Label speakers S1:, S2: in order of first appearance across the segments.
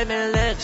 S1: time and let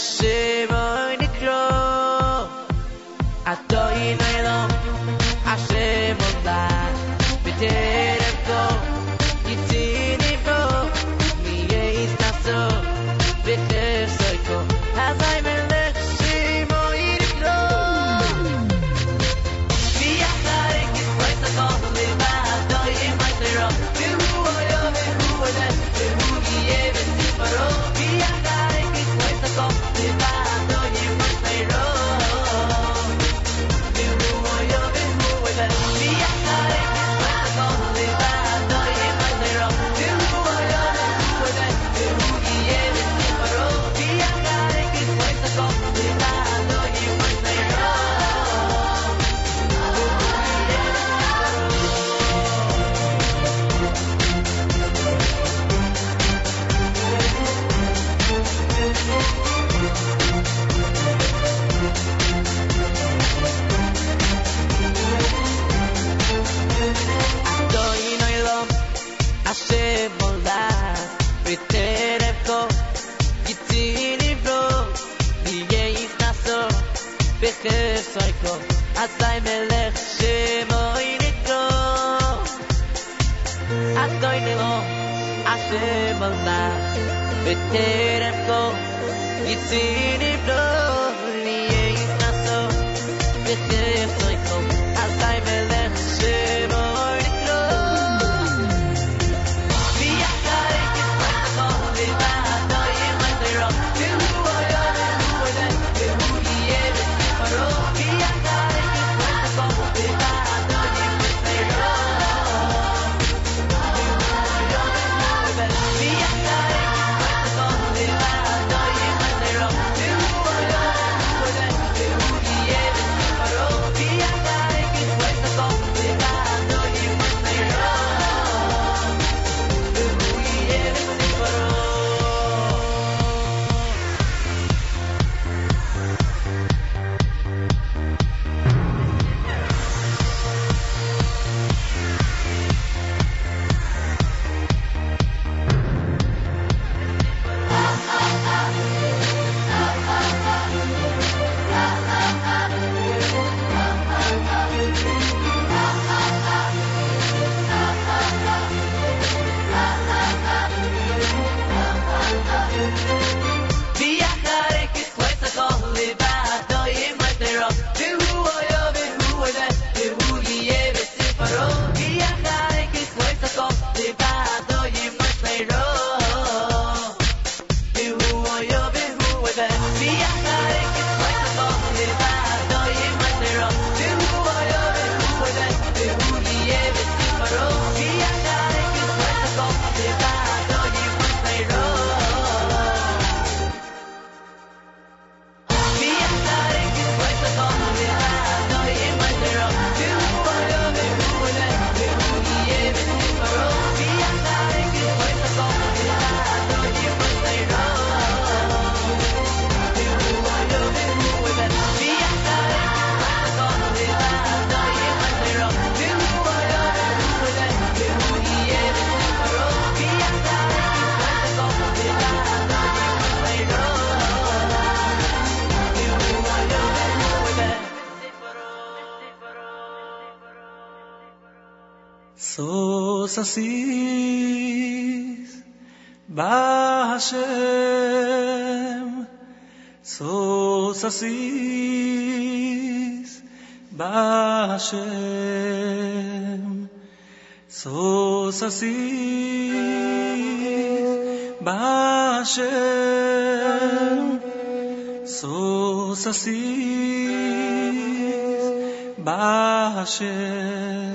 S1: השם.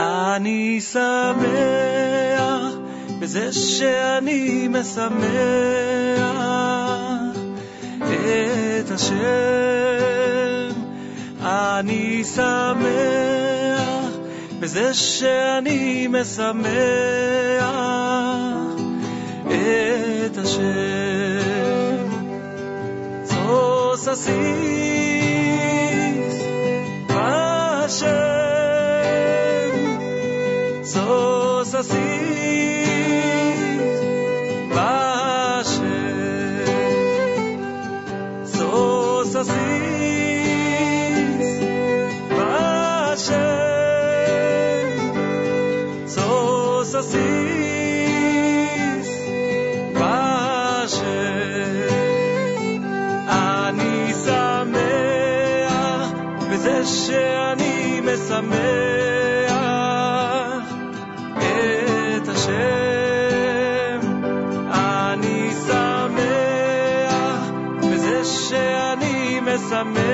S1: אני שמח בזה שאני משמח את השם.
S2: אני שמח בזה שאני משמח את השם. זו ששי Hashem. So, so, לשמח את השם. אני שמח בזה שאני משמח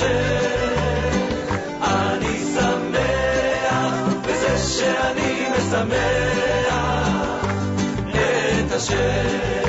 S2: שאני שמח בזה שאני משמח את השם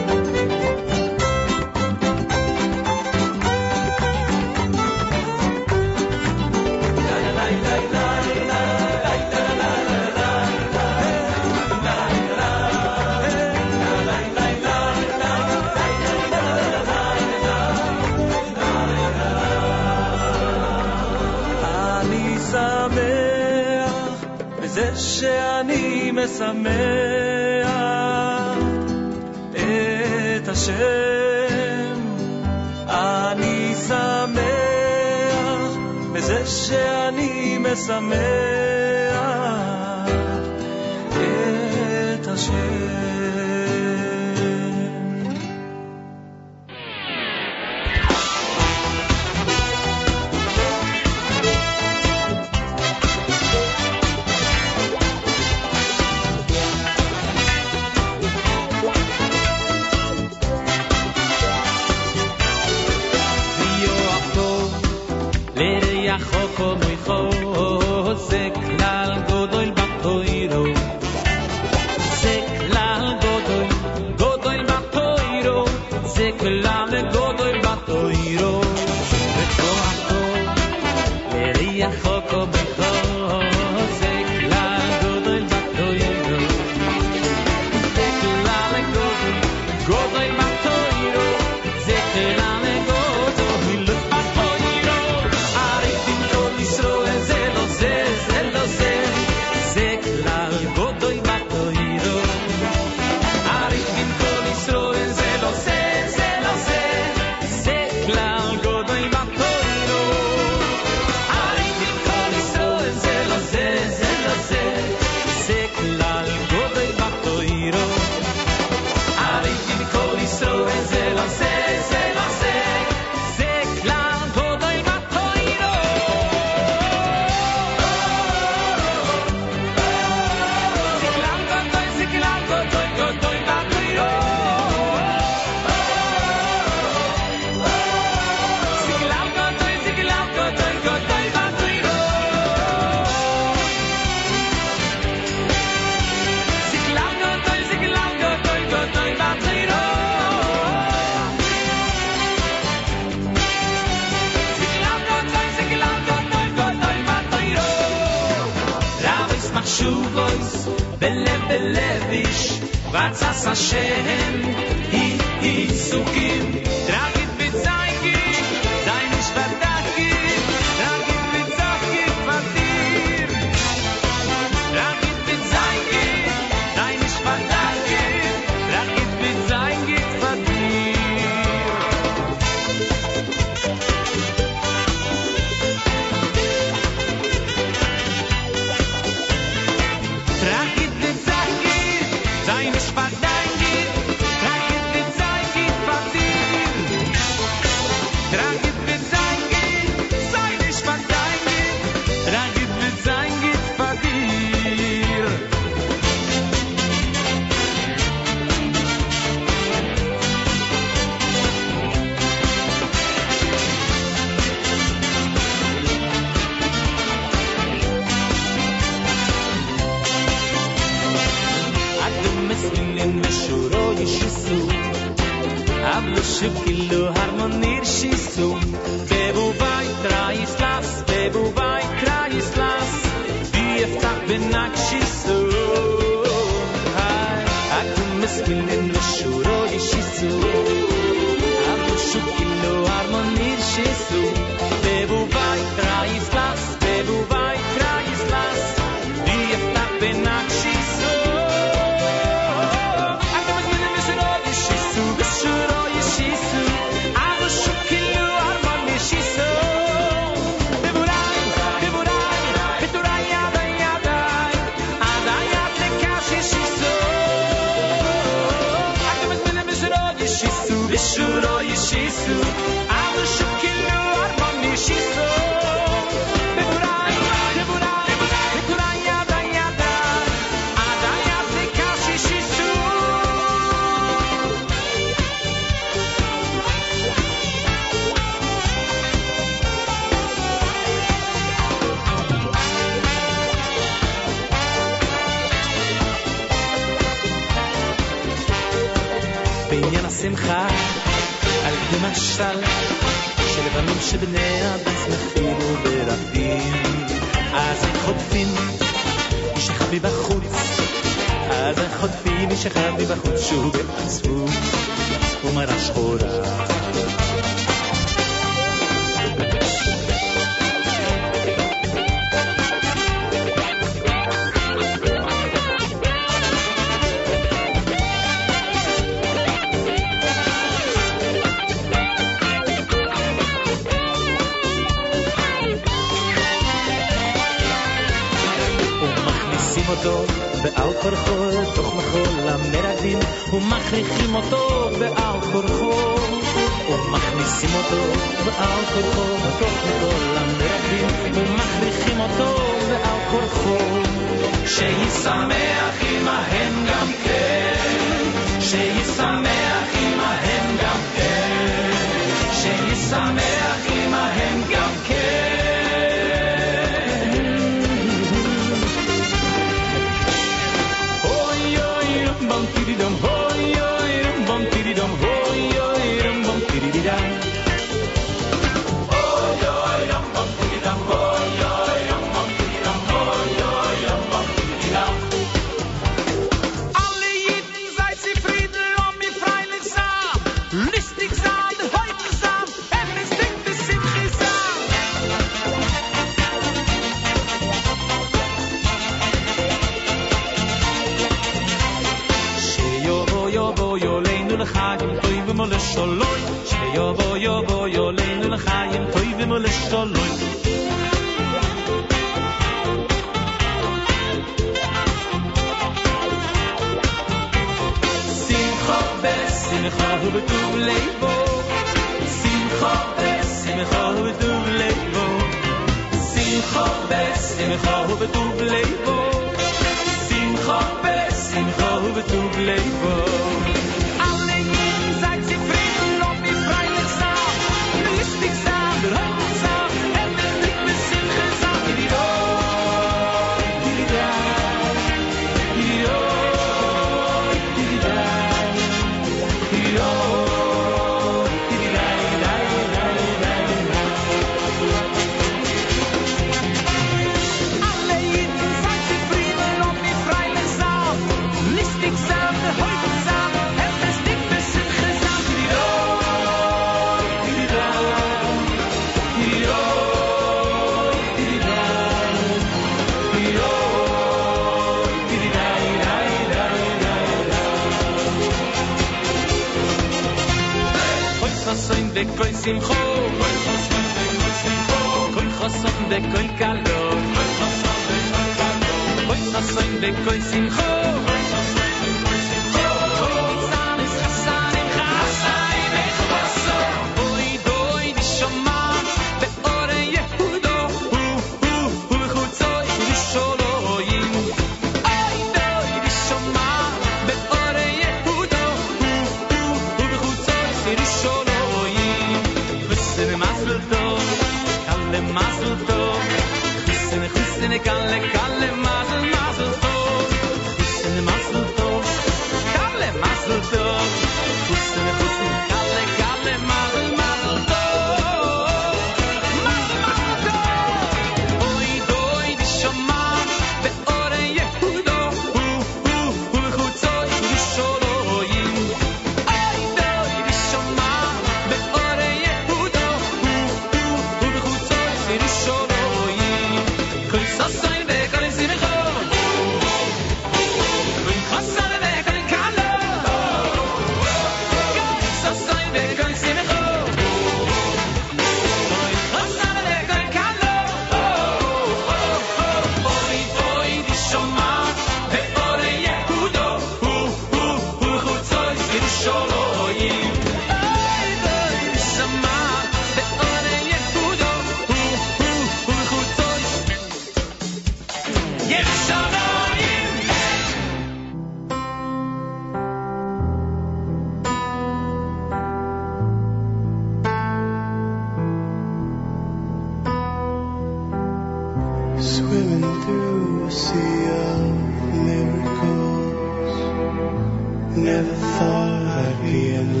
S3: Never thought I'd be in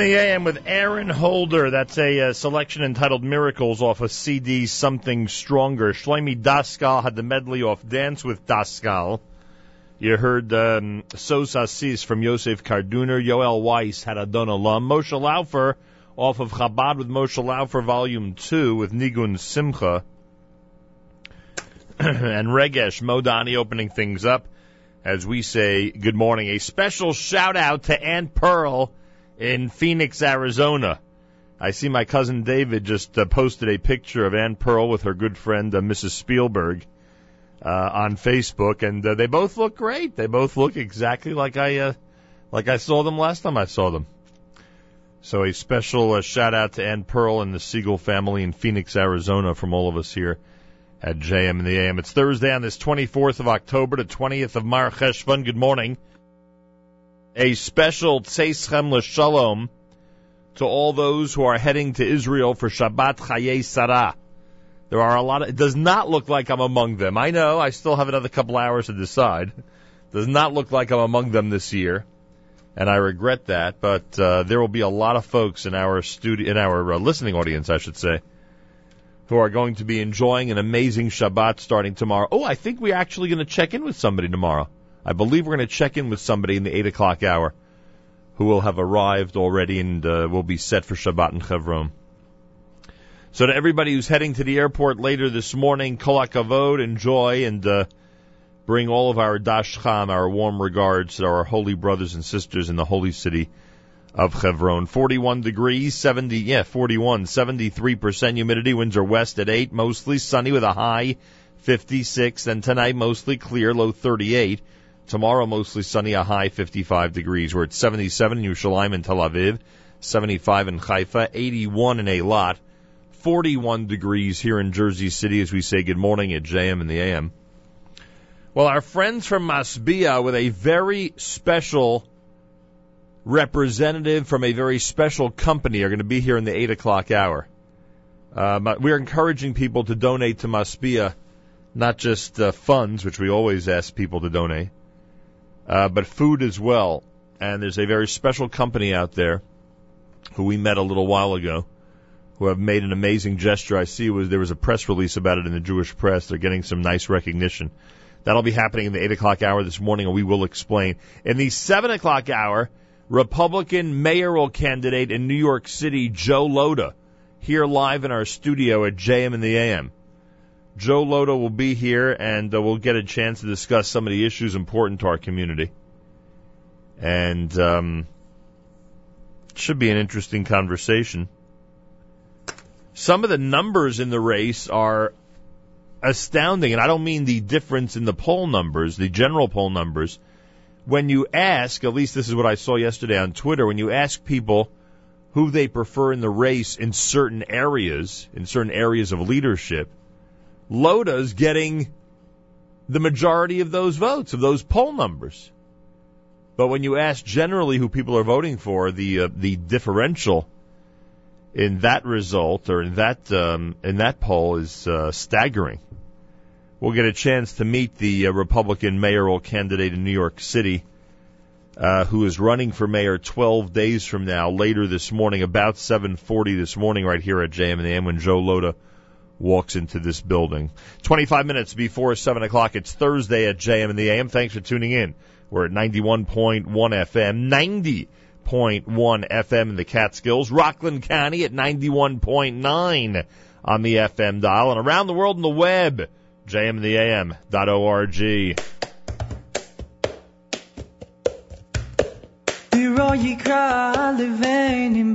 S3: in the AM with
S4: Aaron Holder. That's a uh, selection entitled Miracles off of CD Something Stronger. Shlomi Daskal had the medley off Dance with Daskal. You heard um, Sos Assis from Yosef Karduner. Yoel Weiss had Adon Olam. Moshe Laufer off of Chabad with Moshe Laufer Volume 2 with Nigun Simcha. and Regesh Modani opening things up as we say good morning. A special shout out to Aunt Pearl in Phoenix, Arizona. I see my cousin David just uh, posted a picture of Aunt Pearl with her good friend uh, Mrs. Spielberg uh, on Facebook, and uh, they both look great. They both look exactly like I uh, like I saw them last time I saw them. So a special uh, shout out to Aunt Pearl and the Siegel family in Phoenix, Arizona, from all of us here at JM in the AM. It's Thursday on this 24th of October to 20th of Mar Cheshvan. Good morning. A special Tzeichem L'Shalom to all those who are heading to Israel for Shabbat Chaye Sarah. There are a lot of, it does not look like I'm among them. I know, I still have another couple hours to decide. Does not look like I'm among them this year. And I regret that, but uh, there will be a lot of folks in our studio, in our uh, listening audience, I should say, who are going to be enjoying an amazing Shabbat starting tomorrow. Oh, I think we're actually going to check in with somebody tomorrow. I believe we're going to check in with somebody in the 8 o'clock hour who will have arrived already and uh, will be set for Shabbat in Chevron. So to everybody who's heading to the airport later this morning, kol hakavod, enjoy and uh, bring all of our dashcham, our warm regards to our holy brothers and sisters in the holy city of Chevron. 41 degrees, 70, yeah, 41, 73% humidity, winds are west at 8, mostly sunny with a high 56, and tonight mostly clear, low 38. Tomorrow mostly sunny, a high 55 degrees. We're at 77 in Yerushalayim and Tel Aviv, 75 in Haifa, 81 in Eilat, 41 degrees here in Jersey City as we say good morning at JM in the AM. Well, our friends from Masbia with a very special representative from a very special company are going to be here in the 8 o'clock hour. Um, we're encouraging people to donate to Masbia, not just uh, funds, which we always ask people to donate, uh, but food as well. And there's a very special company out there who we met a little while ago who have made an amazing gesture. I see was there was a press release about it in the Jewish press. They're getting some nice recognition. That'll be happening in the eight o'clock hour this morning, and we will explain. In the seven o'clock hour, Republican mayoral candidate in New York City, Joe Lhota, here live in our studio at JM in the AM. Joe Lhota will be here, and uh, we'll get a chance to discuss some of the issues important to our community. And um, should be an interesting conversation. Some of the numbers in the race are astounding, and I don't mean the difference in the poll numbers, the general poll numbers. When you ask, at least this is what I saw yesterday on Twitter, when you ask people who they prefer in the race in certain areas, in certain areas of leadership, Lhota's getting the majority of those votes, of those poll numbers. But when you ask generally who people are voting for, the uh, the differential in that result or in that um, in that poll is uh, staggering. We'll get a chance to meet the uh, Republican mayoral candidate in New York City, uh, who is running for mayor 12 days from now. Later this morning, about 7:40 this morning, right here at JM in the AM, when Joe Lhota walks into this building. 25 minutes before 7 o'clock, it's Thursday at JM in the AM. Thanks for tuning in. We're at 91.1 FM, 90.1 FM in the Catskills, Rockland County at 91.9 on the FM dial, and around the world on the web,
S5: JM in the AM dot org. You cry, in.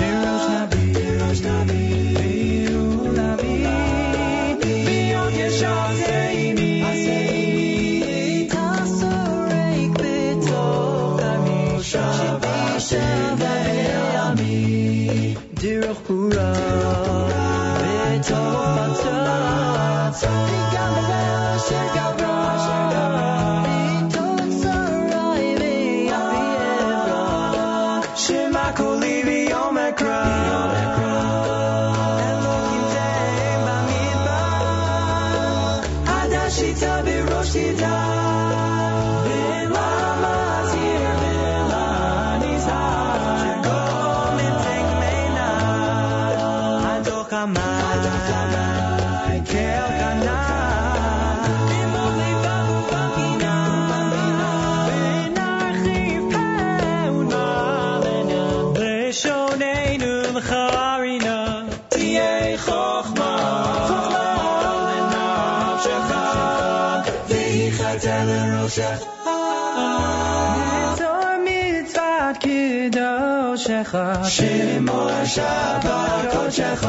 S5: קודשך, שימו אל שבת קודשך.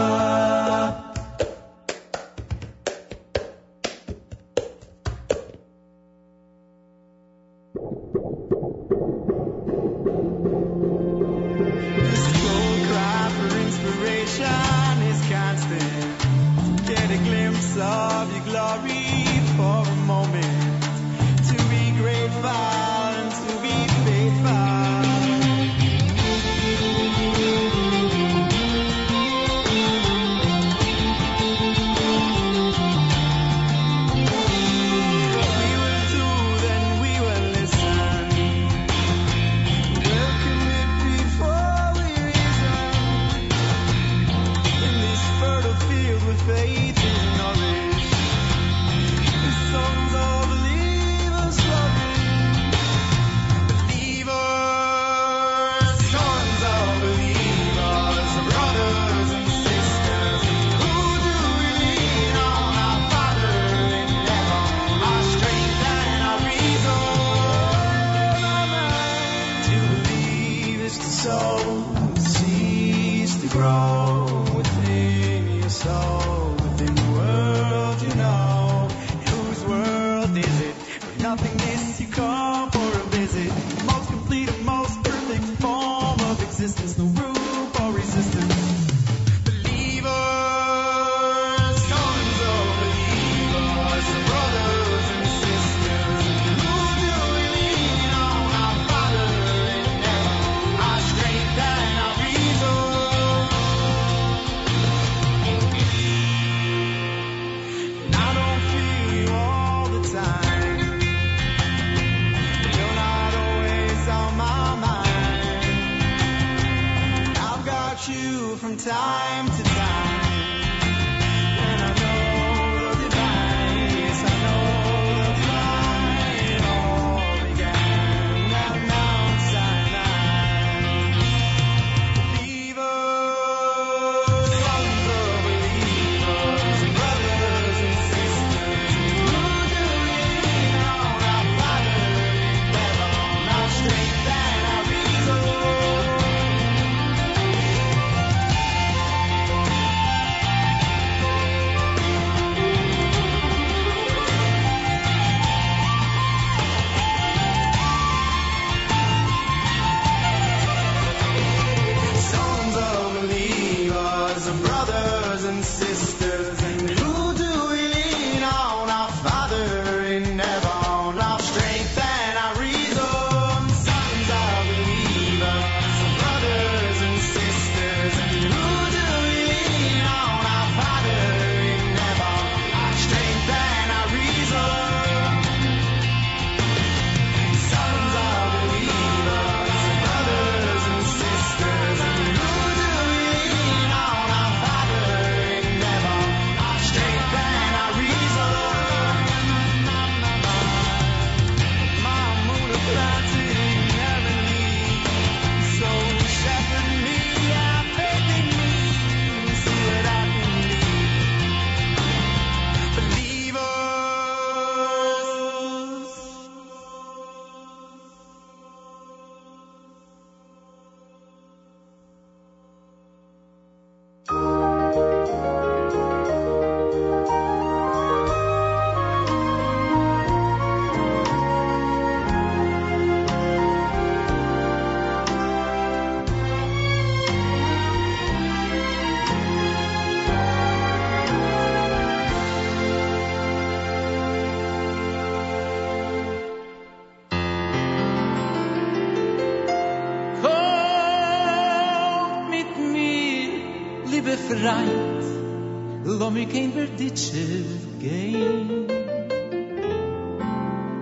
S6: dit chiv gein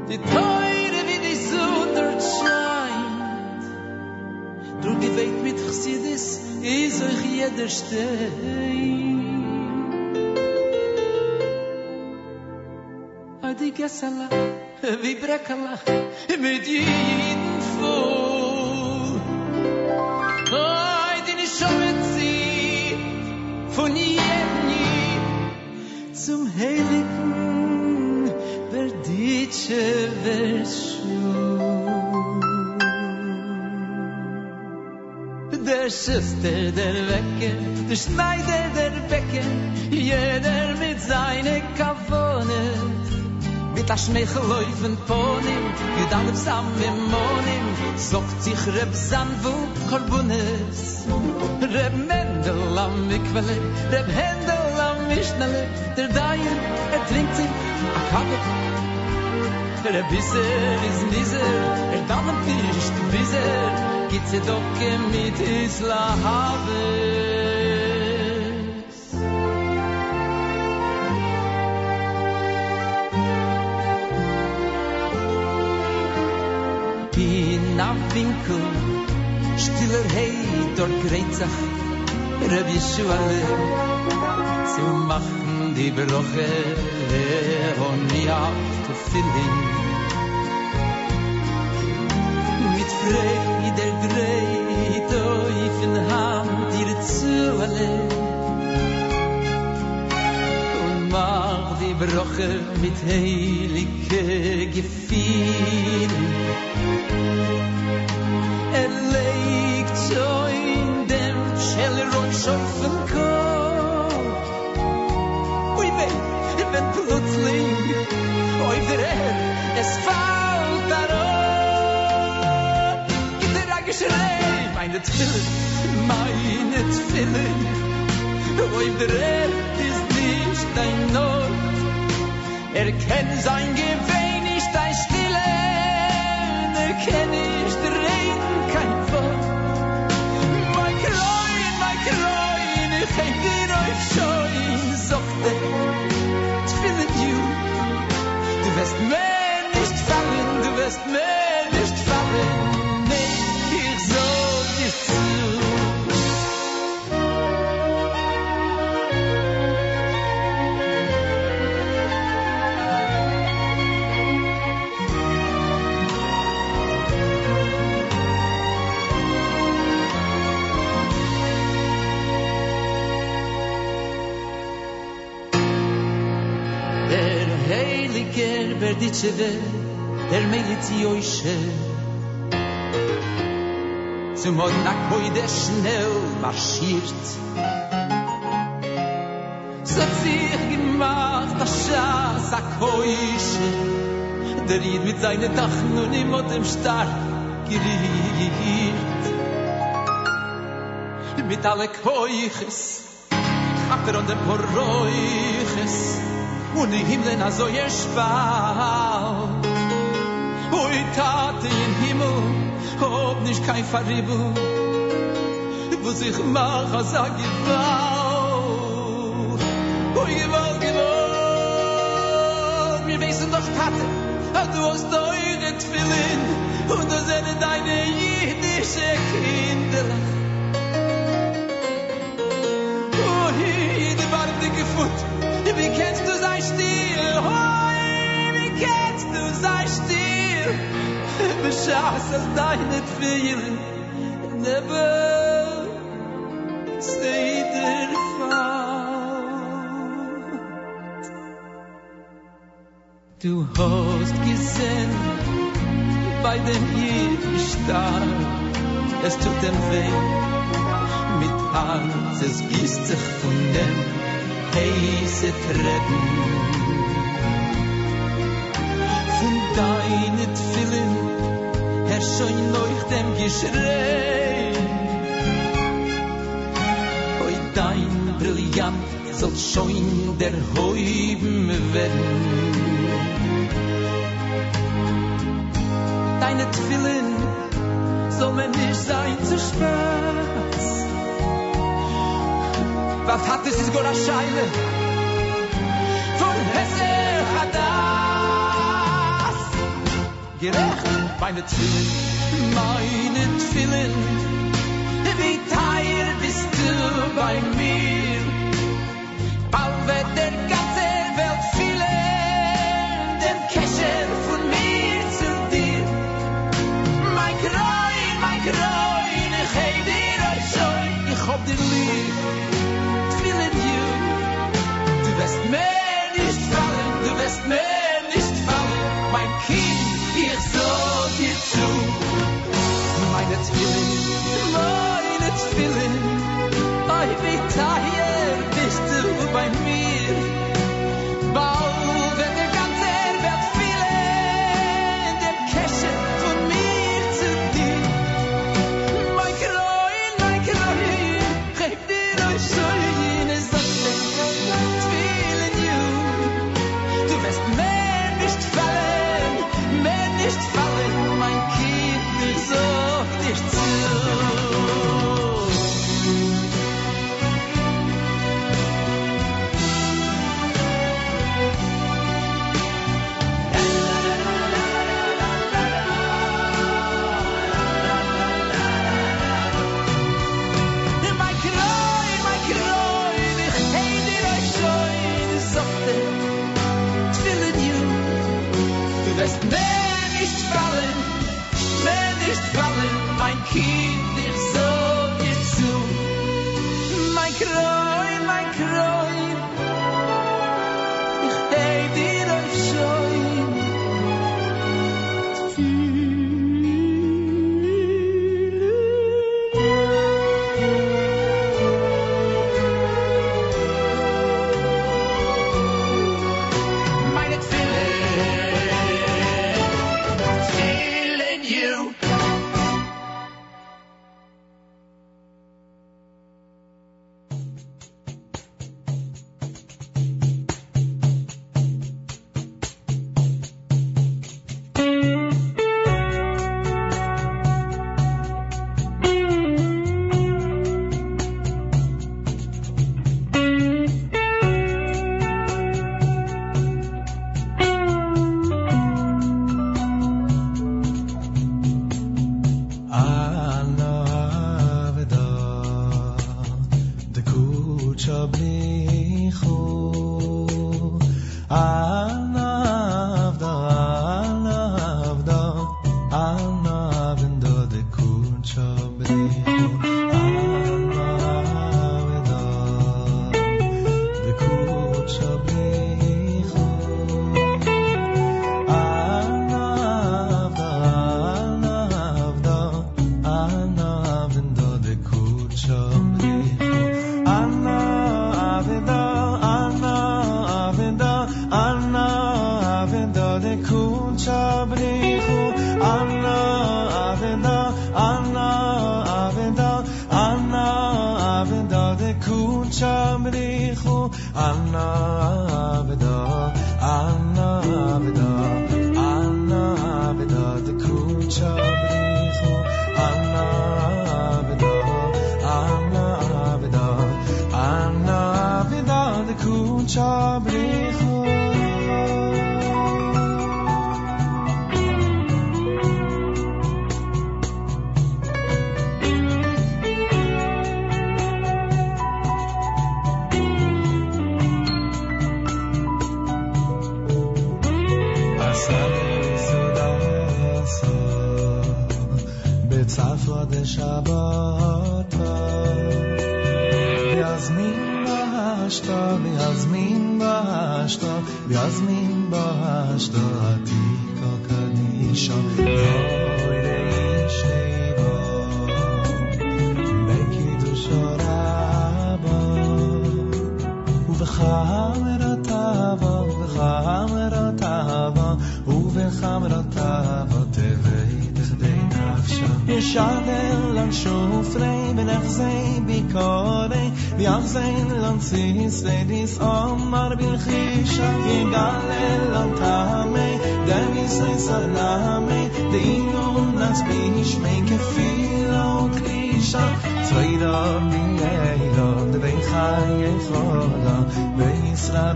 S6: di toyre vi di zunder chayt du di mit khsidis iz a khieder shtey adi gesala vi brekala mit yidn fun zum Heiligen, Berditsche Verschu. Der Schuster, der Wecker, der Schneider, der Bäcker, jeder mit seine Kavone. Mit a schmeichel läufen ponim, mit allem samen im monim, sogt sich Reb Zanvu korbunes. Reb Mendel am Mikwele, Reb Händel Mischnele, der Dayen, er trinkt sich a Kabe. Reb Isser is Niser, er dammt nicht Biser, geht sie doch mit Isla Haves. in am Winkel stiller hey dort greizach Reb Yeshuale zu machen die Broche und mir auf zu finden mit Frei der Greit auf in Hand dir zu alle und mach die Broche mit heilige Gefühlen es er ein meine meine der ist nicht dein. Er kennt sein Gewehen, nicht dein Stille. Er kennt nicht wirst nicht fallen, du wirst verdi der derme yeti Zum hod nak bu ide schnell marschiert. Se zieh gib mach das scha sak der id mit seine dach nu nimm und im star geriert mit alle koiches hat er und der roi und die Himmel na so ihr Spalt. Ui Tate im Himmel, ob nicht kein Verriebel, wo sich mach als a Gewalt. Ui Gewalt, Gewalt, wir wissen doch Tate, ah, du hast eure Tfilin, und du sind deine jüdische Kinder. Ui, die Warte gefunden, wie kennst du sein Stil? Hoi, wie kennst du sein Stil? Beschaß es deine Tfilen, never say der Fall. Du hast gesehen, bei dem Stark, es tut dem weh, mit Herz, es gießt sich von dem heiße Treppen. Von deine Tfilin, Herr schon leucht dem Geschrei. Oi dein Brillant soll schon der Heuben werden. Deine Tfilin soll mir nicht sein zu Spaß.
S7: Was hat es sogar a Scheile Von Hesse Hadas Gerecht. Meine Zwillen Meine Zwillen Wie teil bist du bei mir? Bald wird der ganze Welt fielen Den Kescher von mir zu dir. Mein Kreun, mein schon Ich hab dir lieb Meine Zwilling, meine Zwilling Oi, wie tired
S8: Zwei da, die Eilon, der Wein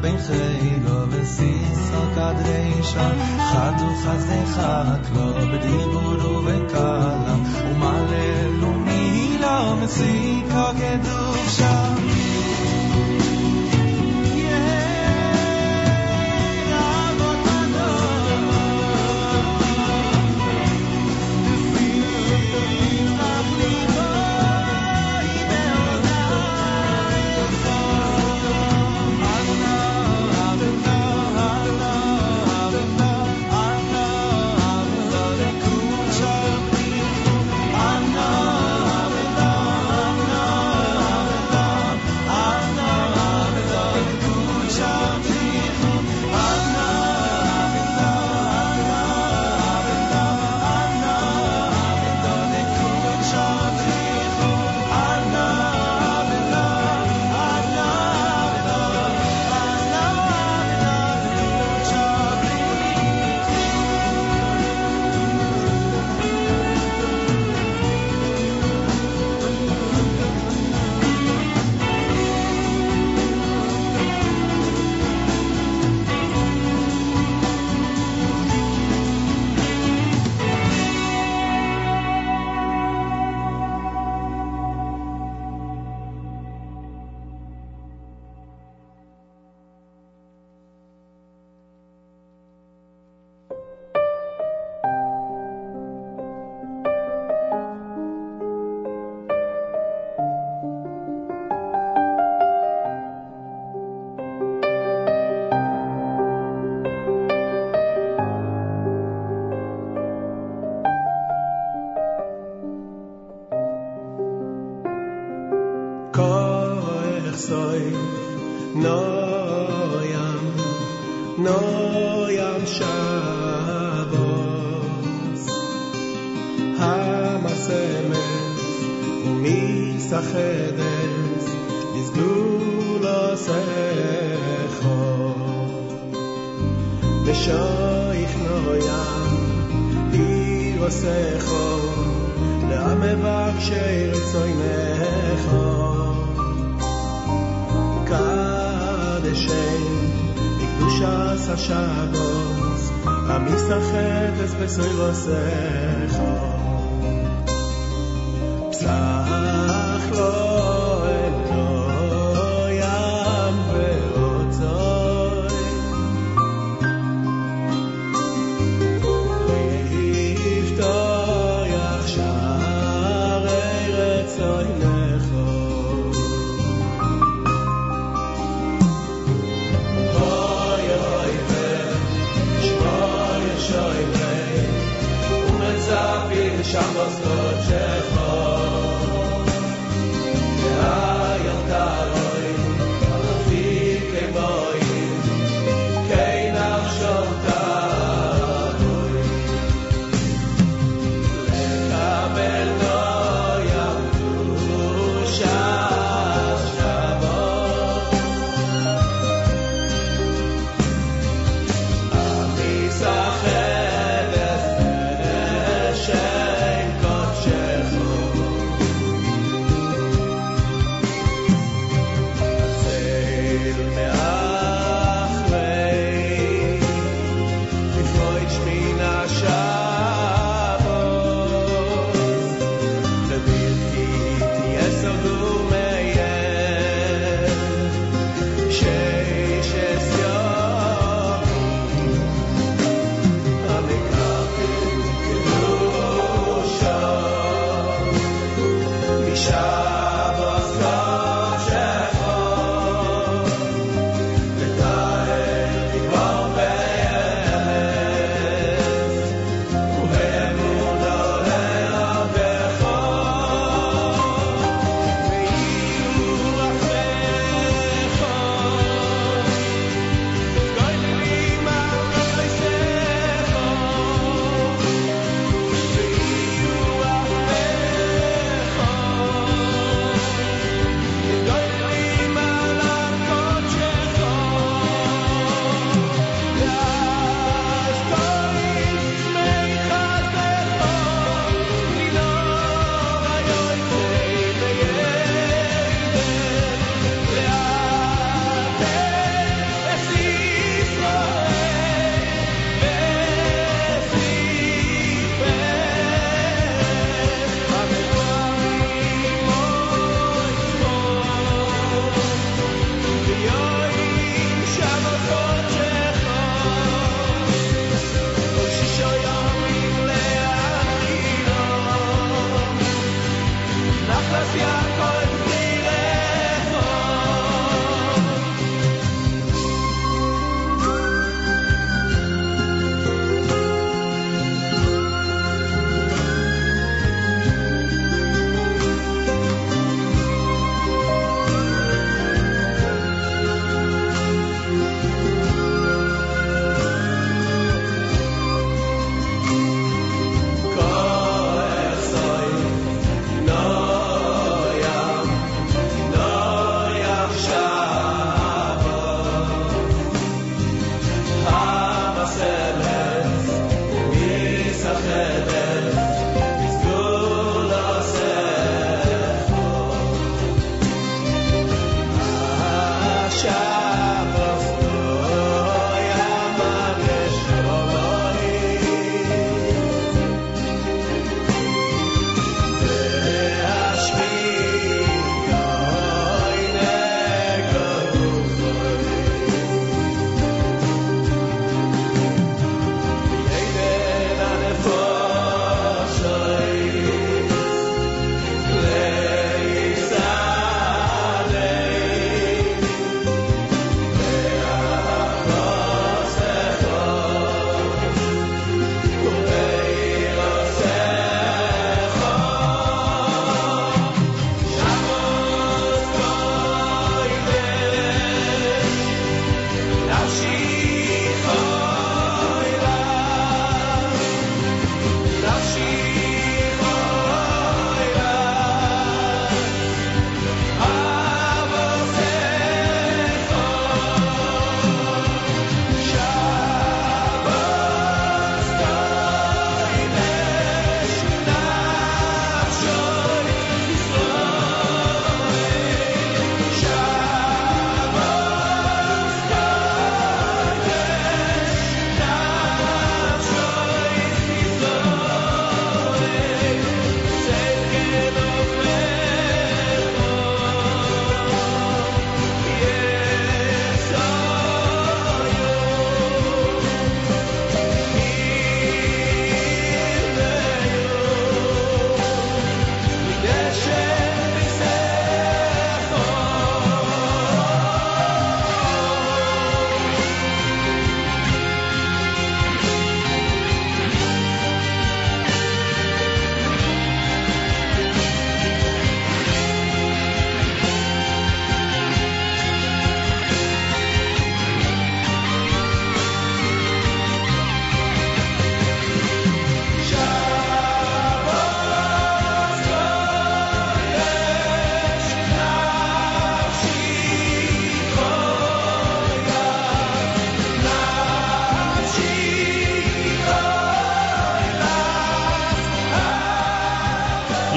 S7: בין חילו וסיסו קדרישה חדו חסדך לו בדיבור ובקלה ומללו promise, see, cock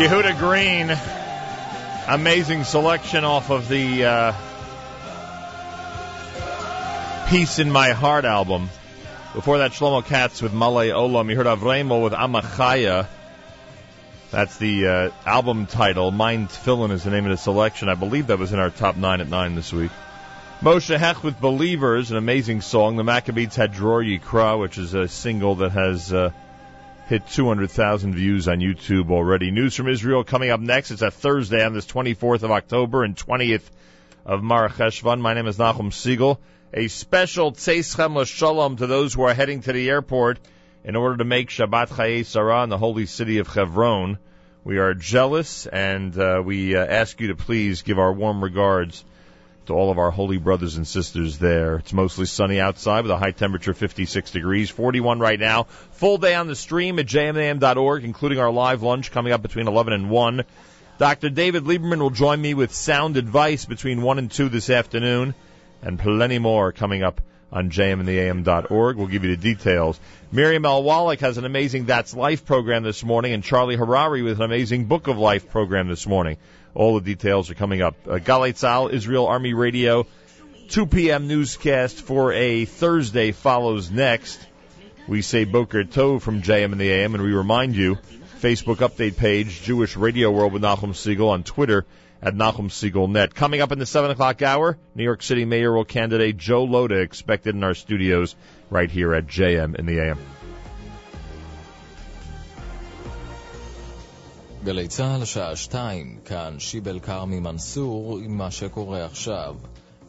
S4: Yehuda Green, amazing selection off of the uh, Peace in My Heart album. Before that, Shlomo Katz with Malay Olam. You heard Avremo with Amachaya. That's the uh, album title. Mind Tefillin is the name of the selection. I believe that was in our top nine at nine this week. Moshe Hecht with Believers, an amazing song. The Maccabeats had Dror Yikra, which is a single that has uh, hit 200,000 views on YouTube already. News from Israel coming up next. It's a Thursday on this 24th of October and 20th of Mar Cheshvan. My name is Nachum Segal. A special Tzeichem Shalom to those who are heading to the airport in order to make Shabbat Chayei Sarah in the holy city of Hebron. We are jealous and uh, we uh, ask you to please give our warm regards to all of our holy brothers and sisters there. It's mostly sunny outside with a high temperature 56 degrees, 41 right now. Full day on the stream at jmam.org, including our live lunch coming up between 11 and 1. Dr. David Lieberman will join me with sound advice between 1 and 2 this afternoon, and plenty more coming up on jmintheam.org. We'll give you the details. Miriam L. Wallach has an amazing That's Life program this morning, and Charlie Harary with an amazing Book of Life program this morning. All the details are coming up. Uh, Galei Tzahal, Israel Army Radio, 2 p.m. newscast for a Thursday follows next. We say Boker Tov from JM in the AM, and we remind you, Facebook update page, Jewish Radio World with Nachum Segal on Twitter at Nachum Segal Net. Coming up in the 7 o'clock hour, New York City mayoral candidate Joe Lhota expected in our studios right here at JM in the AM.
S9: גלי צה"ל, שעה שתיים, כאן שיבל כרמי מנסור עם מה שקורה עכשיו.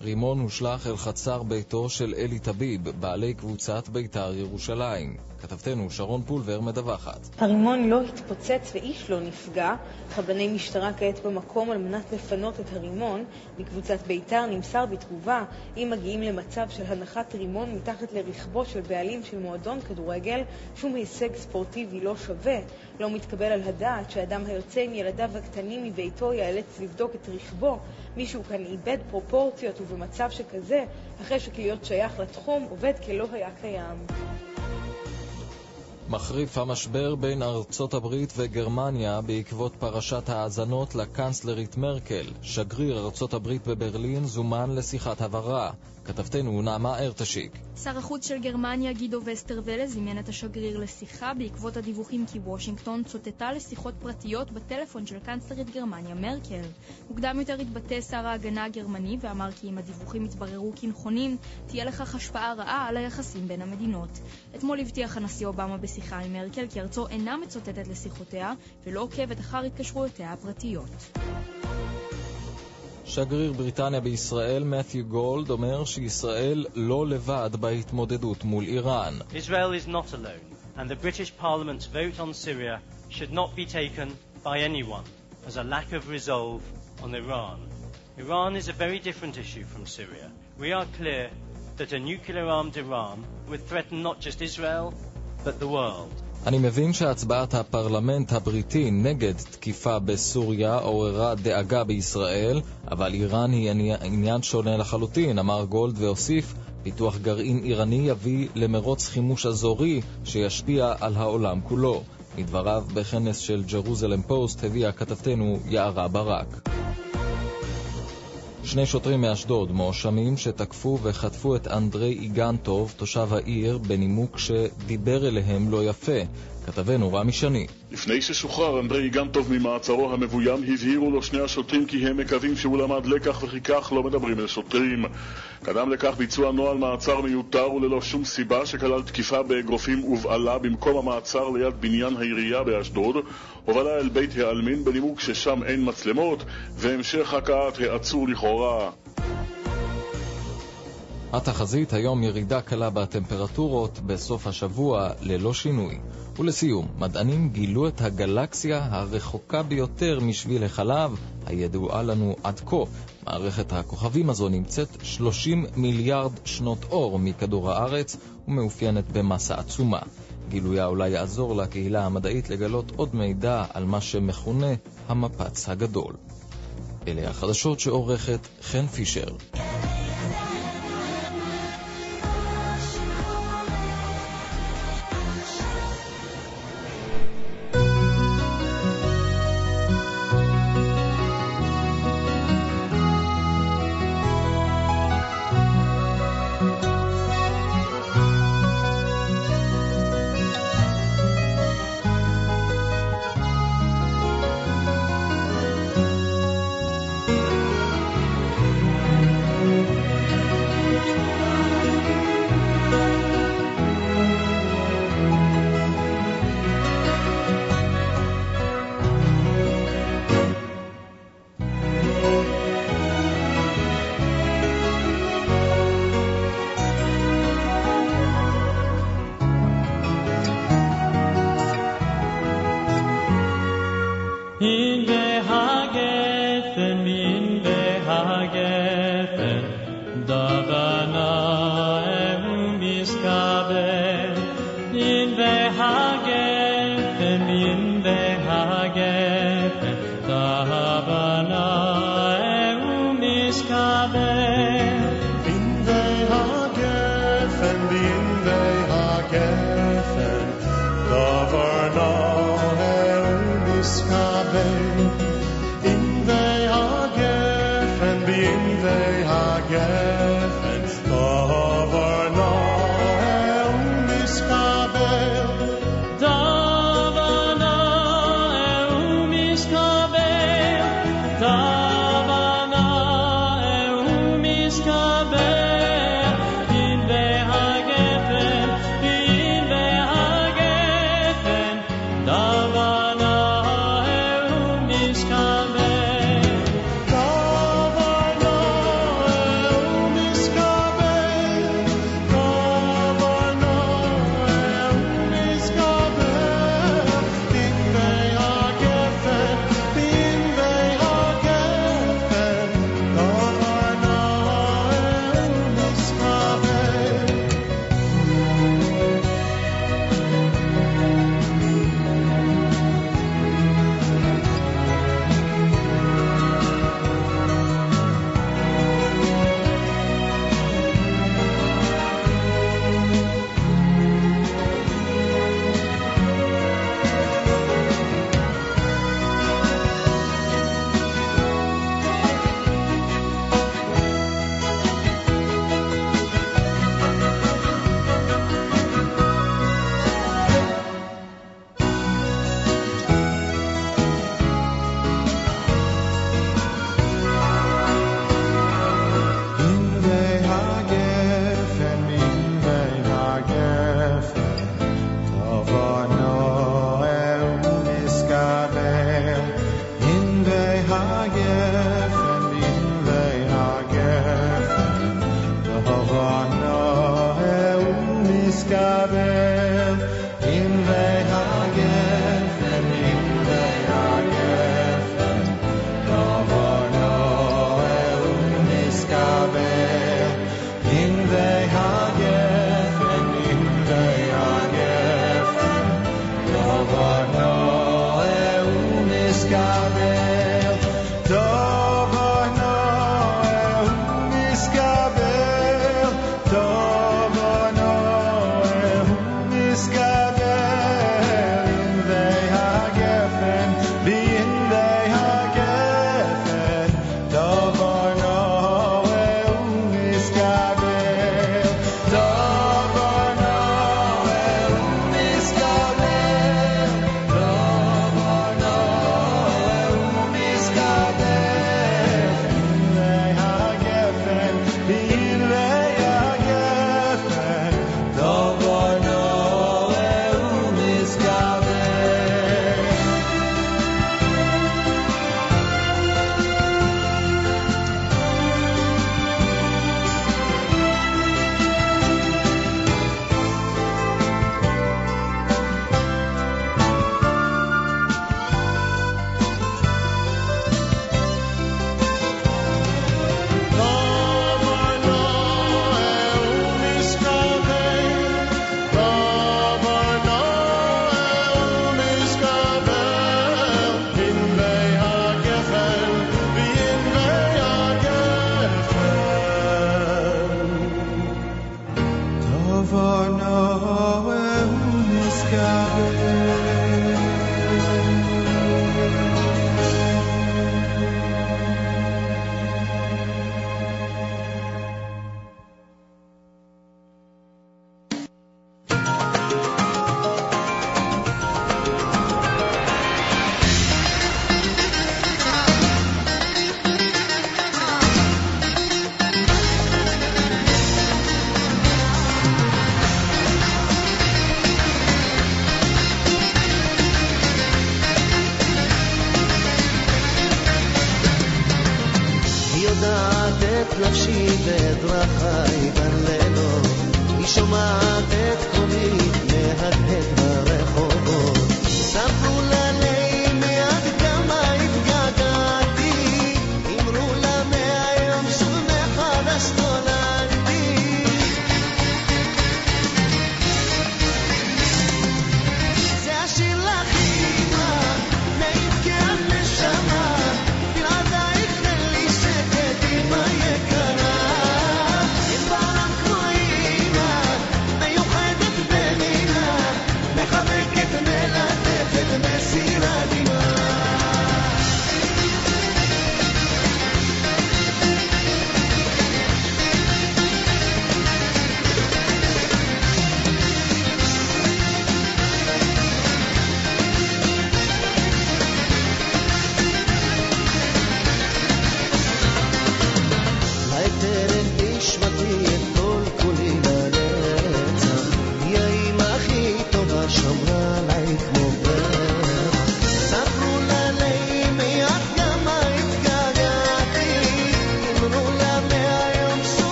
S9: רימון הושלך אל חצר ביתו של אלי טביב, בעלי קבוצת בית"ר ירושלים. כתבתנו שרון פולבר מדווחת.
S10: הרימון לא התפוצץ ואיש לא נפגע. חבני משטרה כעת במקום על מנת לפנות את הרימון. מקבוצת בית"ר נמסר בתגובה, אם מגיעים למצב של הנחת רימון מתחת לרכבו של בעלים של מועדון כדורגל, שום הישג ספורטיבי לא שווה. לא מתקבל על הדעת שאדם היוצא עם ילדיו הקטנים מביתו ייאלץ לבדוק את רכבו. מישהו כאן איבד פרופורציות ובמצב שכזה, אחרי שכלהיות שייך לתחום, עובד כלא היה קיים.
S9: מחריף המשבר בין ארצות הברית וגרמניה בעקבות פרשת האזנות לקנצלרית מרקל. שגריר ארצות הברית בברלין זומן לשיחת הבהרה. כתבתנו נעמה ארטשיק.
S11: שר החוץ של גרמניה גידו וסטרוולה זימן את השגריר לשיחה בעקבות הדיווחים כי וושינגטון צוטטה לשיחות פרטיות בטלפון של קנצלרית גרמניה מרקל. מוקדם יותר התבטא שר ההגנה הגרמני ואמר כי אם הדיווחים יתבררו כנכונים, תהיה לכך השפעה רעה על היחסים בין המדינות. אתמול הבטיח הנשיא אובמה בשיחה עם מרקל כי ארצו אינה מצוטטת לשיחותיה ולא עוקבת אחר התקשרויותיה הפרטיות.
S9: שגריר בריטניה בישראל, מת'יו גולד, אומר שישראל לא לבד בהתמודדות מול איראן.
S12: Israel is not alone, and the British Parliament's vote on Syria should not be taken by anyone as a lack of resolve on Iran. Iran is a very different issue from Syria. We are clear that a nuclear-armed Iran would threaten not just Israel, but the world.
S9: אני מבין שהצבעת הפרלמנט הבריטי נגד תקיפה בסוריה עוררה דאגה בישראל, אבל איראן היא עניין שונה לחלוטין, אמר גולד והוסיף, פיתוח גרעין איראני יביא למרוץ חימוש אזורי שישפיע על העולם כולו. מדבריו בכנס של ג'רוזלם פוסט הביאה כתבתנו יערה ברק. שני שוטרים מאשדוד מואשמים שתקפו וחטפו את אנדרי איגנטוב, תושב העיר, בנימוק שדיבר אליהם לא יפה. כתבנו רמי שני.
S13: לפני ששוחרר אנדרי איגנטוב ממעצרו המבוים, הבהירו לו שני השוטרים כי הם מקווים שהוא למד לקח וכי כך לא מדברים אל שוטרים. קדם לכך ביצוע נוהל מעצר מיותר וללא שום סיבה שכלל תקיפה באגרופים ובעלה במקום המעצר ליד בניין העירייה באשדוד, הובלה אל בית העלמין בנימוק ששם אין מצלמות, והמשך הכאת העצור לכאורה.
S9: התחזית היום ירידה קלה בטמפרטורות בסוף השבוע ללא שינוי. ולסיום, מדענים גילו את הגלקסיה הרחוקה ביותר משביל החלב, הידועה לנו עד כה. מערכת הכוכבים הזו נמצאת 30 מיליארד שנות אור מכדור הארץ ומאופיינת במסה עצומה. גילויה אולי יעזור לקהילה המדעית לגלות עוד מידע על מה שמכונה המפץ הגדול. אלה החדשות שעורכת חן פישר.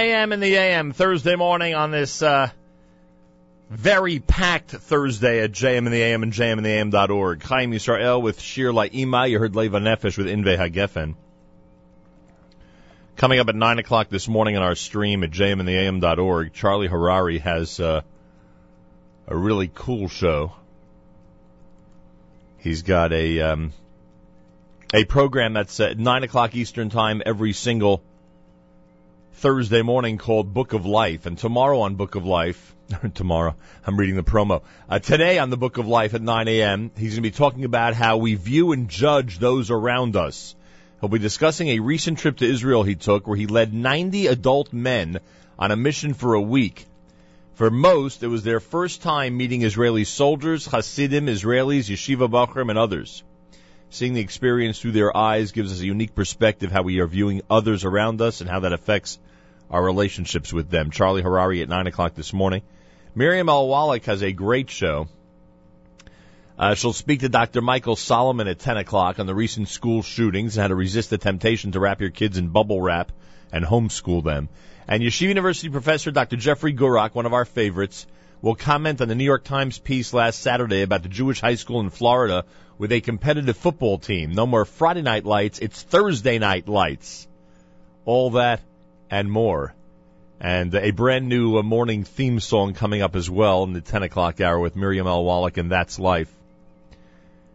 S4: JM in the AM Thursday morning on this uh, very packed Thursday at JM in the AM and JMintheAM.org. Chaim Yisrael with Shir La'ima. You heard Leva Nefesh with Inve Hagefen. Coming up at 9 o'clock this morning on our stream at JMintheAM.org, Charlie Harary has uh, a really cool show. He's got a um, a program that's at 9 o'clock Eastern Time every single Thursday morning called Book of Life. And tomorrow on Book of Life, tomorrow, I'm reading the promo. Uh, today on the Book of Life at 9 a.m., he's going to be talking about how we view and judge those around us. He'll be discussing a recent trip to Israel he took where he led 90 adult men on a mission for a week. For most, it was their first time meeting Israeli soldiers, Hasidim, Israelis, Yeshiva Bachrim, and others. Seeing the experience through their eyes gives us a unique perspective how we are viewing others around us and how that affects our relationships with them. Charlie Harary at 9 o'clock this morning. Miriam L. Wallach has a great show. Uh, she'll speak to Dr. Michael Solomon at 10 o'clock on the recent school shootings and how to resist the temptation to wrap your kids in bubble wrap and homeschool them. And Yeshiva University professor Dr. Jeffrey Gurock, one of our favorites, will comment on the New York Times piece last Saturday about the Jewish high school in Florida with a competitive football team. No more Friday night lights, it's Thursday night lights. All that and more. And a brand new uh, morning theme song coming up as well in the 10 o'clock hour with Miriam L. Wallach and That's Life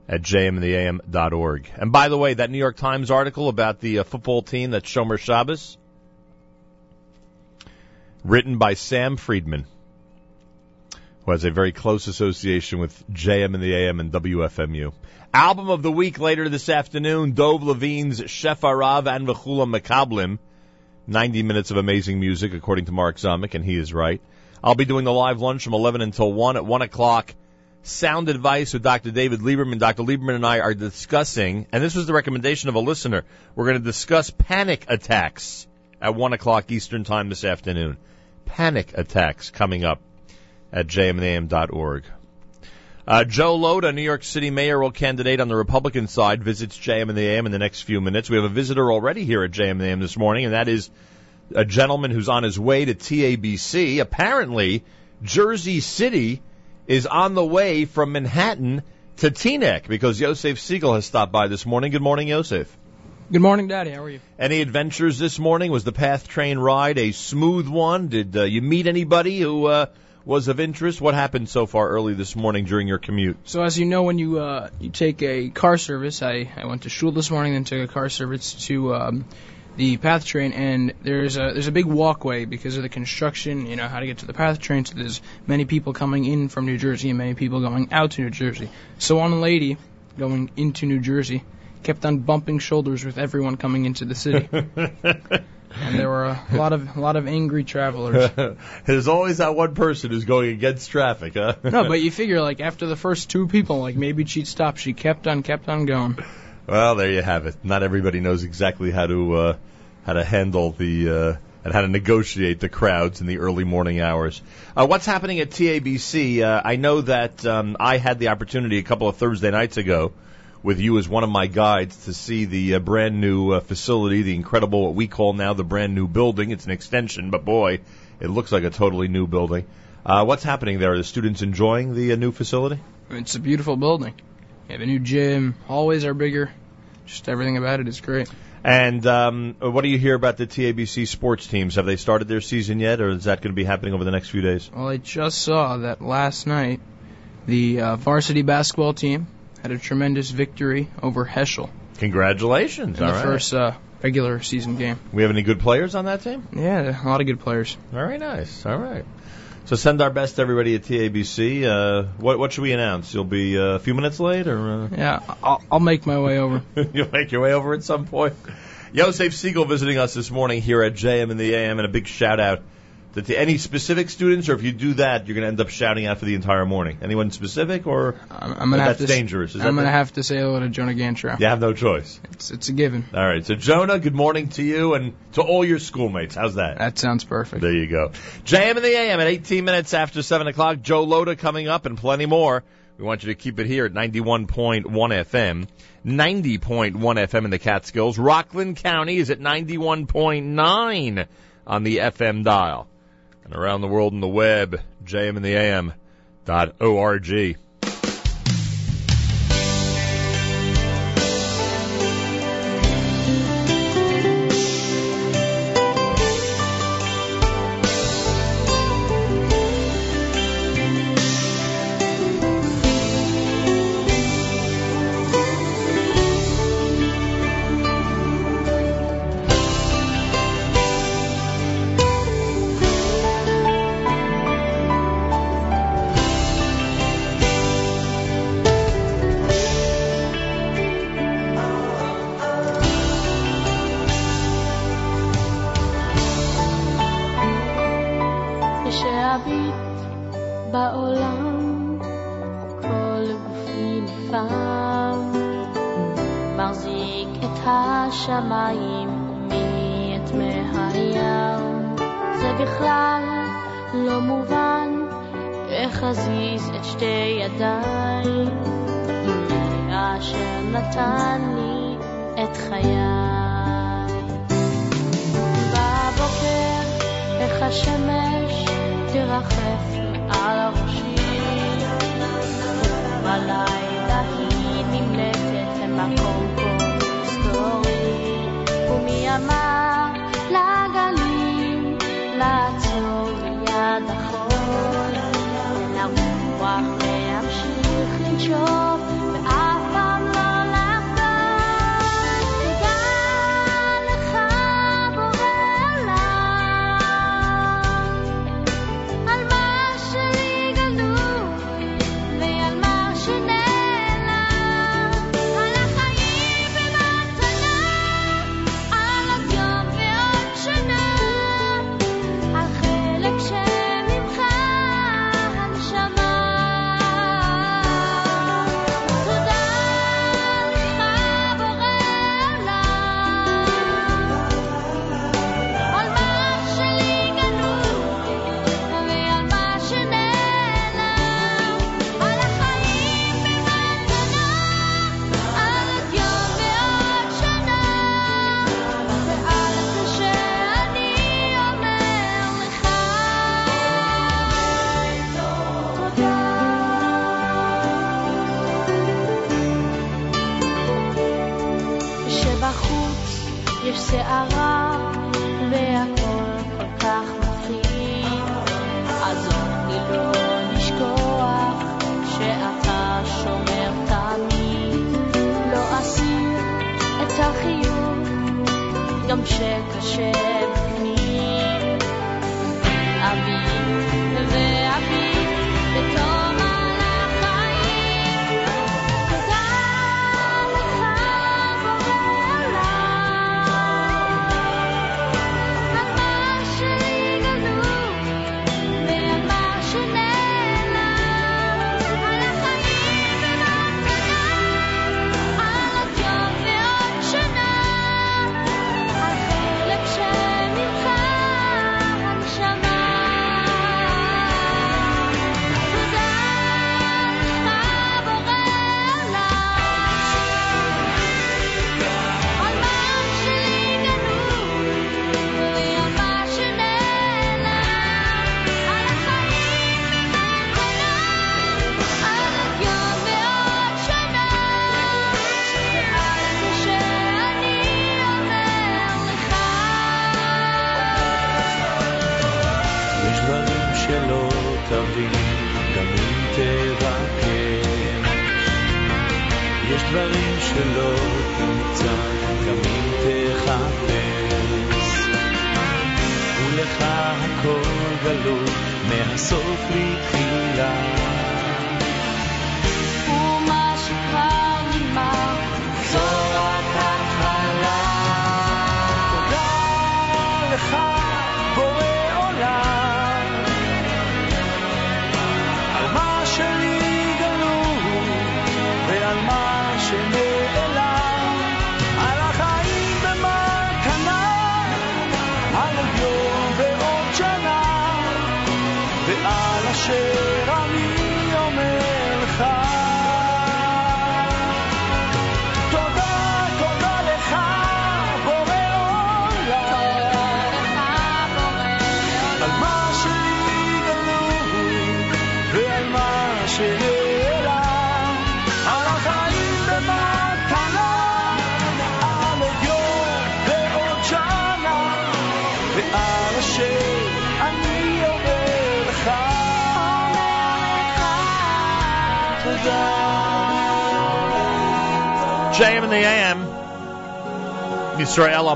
S4: at jmintheam.org. And by the way, that New York Times article about the uh, football team that's Shomer Shabbos, written by Sam Freedman, who has a very close association with JM in the AM and WFMU. Album of the week later this afternoon, Dove Levine's Shefarav and Vechula Makablim. 90 minutes of amazing music, according to Mark Zamek, and he is right. I'll be doing the live lunch from 11 until 1 at 1 o'clock. Sound advice with Dr. David Lieberman. Dr. Lieberman and I are discussing, and this was the recommendation of a listener, we're going to discuss panic attacks at 1 o'clock Eastern Time this afternoon. Panic attacks coming up at jmnam.org. Uh, Joe Lhota, New York City mayoral candidate on the Republican side, visits JM in the AM in the next few minutes. We have a visitor already here at JM in the AM this morning, and that is a gentleman who's on his way to TABC. Apparently, Jersey City is on the way from Manhattan to Teaneck because Yosef Segal has stopped by this morning. Good morning, Yosef.
S14: Good morning, Daddy. How are you?
S4: Any adventures this morning? Was the PATH train ride a smooth one? Did uh, you meet anybody who uh, was of interest? What happened so far early this morning during your commute?
S14: So as you know, when you uh, you take a car service, I, I went to shul this morning, then took a car service to um, the path train, and there's a there's a big walkway because of the construction. You know how to get to the path train. So there's many people coming in from New Jersey and many people going out to New Jersey. So one lady going into New Jersey kept on bumping shoulders with everyone coming into the city. and there were a lot of a lot of angry travelers.
S4: There's always that one person who's going against traffic, huh?
S14: no, but you figure like after the first two people, like maybe she'd stop. She kept on, kept on going.
S4: Well, there you have it. Not everybody knows exactly how to uh, how to handle the uh, and how to negotiate the crowds in the early morning hours. Uh, what's happening at TABC? Uh, I know that um, I had the opportunity a couple of Thursday nights ago with you as one of my guides to see the uh, brand new uh, facility, the incredible what we call now the brand new building. It's an extension, but boy, it looks like a totally new building. Uh, what's happening there? Are the students enjoying the uh, new facility?
S14: It's a beautiful building. You have a new gym. Hallways are bigger. Just everything about it is great.
S4: And um, what do you hear about the TABC sports teams? Have they started their season yet, or is that going to be happening over the next few days?
S14: Well, I just saw that last night the uh, varsity basketball team had a tremendous victory over Heschel
S4: Congratulations!
S14: in
S4: All
S14: the
S4: right.
S14: first uh, regular season game.
S4: We have any good players on that team?
S14: Yeah, a lot of good players.
S4: Very nice. All right. So send our best to everybody at TABC. Uh, what what should we announce? You'll be uh, a few minutes late, or uh...
S14: Yeah, I'll, I'll make my way over.
S4: you'll make your way over at some point. Yosef Segal visiting us this morning here at JM in the AM, and a big shout out that to any specific students, or if you do that, you're going to end up shouting out for the entire morning. Anyone specific, or
S14: I'm, I'm gonna
S4: that's have
S14: to,
S4: dangerous? Is
S14: I'm going
S4: to
S14: have to say hello to Jonah Gantrow.
S4: You have no choice.
S14: It's, it's a given.
S4: All right. So Jonah, good morning to you and to all your schoolmates. How's that?
S14: That sounds perfect.
S4: There you go. JM in the AM at 18 minutes after 7 o'clock. Joe Lhota coming up and plenty more. We want you to keep it here at 91.1 FM. 90.1 FM in the Catskills. Rockland County is at 91.9 on the FM dial and around the world on the web,
S15: jmintheam.org. אחזיז את שתי ידיי, מלאה אשר נתן לי את חיי. בבוקר, איך השמש תרחף על ראשי, ובלילה היא נמלטת למקום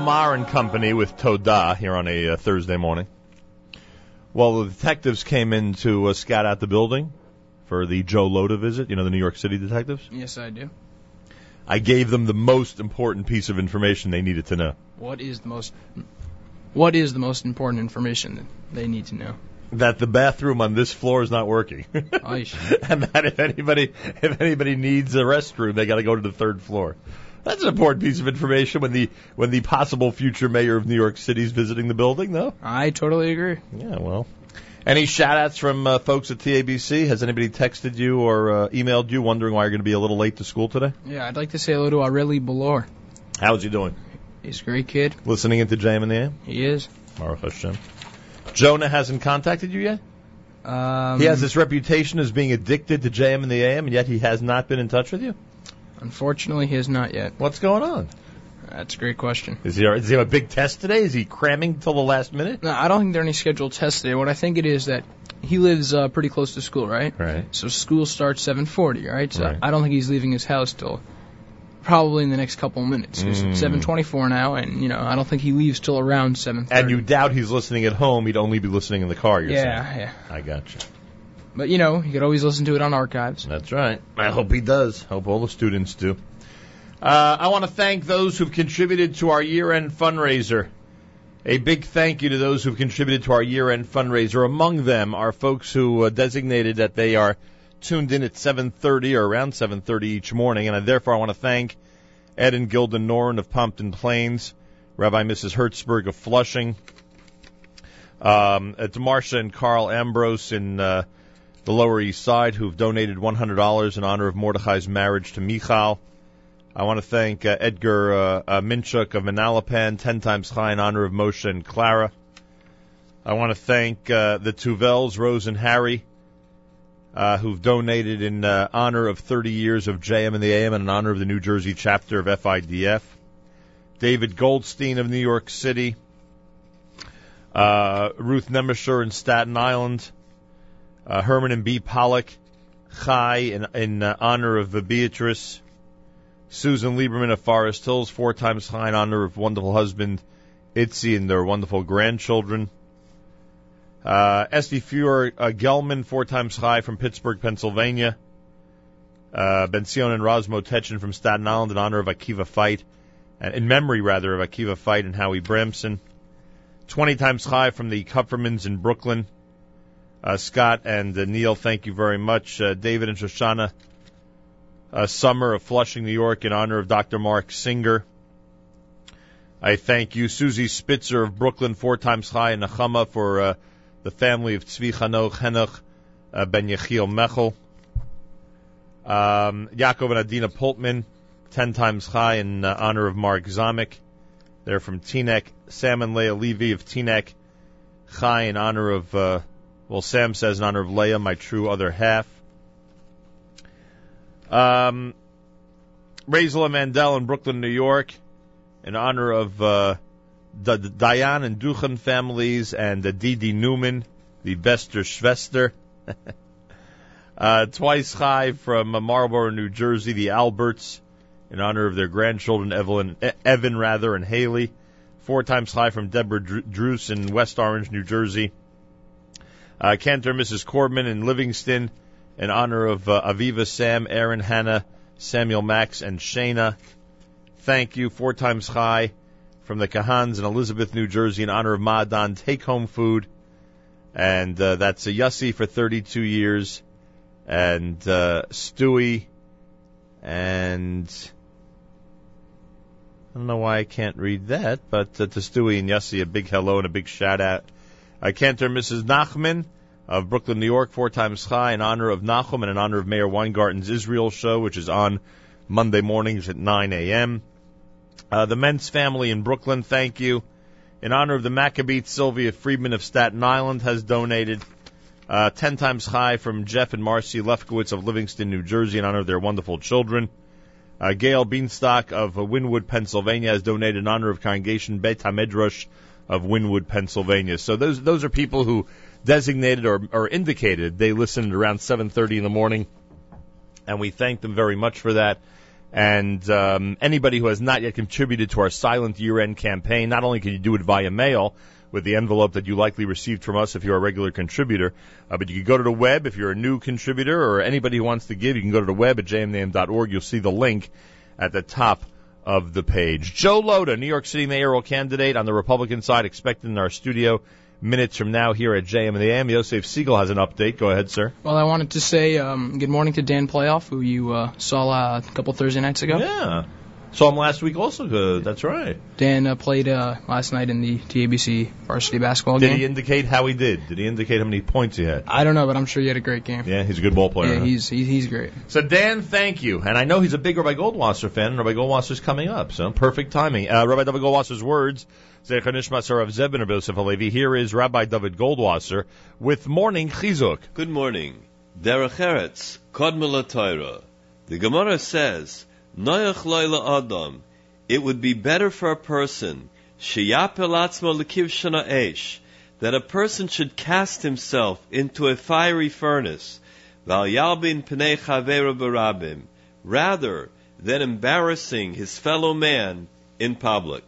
S4: Yisrael and Company with Toda here on a uh, Thursday morning. Well, the detectives came in to uh, scout out the building for the Joe Lhota visit. You know, the New York City detectives.
S14: Yes, I do.
S4: I gave them the most important piece of information they needed to know.
S14: What is the most What is the most important information that they need to know?
S4: That the bathroom on this floor is not working, and that if anybody if anybody needs a restroom, they got to go to the third floor. That's an important piece of information when the when the possible future mayor of New York City is visiting the building, though.
S14: I totally agree.
S4: Yeah, well. Any shout outs from uh, folks at TABC? Has anybody texted you or uh, emailed you wondering why you're going to be a little late to school today?
S14: Yeah, I'd like to say hello to Aureli Balor.
S4: How's he doing?
S14: He's a great kid.
S4: Listening into JM in the AM?
S14: He is.
S4: Baruch Hashem. Jonah hasn't contacted you yet?
S14: Um,
S4: he has this reputation as being addicted to JM in the AM, and yet he has not been in touch with you?
S14: Unfortunately, he has not yet.
S4: What's going on?
S14: That's a great question.
S4: Is he, is he have a big test today? Is he cramming till the last minute?
S14: No, I don't think there are any scheduled tests today. What I think it is that he lives uh, pretty close to school, right?
S4: Right.
S14: So school starts 7:40, right? So
S4: Right.
S14: I don't think he's leaving his house till probably in the next couple of minutes. It's
S4: Mm.
S14: 7:24 now, and you know I don't think he leaves till around 7:30.
S4: And you doubt he's listening at home. He'd only be listening in the car, you're
S14: yeah,
S4: saying.
S14: yeah.
S4: I got you.
S14: But you know, you could always listen to it on archives.
S4: That's right. I hope he does. Hope all the students do. Uh, I want to thank those who've contributed to our year-end fundraiser. A big thank you to those who've contributed to our year-end fundraiser. Among them are folks who uh, designated that they are tuned in at 7:30 or around 7:30 each morning, and I, therefore I want to thank Ed and Gilda Noren of Pompton Plains, Rabbi Mrs. Hertzberg of Flushing, um, to Marcia and Carl Ambrose in uh, the Lower East Side who've donated $100 in honor of Mordechai's marriage to Michal. I want to thank uh, Edgar uh, uh, Minchuk of Manalapan, 10 times high in honor of Moshe and Clara. I want to thank uh, the Tuvels, Rose and Harry, uh, who've donated in uh, honor of 30 years of JM in the AM and in honor of the New Jersey chapter of FIDF. David Goldstein of New York City. Ruth Nemisher in Staten Island. Uh, Herman and B. Pollock. Chai in, in uh, honor of uh, Beatrice. Susan Lieberman of Forest Hills, four times high in honor of wonderful husband Itzi and their wonderful grandchildren. Uh, Fuhr uh, Gelman, four times high from Pittsburgh, Pennsylvania. Uh, Benzion and Rosmo Tetchen from Staten Island in honor of Akiva Fight, in memory rather of Akiva Fight and Howie Bramson. Twenty times high from the Kupfermans in Brooklyn. Uh, Scott and uh, Neil, thank you very much. Uh, David and Shoshana Summer of Flushing, New York, in honor of Dr. Mark Singer. I thank you, Susie Spitzer of Brooklyn, four times high in Nechama for uh, the family of Tzvi Chanoch Henoch uh, Ben Yechiel Mechel. Um, Yaakov and Adina Pultman, ten times high in uh, honor of Mark Zamek. They're from Teaneck. Sam and Leah Levy of Teaneck. high in honor of, uh, well, Sam says in honor of Leah, my true other half. Um, Raisel Mandel in Brooklyn, New York, in honor of uh, the, the Diane and Duchen families and the Didi Newman, the Bester Schwester. uh, twice high from Marlboro, New Jersey, the Alberts, in honor of their grandchildren, Evelyn, Evan rather, and Haley. Four times high from Deborah Dru- Druce in West Orange, New Jersey. Uh, Cantor, Mrs. Corbin in Livingston, in honor of uh, Aviva, Sam, Aaron, Hannah, Samuel, Max, and Shayna. Thank you. Four times high from the Kahans in Elizabeth, New Jersey, in honor of Madan. Take home food. And uh, that's a Yussi for 32 years. And uh, Stewie. And I don't know why I can't read that, but uh, to Stewie and Yussi, a big hello and a big shout out. I can't Mrs. Nachman of Brooklyn, New York, four times high in honor of Nachum and in honor of Mayor Weingarten's Israel show, which is on Monday mornings at 9 a.m. Uh, the Mentz family in Brooklyn, thank you. In honor of the Maccabeats, Sylvia Friedman of Staten Island has donated uh, 10 times high from Jeff and Marcy Lefkowitz of Livingston, New Jersey, in honor of their wonderful children. Uh, Gail Beanstock of uh, Wynnewood, Pennsylvania, has donated in honor of Congregation Beit HaMidrash of Wynnewood, Pennsylvania. So those those are people who designated or, or indicated they listened around 7:30 in the morning and we thank them very much for that. And um, anybody who has not yet contributed to our silent year-end campaign, not only can you do it via mail with the envelope that you likely received from us if you're a regular contributor, uh, but you can go to the web if you're a new contributor or anybody who wants to give. You can go to the web at jmnam.org. You'll see the link at the top of the page. Joe Lhota, New York City mayoral candidate on the Republican side, expected in our studio minutes from now here at JM in the AM. Yosef Segal has an update. Go ahead, sir.
S14: Well, I wanted to say um, good morning to Dan Playoff, who you uh, saw uh, a couple Thursday nights ago.
S4: Yeah. Saw him last week also. Good. That's right.
S14: Dan uh, played uh, last night in the TABC varsity basketball
S4: Did
S14: game.
S4: Did he indicate how he did? Did he indicate how many points he had?
S14: I don't know, but I'm sure he had a great game.
S4: Yeah, he's a good ball player.
S14: Yeah,
S4: huh?
S14: he's he's, he's great.
S4: So Dan, thank you, and I know he's a big Rabbi Goldwasser fan. and Rabbi Goldwasser's coming up, so perfect timing. Uh, Rabbi David Goldwasser's words. Zecher Nishmas of Zebin Rabbi Yosef Here is Rabbi David Goldwasser with morning chizuk.
S16: Good morning. Derech Eretz, Kodma Torah. The Gemara says, Noach loyla Adam, it would be better for a person, that a person should cast himself into a fiery furnace, rather than embarrassing his fellow man in public.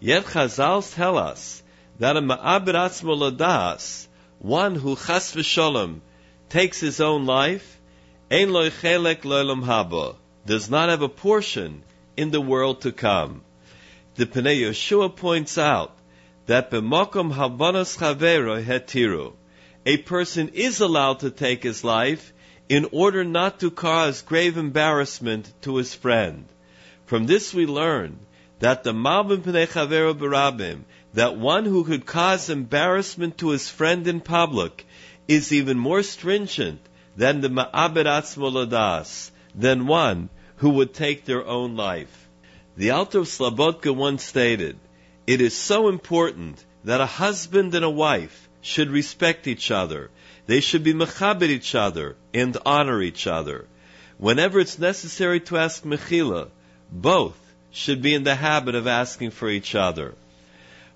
S16: Yet Chazal tell us that a ma'abir atzmo one who chas v'sholem takes his own life, ein loy chelek loylam does not have a portion in the world to come. The Pnei Yeshua points out that b'mokom habanas chavero hetiru, a person is allowed to take his life in order not to cause grave embarrassment to his friend. From this we learn that the malbim pnei chavero barabim, that one who could cause embarrassment to his friend in public, is even more stringent than the ma'abed atzmo ladas, than one who would take their own life. The Alter of Slobodka once stated, It is so important that a husband and a wife should respect each other. They should be mechabed each other and honor each other. Whenever it's necessary to ask mechila, both should be in the habit of asking for each other.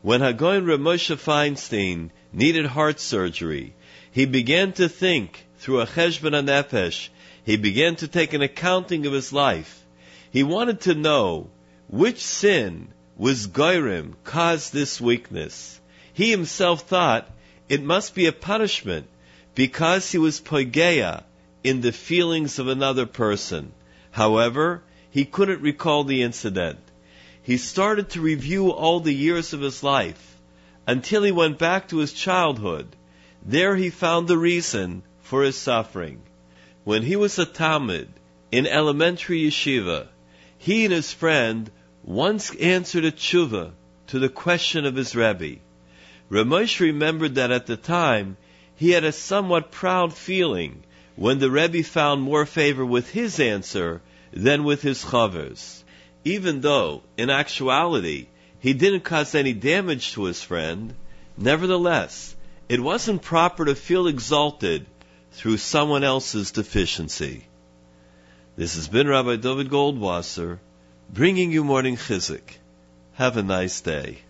S16: When Hagoyin Rav Moshe Feinstein needed heart surgery, he began to think through a cheshbon nefesh. He began to take an accounting of his life. He wanted to know which sin was goyrim caused this weakness. He himself thought it must be a punishment because he was poigeya in the feelings of another person. However, he couldn't recall the incident. He started to review all the years of his life until he went back to his childhood. There he found the reason for his suffering. When he was a Talmud in elementary yeshiva, he and his friend once answered a tshuva to the question of his Rebbe. Ramesh remembered that at the time he had a somewhat proud feeling when the Rebbe found more favor with his answer than with his chavers. Even though, in actuality, he didn't cause any damage to his friend, nevertheless, it wasn't proper to feel exalted through someone else's deficiency. This has been Rabbi David Goldwasser, bringing you morning chizik. Have a nice day.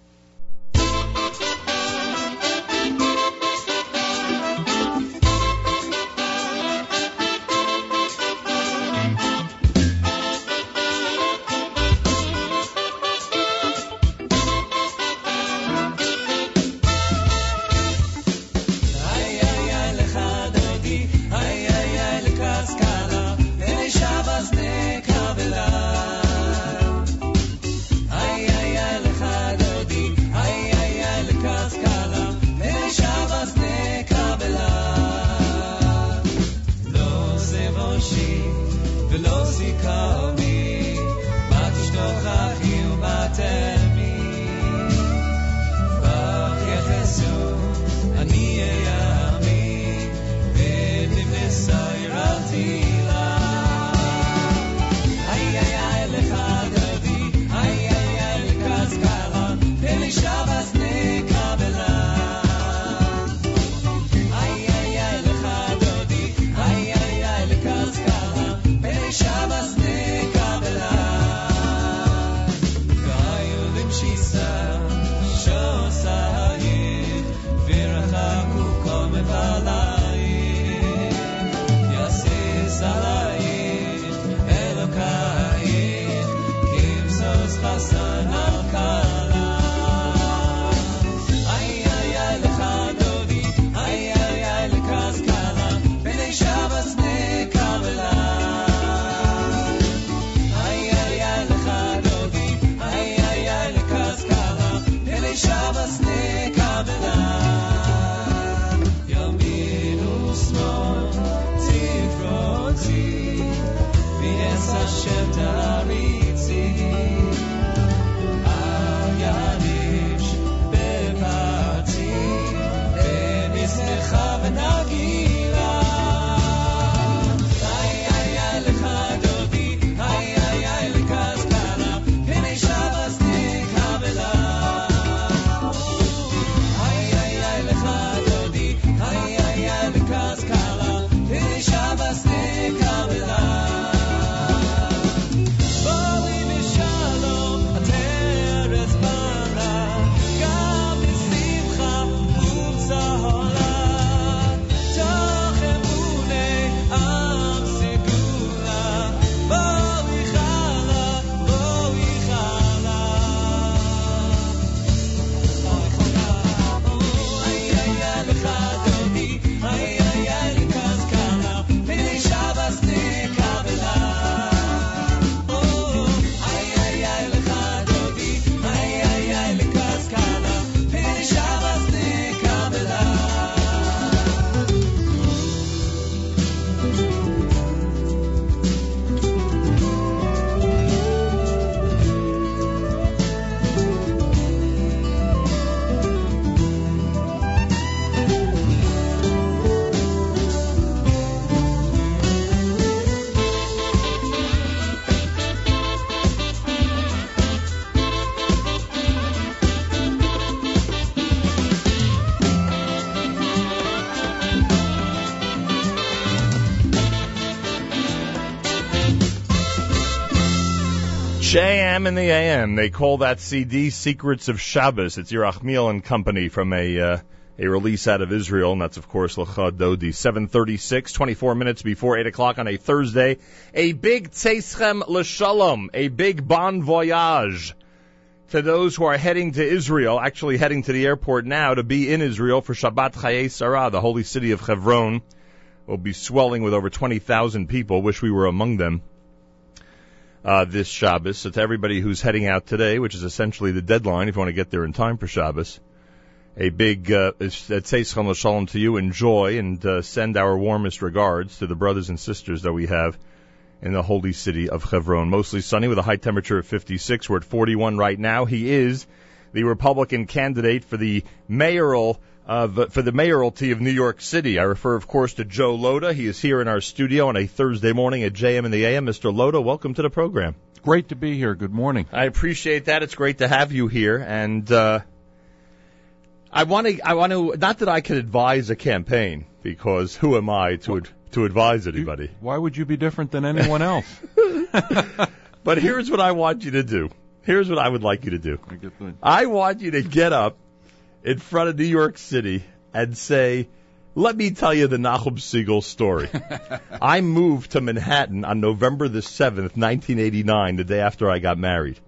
S4: JM in the AM. They call that CD Secrets of Shabbos. It's Yerachmiel and Company from a uh, a release out of Israel, and that's of course Lecha Dodi. 736, 24 minutes before 8 o'clock on a Thursday. A big Tzeschem L'Shalom, a big bon voyage to those who are heading to Israel, actually heading to the airport now to be in Israel for Shabbat Chayei Sarah, the holy city of Hebron. Will be swelling with over 20,000 people. Wish we were among them uh, this Shabbos. So to everybody who's heading out today, which is essentially the deadline if you want to get there in time for Shabbos, a big uh, Tzeschem Shalom to you. Enjoy and uh, send our warmest regards to the brothers and sisters that we have in the holy city of Hebron. Mostly sunny with a high temperature of 56. We're at 41 right now. He is the Republican candidate for the mayoral of, for the mayoralty of New York City. I refer, of course, to Joe Lhota. He is here in our studio on a Thursday morning at JM in the AM. Mr. Lhota, welcome to the program.
S17: Great to be here. Good morning.
S4: I appreciate that. It's great to have you here, and uh, I want to. I want to. Not that I can advise a campaign because who am I to ad, to advise anybody?
S17: Why would you be different than anyone else?
S4: but here's what I want you to do. Here's what I would like you to do. I want you to get up in front of New York City and say, let me tell you the Nachum Segal story. I moved to Manhattan on November the 7th, 1989, the day after I got married.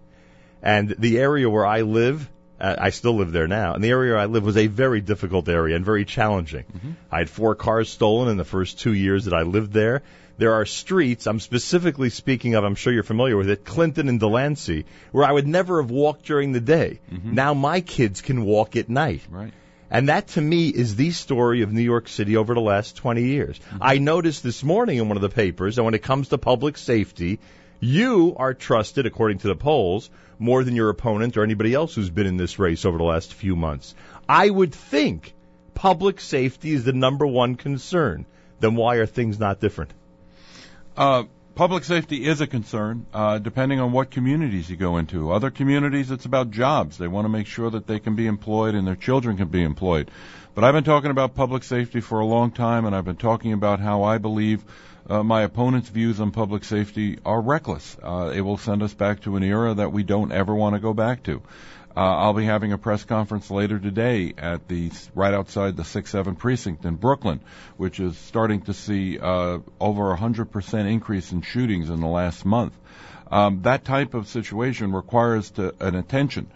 S4: And the area where I live, uh, I still live there now, and the area I live was a very difficult area and very challenging.
S17: Mm-hmm.
S4: I had four cars stolen in the first two years that I lived there. There are streets, I'm specifically speaking of, I'm sure you're familiar with it, Clinton and Delancey, where I would never have walked during the day. Mm-hmm. Now my kids can walk at night.
S17: Right.
S4: And that to me is the story of New York City over the last 20 years. Mm-hmm. I noticed this morning in one of the papers that when it comes to public safety, you are trusted, according to the polls, more than your opponent or anybody else who's been in this race over the last few months. I would think public safety is the number one concern. Then why are things not different?
S17: Uh, public safety is a concern, uh, depending on what communities you go into. Other communities, it's about jobs. They want to make sure that they can be employed and their children can be employed. But I've been talking about public safety for a long time, and I've been talking about how I believe uh, my opponent's views on public safety are reckless. Uh, it will send us back to an era that we don't ever want to go back to. Uh, I'll be having a press conference later today at the right outside the 6-7 precinct in Brooklyn, which is starting to see uh, over a hundred percent increase in shootings in the last month. Um, that type of situation requires to, an attention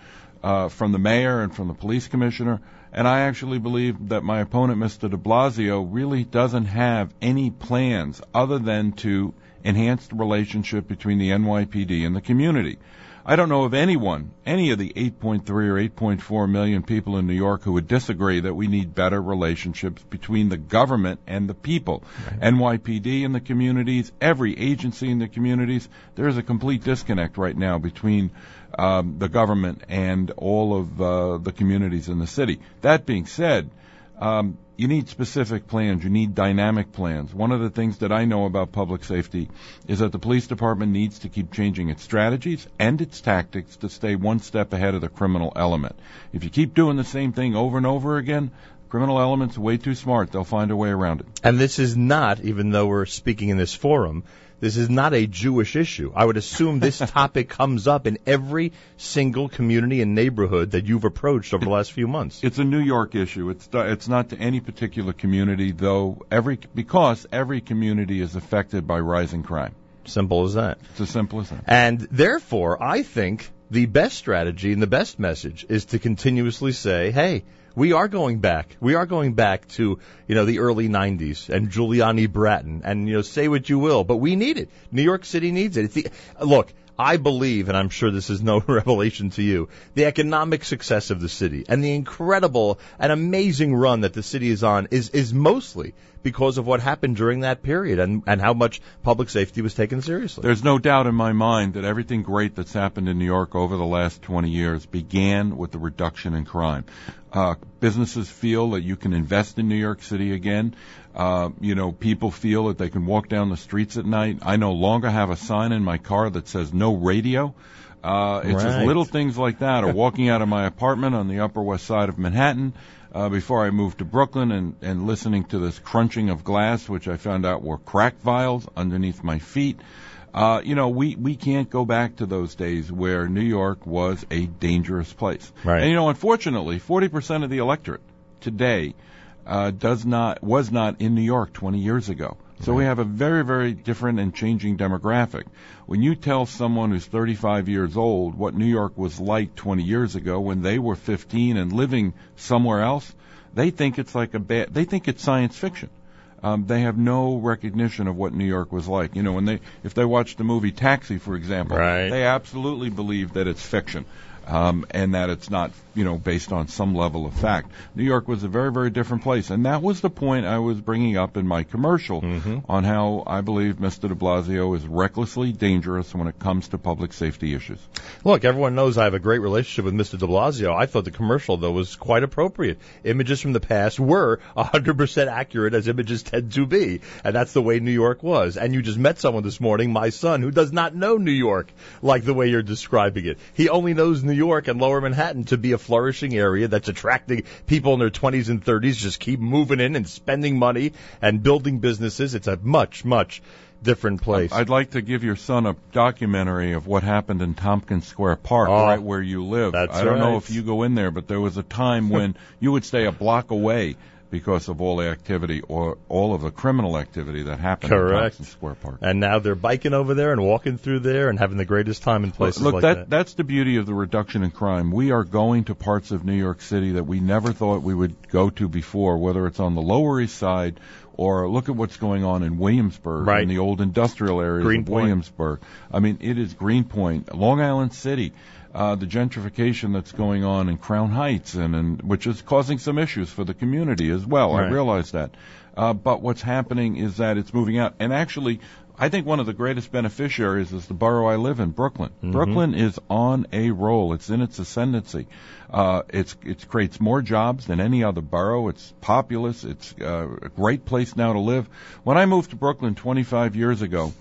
S17: uh, from the mayor and from the police commissioner. And I actually believe that my opponent, Mr. de Blasio, really doesn't have any plans other than to enhance the relationship between the NYPD and the community. I don't know of anyone, any of the 8.3 or 8.4 million people in New York who would disagree that we need better relationships between the government and the people. NYPD and the communities, every agency in the communities, there is a complete disconnect right now between um, the government and all of uh, the communities in the city. That being said, um, you need specific plans. You need dynamic plans. One of the things that I know about public safety is that the police department needs to keep changing its strategies and its tactics to stay one step ahead of the criminal element. If you keep doing the same thing over and over again, criminal elements way too smart. They'll find a way around it.
S4: And this is not, even though we're speaking in this forum, this is not a Jewish issue. I would assume this topic comes up in every single community and neighborhood that you've approached over the last few months.
S17: It's a New York issue. It's it's not to any particular community, though. Every because every community is affected by rising crime.
S4: Simple as that.
S17: It's as simple as that.
S4: And therefore, I think the best strategy and the best message is to continuously say, hey, we are going back. We are going back to, you know, the early 90s and Giuliani Bratton and, you know, say what you will, but we need it. New York City needs it. It's the, look, I believe, and I'm sure this is no revelation to you, the economic success of the city and the incredible and amazing run that the city is on is, is mostly because of what happened during that period and, and how much public safety was taken seriously.
S17: There's no doubt in my mind that everything great that's happened in New York over the last 20 years began with the reduction in crime. Uh, businesses feel that you can invest in New York City again. Uh, you know, people feel that they can walk down the streets at night. I no longer have a sign in my car that says no radio. Uh, it's just little things like that, or walking out of my apartment on the Upper West Side of Manhattan uh, before I moved to Brooklyn, and, and listening to this crunching of glass, which I found out were crack vials underneath my feet. Uh, you know, we, we can't go back to those days where New York was a dangerous place.
S4: Right.
S17: And you know, unfortunately, 40% of the electorate today uh, does not was not in New York 20 years ago. So we have a very, very different and changing demographic. When you tell someone who's 35 years old what New York was like 20 years ago when they were 15 and living somewhere else, they think it's like a bad, they think it's science fiction. Um, they have no recognition of what New York was like. You know, when they, if they watch the movie Taxi, for example,
S4: Right.
S17: they absolutely believe that it's fiction. Um, and that it's not, you know, based on some level of fact. New York was a very, very different place, and that was the point I was bringing up in my commercial on how I believe Mr. De Blasio is recklessly dangerous when it comes to public safety issues.
S4: Look, everyone knows I have a great relationship with Mr. de Blasio. I thought the commercial, though, was quite appropriate. Images from the past were 100% accurate as images tend to be. And that's the way New York was. And you just met someone this morning, my son, who does not know New York like the way you're describing it. He only knows New York and lower Manhattan to be a flourishing area that's attracting people in their 20s and 30s, just keep moving in and spending money and building businesses. It's a much, much different place.
S17: I'd like to give your son a documentary of what happened in Tompkins Square Park,
S4: Oh,
S17: right where you live.
S4: that's
S17: I don't know if you go in there, but there was a time when you would stay a block away because of all the activity or all of the criminal activity that happened in
S4: Correct.
S17: Tompkins Square Park.
S4: And now they're biking over there and walking through there and having the greatest time in places
S17: Look,
S4: like
S17: that,
S4: that.
S17: that's the beauty of the reduction in crime. We are going to parts of New York City that we never thought we would go to before, whether it's on the Lower East Side or look at what's going on in Williamsburg,
S4: Right.
S17: in the old industrial areas
S4: Greenpoint.
S17: of Williamsburg. I mean, it is Greenpoint, Long Island City. Uh, the gentrification that's going on in Crown Heights, and, and which is causing some issues for the community as well. I realize that. Uh, but what's happening is that it's moving out. And actually, I think one of the greatest beneficiaries is the borough I live in, Brooklyn.
S4: Mhm.
S17: Brooklyn is on a roll. It's in its ascendancy. Uh, it's it creates more jobs than any other borough. It's populous. It's uh, a great place now to live. When I moved to Brooklyn 25 years ago,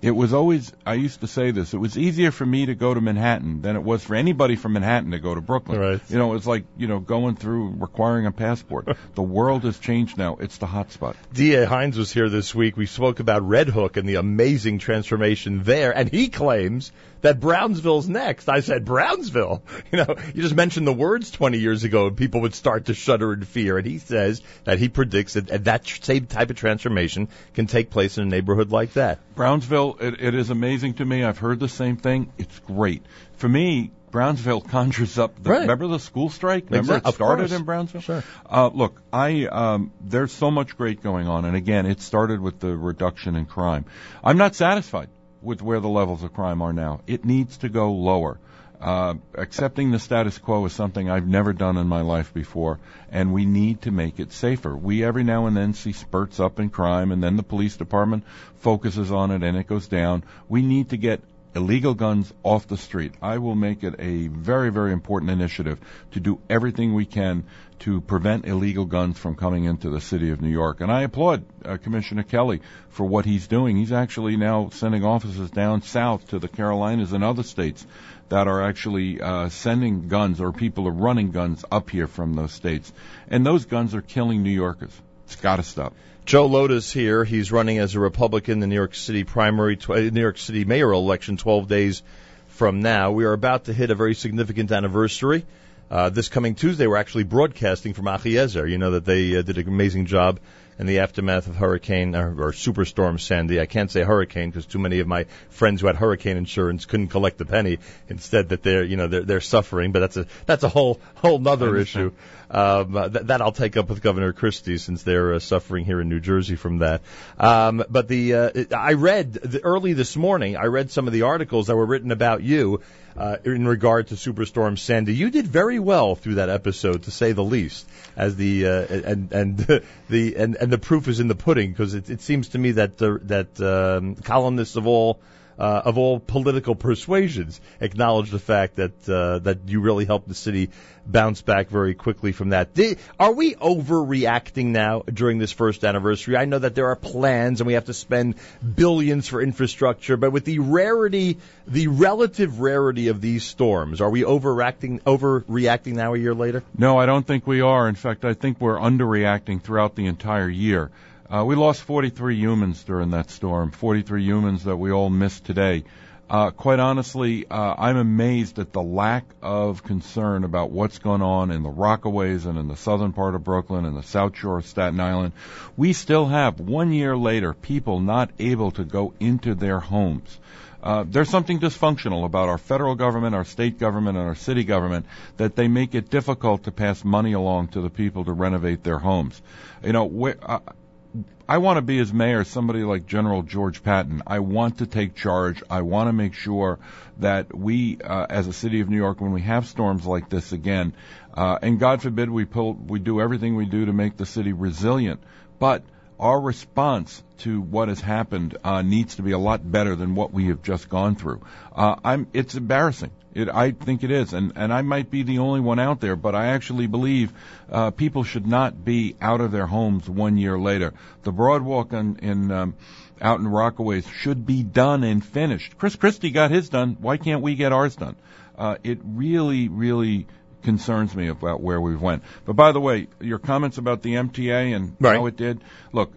S17: it was always I used to say this. It was easier for me to go to Manhattan than it was for anybody from Manhattan to go to Brooklyn.
S4: Right.
S17: You know, it's like you know going through requiring a passport. the world has changed now. It's the hot spot.
S4: D.A. Hynes was here this week. We spoke about Red Hook and the amazing transformation there, and he claims that Brownsville's next. I said, Brownsville? You know, you just mentioned the words 20 years ago and people would start to shudder in fear. And he says that he predicts that that same type of transformation can take place in a neighborhood like that.
S17: Brownsville, it, it is amazing to me. I've heard the same thing. It's great. For me, Brownsville conjures up. The,
S4: Right.
S17: Remember the school strike? Remember
S4: Exact-
S17: it started in Brownsville.
S4: Sure.
S17: Uh, look, I um, there's so much great going on, and again, it started with the reduction in crime. I'm not satisfied with where the levels of crime are now. It needs to go lower. Uh, accepting the status quo is something I've never done in my life before, and we need to make it safer. We every now and then see spurts up in crime, and then the police department focuses on it and it goes down. We need to get illegal guns off the street. I will make it a very, very important initiative to do everything we can to prevent illegal guns from coming into the city of New York. And I applaud uh, Commissioner Kelly for what he's doing. He's actually now sending officers down south to the Carolinas and other states that are actually uh, sending guns or people are running guns up here from those states. And those guns are killing New Yorkers. It's got to stop.
S4: Joe Lhota's here. He's running as a Republican in the New York City primary, tw- uh, New York City mayoral election 12 days from now. We are about to hit a very significant anniversary. Uh, this coming Tuesday, we're actually broadcasting from Achiezer. You know that they uh, did an amazing job in the aftermath of Hurricane or, or Superstorm Sandy. I can't say hurricane because too many of my friends who had hurricane insurance couldn't collect the penny. Instead, that they're you know they're they're suffering. But that's a that's a whole whole other issue. Um, uh, th- that I'll take up with Governor Christie since they're uh, suffering here in New Jersey from that. Um, but the uh, I read the, early this morning. I read some of the articles that were written about you uh, in regard to Superstorm Sandy. You did very well through that episode, to say the least. As the uh, and and the and, and the proof is in the pudding because it, it seems to me that the, that um, columnists of all uh, of all political persuasions acknowledge the fact that uh, that you really helped the city bounce back very quickly from that. Di- Are we overreacting now during this first anniversary? I know that there are plans and we have to spend billions for infrastructure, but with the rarity, the relative rarity of these storms, are we overreacting overreacting now a year later?
S17: No, I don't think we are. In fact, I think we're underreacting throughout the entire year. Uh, we lost 43 humans during that storm, 43 humans that we all miss today. Uh, quite honestly, uh, I'm amazed at the lack of concern about what's going on in the Rockaways and in the southern part of Brooklyn and the South Shore of Staten Island. We still have, one year later, people not able to go into their homes. Uh, there's something dysfunctional about our federal government, our state government, and our city government that they make it difficult to pass money along to the people to renovate their homes. You know, where, uh, I want to be as mayor somebody like General George Patton. I want to take charge. I want to make sure that we, uh, as a city of New York, when we have storms like this again, uh, and God forbid we pull, we do everything we do to make the city resilient, but our response to what has happened uh, needs to be a lot better than what we have just gone through. Uh, I'm, it's embarrassing. It, I think it is, and and I might be the only one out there, but I actually believe uh, people should not be out of their homes one year later. The Broadwalk in, in um, out in Rockaways should be done and finished. Chris Christie got his done. Why can't we get ours done? Uh, it really, really concerns me about where we've went. But by the way, your comments about the MTA and how it did. Look,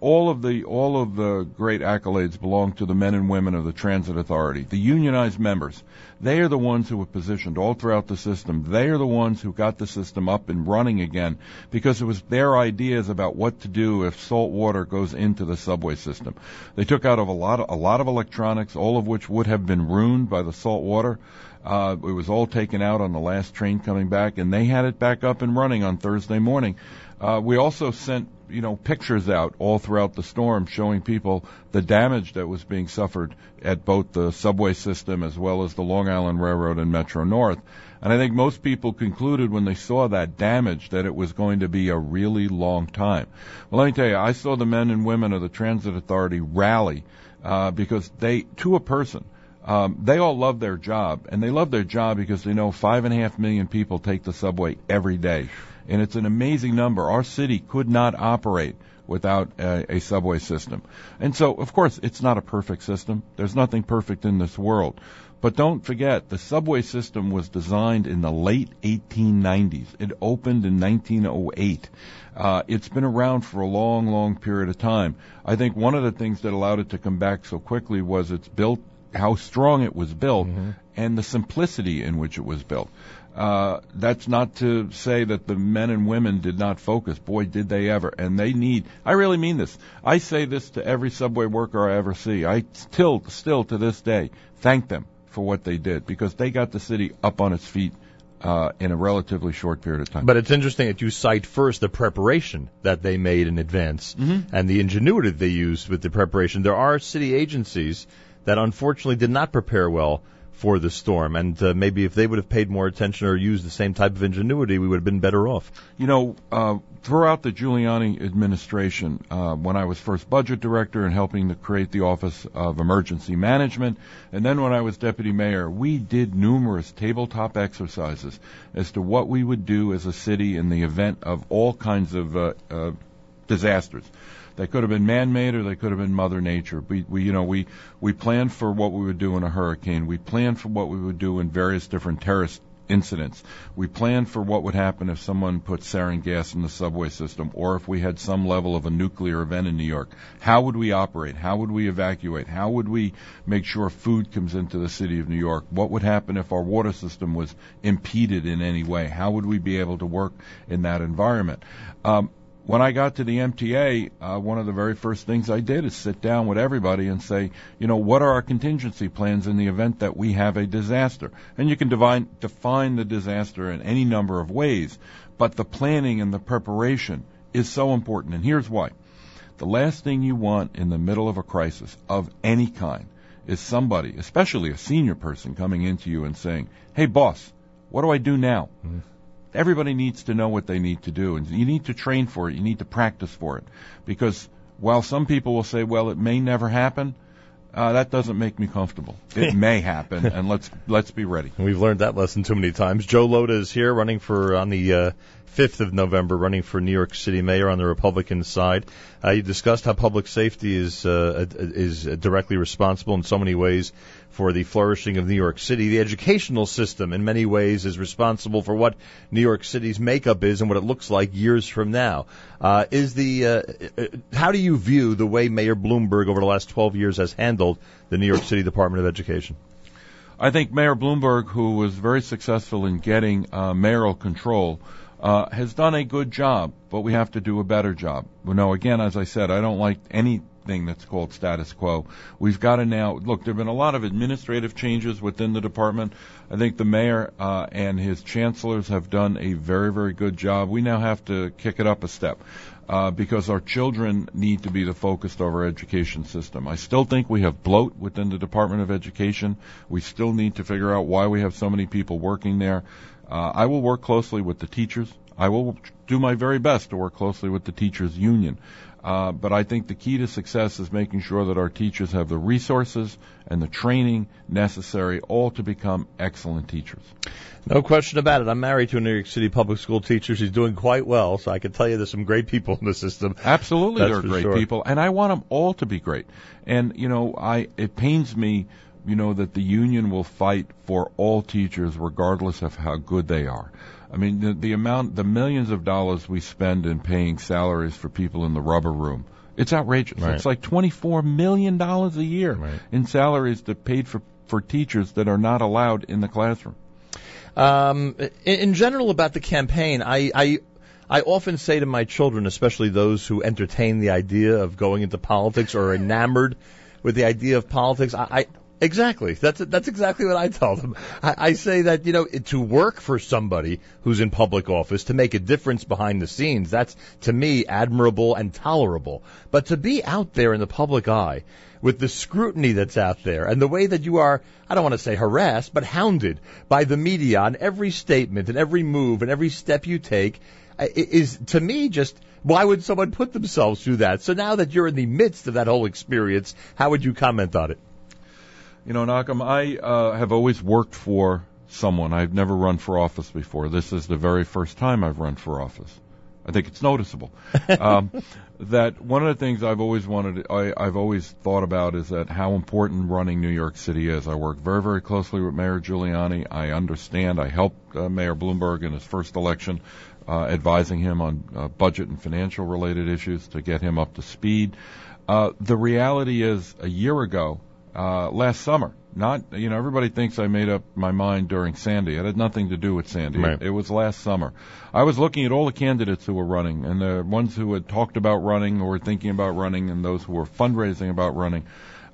S17: all of the all of the great accolades belong to the men and women of the Transit Authority, the unionized members. They are the ones who were positioned all throughout the system. They are the ones who got the system up and running again because it was their ideas about what to do if salt water goes into the subway system. They took out of a lot of, a lot of electronics, all of which would have been ruined by the salt water. Uh, it was all taken out on the last train coming back, and they had it back up and running on Thursday morning. Uh, we also sent, you know, pictures out all throughout the storm showing people the damage that was being suffered at both the subway system as well as the Long Island Railroad and Metro North. And I think most people concluded when they saw that damage that it was going to be a really long time. Well, let me tell you, I saw the men and women of the Transit Authority rally uh, because they, to a person, um, they all love their job, and they love their job because they know five and a half million people take the subway every day, and it's an amazing number. Our city could not operate without a, a subway system, and so of course it's not a perfect system. There's nothing perfect in this world, but don't forget the subway system was designed in the late 1890s. It opened in 1908. Uh, it's been around for a long, long period of time. I think one of the things that allowed it to come back so quickly was it's built how strong it was built and the simplicity in which it was built. Uh, that's not to say that the men and women did not focus. Boy, did they ever. And they need, I really mean this. I say this to every subway worker I ever see. I still, still to this day, thank them for what they did because they got the city up on its feet uh, in a relatively short period of time.
S4: But it's interesting that you cite first the preparation that they made in advance and the ingenuity they used with the preparation. There are city agencies that unfortunately did not prepare well for the storm, and uh, maybe if they would have paid more attention or used the same type of ingenuity, we would have been better off.
S17: You know, uh, throughout the Giuliani administration, uh, when I was first budget director and helping to create the Office of Emergency Management, and then when I was deputy mayor, we did numerous tabletop exercises as to what we would do as a city in the event of all kinds of uh, uh, disasters. They could have been man-made or they could have been Mother Nature. We, we, you know, we we planned for what we would do in a hurricane. We planned for what we would do in various different terrorist incidents. We planned for what would happen if someone put sarin gas in the subway system or if we had some level of a nuclear event in New York. How would we operate? How would we evacuate? How would we make sure food comes into the city of New York? What would happen if our water system was impeded in any way? How would we be able to work in that environment? Um, when I got to the MTA, uh, one of the very first things I did is sit down with everybody and say, you know, what are our contingency plans in the event that we have a disaster? And you can divine, define the disaster in any number of ways, but the planning and the preparation is so important. And here's why. The last thing you want in the middle of a crisis of any kind is somebody, especially a senior person, coming into you and saying, hey, boss, what do I do now? Everybody needs to know what they need to do, and you need to train for it. You need to practice for it, because while some people will say, "Well, it may never happen," uh, that doesn't make me comfortable. It may happen, and let's let's be ready.
S4: We've learned that lesson too many times. Joe Lhota is here, running for on the uh, 5th of November, running for New York City mayor on the Republican side. Uh, you discussed how public safety is uh, is directly responsible in so many ways for the flourishing of New York City. The educational system, in many ways, is responsible for what New York City's makeup is and what it looks like years from now. Uh, is the uh, uh, how do you view the way Mayor Bloomberg over the last 12 years has handled the New York City Department of Education?
S17: I think Mayor Bloomberg, who was very successful in getting uh, mayoral control, uh, has done a good job, but we have to do a better job. Well, no, again, as I said, I don't like anything that's called status quo. We've got to now look. There have been a lot of administrative changes within the department. I think the mayor uh, and his chancellors have done a very, very good job. We now have to kick it up a step. Uh, because our children need to be the focus of our education system. I still think we have bloat within the Department of Education. We still need to figure out why we have so many people working there. Uh, I will work closely with the teachers. I will do my very best to work closely with the teachers union. Uh, but I think the key to success is making sure that our teachers have the resources and the training necessary all to become excellent teachers.
S4: No question about it. I'm married to a New York City public school teacher. She's doing quite well, so I can tell you there's some great people in the system.
S17: Absolutely,
S4: That's
S17: they're great
S4: sure.
S17: people, and I want them all to be great. And you know, I it pains me, you know, that the union will fight for all teachers regardless of how good they are. I mean, the, the amount, the millions of dollars we spend in paying salaries for people in the rubber room. It's outrageous.
S4: Right.
S17: It's like twenty-four million dollars a year in salaries that paid for for teachers that are not allowed in the classroom.
S4: Um, in, in general, about the campaign, I, I I often say to my children, especially those who entertain the idea of going into politics or are enamored with the idea of politics, I, I exactly that's that's exactly what I tell them. I, I say that you know to work for somebody who's in public office to make a difference behind the scenes, that's to me admirable and tolerable. But to be out there in the public eye with the scrutiny that's out there and the way that you are, I don't want to say harassed, but hounded by the media on every statement and every move and every step you take uh, is to me just why would someone put themselves through that? So now that you're in the midst of that whole experience, how would you comment on it?
S17: You know, Nachum, I uh, have always worked for someone. I've never run for office before. This is the very first time I've run for office. I think it's noticeable. um, that one of the things I've always wanted, I, I've always thought about is that how important running New York City is. I work very, very closely with Mayor Giuliani. I understand. I helped uh, Mayor Bloomberg in his first election, uh, advising him on uh, budget and financial related issues to get him up to speed. Uh, the reality is, a year ago, uh, last summer. Not, you know, everybody thinks I made up my mind during Sandy. It had nothing to do with Sandy.
S4: Right.
S17: It, it was last summer. I was looking at all the candidates who were running, and the ones who had talked about running or were thinking about running, and those who were fundraising about running.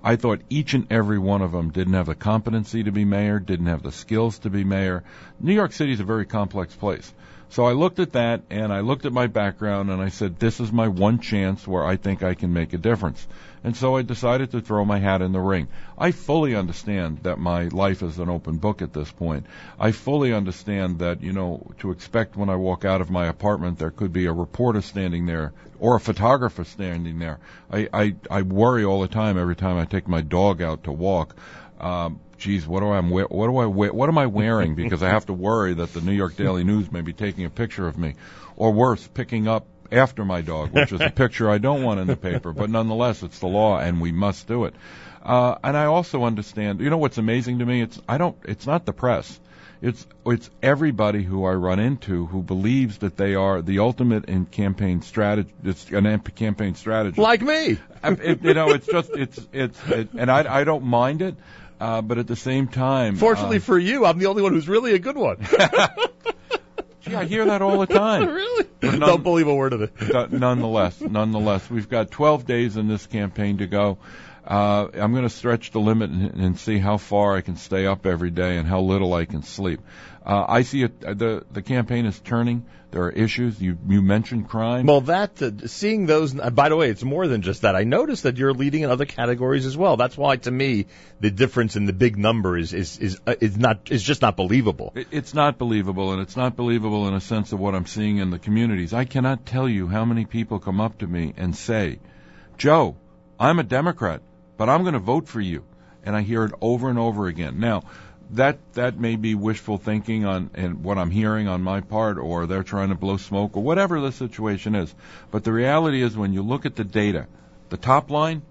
S17: I thought each and every one of them didn't have the competency to be mayor, didn't have the skills to be mayor. New York City is a very complex place. So I looked at that and I looked at my background and I said, this is my one chance where I think I can make a difference. And so I decided to throw my hat in the ring. I fully understand that my life is an open book at this point. I fully understand that, you know, to expect when I walk out of my apartment there could be a reporter standing there or a photographer standing there. I, I, I worry all the time every time I take my dog out to walk. Um, geez, what do I wear? What do I wear? What am I wearing? Because I have to worry that the New York Daily News may be taking a picture of me, or worse, picking up after my dog, which is a picture I don't want in the paper. But nonetheless, it's the law, and we must do it. Uh, and I also understand. You know what's amazing to me? It's I don't. It's not the press. It's it's everybody who I run into who believes that they are the ultimate in campaign strategy. It's an amp- campaign strategy.
S4: Like me.
S17: Um, it, you know, it's just it's it's it, and I I don't mind it, uh, but at the same time,
S4: Fortunately
S17: uh,
S4: for you, I'm the only one who's really a good one.
S17: gee, I hear that all the time.
S4: really?
S17: None-
S4: Don't believe a word of it.
S17: Nonetheless, nonetheless, we've got 12 days in this campaign to go. Uh, I'm going to stretch the limit and, and see how far I can stay up every day and how little I can sleep. Uh, I see it. The the campaign is turning. There are issues. You you mentioned crime.
S4: Well, that uh, seeing those. Uh, by the way, it's more than just that. I noticed that you're leading in other categories as well. That's why, to me, the difference in the big number is is is uh, is not is just not believable.
S17: It- It's not believable, and it's not believable in a sense of what I'm seeing in the communities. I cannot tell you how many people come up to me and say, Joe, I'm a Democrat, but I'm going to vote for you. And I hear it over and over again. Now, that that may be wishful thinking on and what I'm hearing on my part, or they're trying to blow smoke, or whatever the situation is. But the reality is, when you look at the data, the top line,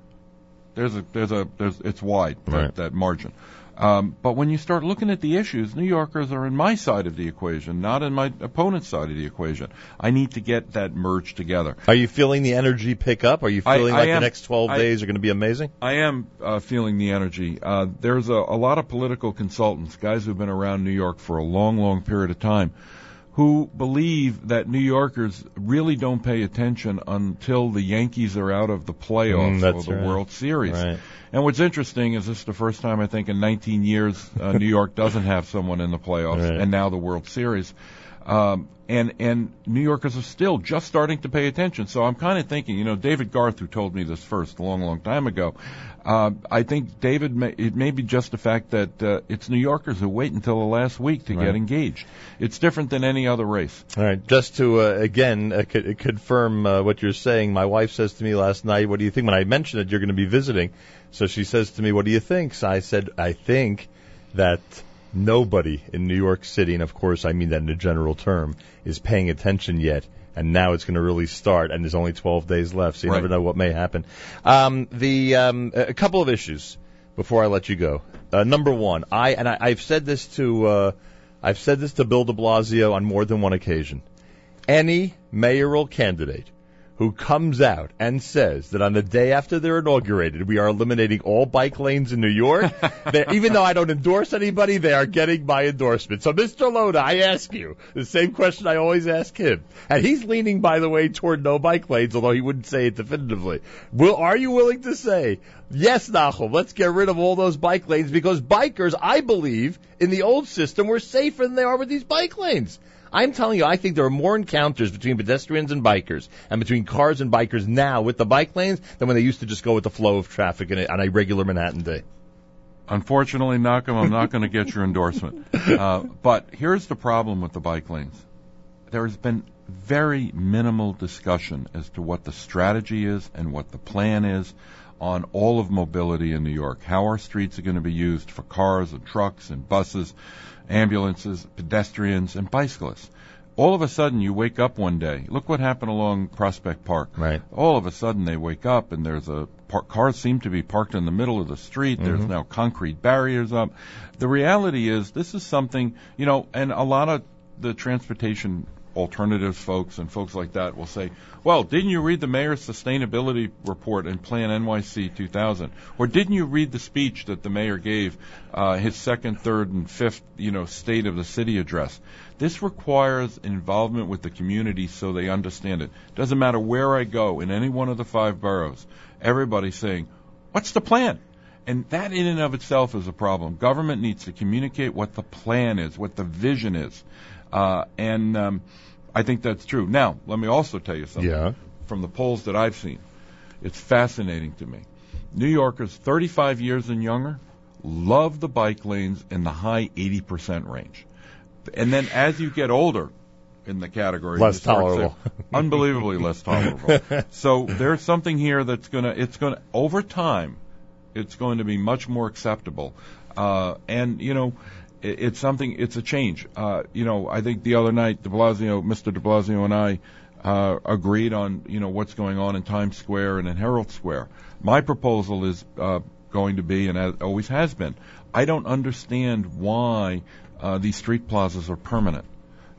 S17: there's a there's a there's it's wide
S4: Right.
S17: that, that margin. Um, but when you start looking at the issues, New Yorkers are in my side of the equation, not in my opponent's side of the equation. I need to get that merged together.
S4: Are you feeling the energy pick up? Are you
S17: I-
S4: feeling
S17: I
S4: like
S17: am-
S4: the next 12
S17: I-
S4: days are going to be amazing?
S17: I am uh, feeling the energy. Uh, there's a, a lot of political consultants, guys who've been around New York for a long, long period of time, who believe that New Yorkers really don't pay attention until the Yankees are out of the playoffs
S4: Mm,
S17: or the
S4: right.
S17: World Series.
S4: Right.
S17: And what's interesting is this is the first time I think in 19 years uh, New York doesn't have someone in the playoffs,
S4: Right.
S17: and now the World Series. Um, and and New Yorkers are still just starting to pay attention. So I'm kind of thinking, you know, David Garth, who told me this first a long, long time ago, uh, I think David, may, it may be just the fact that uh, it's New Yorkers who wait until the last week to
S4: Right.
S17: get engaged. It's different than any other race.
S4: All right, just to uh, again uh, co- confirm uh, what you're saying, my wife says to me last night, "What do you think?" When I mentioned it, you're going to be visiting, so she says to me, "What do you think?" So I said, "I think that nobody in New York City, and of course I mean that in a general term, is paying attention yet." And now it's going to really start, and there's only 12 days left, so you
S17: Right.
S4: never know what may happen. Um, the um, a couple of issues before I let you go. Uh, number one, I and I, I've said this to uh, I've said this to Bill De Blasio on more than one occasion. Any mayoral candidate who comes out and says that on the day after they're inaugurated, we are eliminating all bike lanes in New York, even though I don't endorse anybody, they are getting my endorsement. So, Mr. Lhota, I ask you the same question I always ask him. And he's leaning, by the way, toward no bike lanes, although he wouldn't say it definitively. Will, are you willing to say, yes, Nachum, let's get rid of all those bike lanes because bikers, I believe, in the old system were safer than they are with these bike lanes. I'm telling you, I think there are more encounters between pedestrians and bikers and between cars and bikers now with the bike lanes than when they used to just go with the flow of traffic in a, on a regular Manhattan day.
S17: Unfortunately, Malcolm, I'm not going to get your endorsement. Uh, but here's the problem with the bike lanes. There has been very minimal discussion as to what the strategy is and what the plan is on all of mobility in New York. How our streets are going to be used for cars and trucks and buses, ambulances, pedestrians, and bicyclists. All of a sudden, you wake up one day. Look what happened along Prospect Park.
S4: Right.
S17: All of a sudden, they wake up and there's a par- cars seem to be parked in the middle of the street. There's
S4: Mhm.
S17: now concrete barriers up. The reality is, this is something you know, and a lot of the transportation alternatives folks and folks like that will say, well, didn't you read the mayor's sustainability report and Plan NYC 2000? Or didn't you read the speech that the mayor gave, uh, his second, third, and fifth, you know, state of the city address? This requires involvement with the community so they understand it. Doesn't matter where I go in any one of the five boroughs, everybody's saying, what's the plan? And that in and of itself is a problem. Government needs to communicate what the plan is, what the vision is. Uh, and um, I think that's true. Now, let me also tell you something.
S4: Yeah.
S17: From the polls that I've seen, it's fascinating to me. New Yorkers 35 years and younger love the bike lanes in the high 80% range. And then as you get older in the category,
S4: Less
S17: you start to-
S4: tolerable.
S17: unbelievably less tolerable. so there's something here that's going to, it's going to, over time, it's going to be much more acceptable. Uh, and, you know, it's something, it's a change. Uh, you know, I think the other night, de Blasio, Mr. de Blasio and I, uh, agreed on, you know, what's going on in Times Square and in Herald Square. My proposal is, uh, going to be, and as, always has been, I don't understand why, uh, these street plazas are permanent.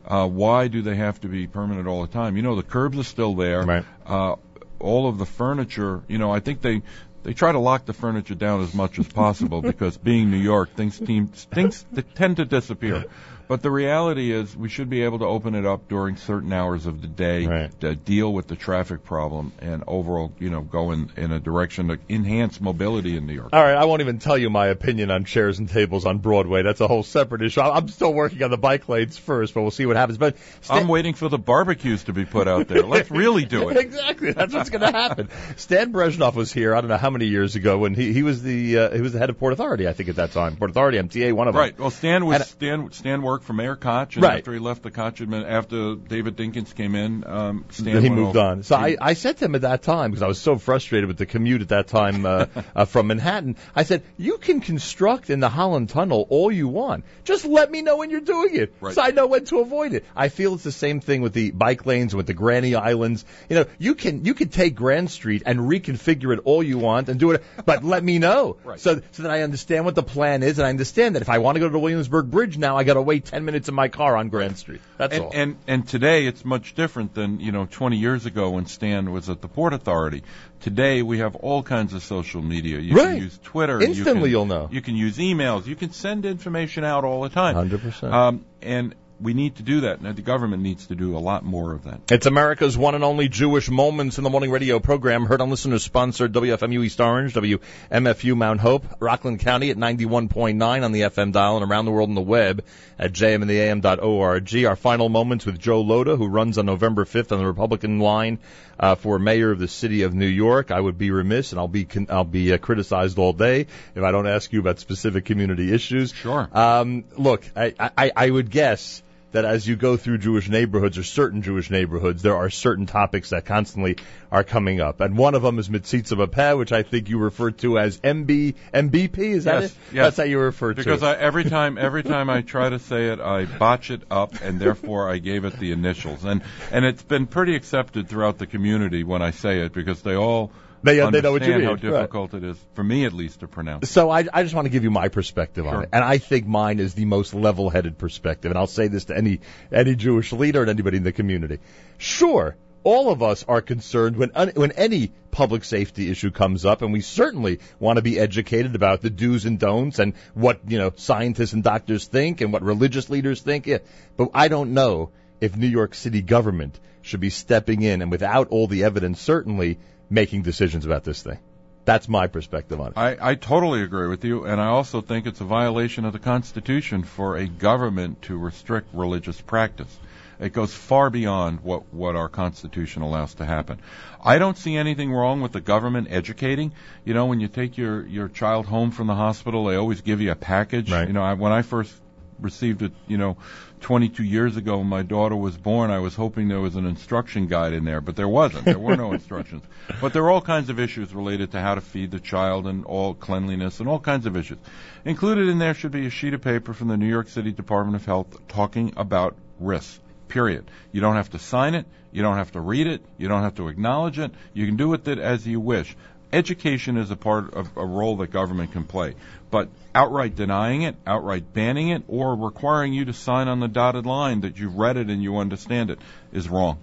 S17: Uh, why do they have to be permanent all the time? You know, the curbs are still there.
S4: Right.
S17: Uh, all of the furniture, you know, I think they they try to lock the furniture down as much as possible because being New York, things things tend to disappear. But the reality is, we should be able to open it up during certain hours of the day
S4: Right.
S17: to deal with the traffic problem and overall, you know, go in, in a direction to enhance mobility in New York.
S4: All right, I won't even tell you my opinion on chairs and tables on Broadway. That's a whole separate issue. I'm still working on the bike lanes first, but we'll see what happens. But
S17: I'm waiting for the barbecues to be put out there. Let's really do it.
S4: exactly. That's what's going to happen. Stan Brezenoff was here. I don't know how many years ago when he he was the uh, he was the head of Port Authority. I think at that time, Port Authority, MTA, one of them.
S17: Right. Well, Stan was
S4: And-
S17: Stan. Stan worked work for Mayor Koch, and
S4: Right.
S17: after he left the Koch admin, after David Dinkins came in, um, Stan
S4: he moved on. So I, I said to him at that time, because I was so frustrated with the commute at that time uh, uh, from Manhattan, I said, you can construct in the Holland Tunnel all you want. Just let me know when you're doing it,
S17: Right.
S4: so I know when to avoid it. I feel it's the same thing with the bike lanes, with the Granny Islands. You know, you can you can take Grand Street and reconfigure it all you want and do it, but let me know
S17: Right.
S4: so so that I understand what the plan is, and I understand that if I want to go to the Williamsburg Bridge now, I got to wait ten minutes in my car on Grand Street. That's
S17: and,
S4: all.
S17: and and today it's much different than you know 20 years ago when Stan was at the Port Authority. Today we have all kinds of social media. You
S4: Right.
S17: can use Twitter.
S4: Instantly
S17: you can,
S4: you'll know.
S17: You can use emails. You can send information out all the time.
S4: 100%.
S17: Um, and we need to do that. Now the government needs to do a lot more of that.
S4: It's America's one and only Jewish Moments in the Morning radio program, heard on listeners sponsored WFMU East Orange, WMFU Mount Hope, Rockland County at 91.9 on the FM dial and around the world on the web at jmintheam.org. Our final moments with Joe Lhota, who runs on November 5th on the Republican line uh, for mayor of the city of New York. I would be remiss, and I'll be con- I'll be uh, criticized all day if I don't ask you about specific community issues.
S17: Sure.
S4: Um, look, I, I, I would guess that as you go through Jewish neighborhoods or certain Jewish neighborhoods, there are certain topics that constantly are coming up. And one of them is Metzitzah B'Peh, which I think you refer to as MB, MBP, is that
S17: yes,
S4: it?
S17: yes.
S4: That's how you refer to
S17: because
S4: it.
S17: I, every time every time I try to say it, I botch it up, and therefore I gave it the initials. And and it's been pretty accepted throughout the community when I say it because they all
S4: They, uh, they
S17: understand
S4: know what you mean,
S17: how
S4: right.
S17: difficult it is for me at least to pronounce.
S4: So I, I just want to give you my perspective on it, and I think mine is the most level-headed perspective. And I'll say this to any any Jewish leader and anybody in the community. Sure, all of us are concerned when un, when any public safety issue comes up, and we certainly want to be educated about the do's and don'ts and what you know scientists and doctors think and what religious leaders think. Yeah, but I don't know if New York City government should be stepping in and without all the evidence, certainly making decisions about this thing. That's my perspective on it.
S17: I, I totally agree with you, and I also think it's a violation of the Constitution for a government to restrict religious practice. It goes far beyond what, what our Constitution allows to happen. I don't see anything wrong with the government educating. You know, when you take your, your child home from the hospital, they always give you a package.
S4: Right.
S17: You know, I, when I first received it, you know, 22 years ago when my daughter was born, I was hoping there was an instruction guide in there, but there wasn't. There were no instructions. But there are all kinds of issues related to how to feed the child and all cleanliness and all kinds of issues. Included in there should be a sheet of paper from the New York City Department of Health talking about risks. Period. You don't have to sign it. You don't have to read it. You don't have to acknowledge it. You can do with it as you wish. Education is a part of a role that government can play. But outright denying it, outright banning it, or requiring you to sign on the dotted line that you've read it and you understand it is wrong.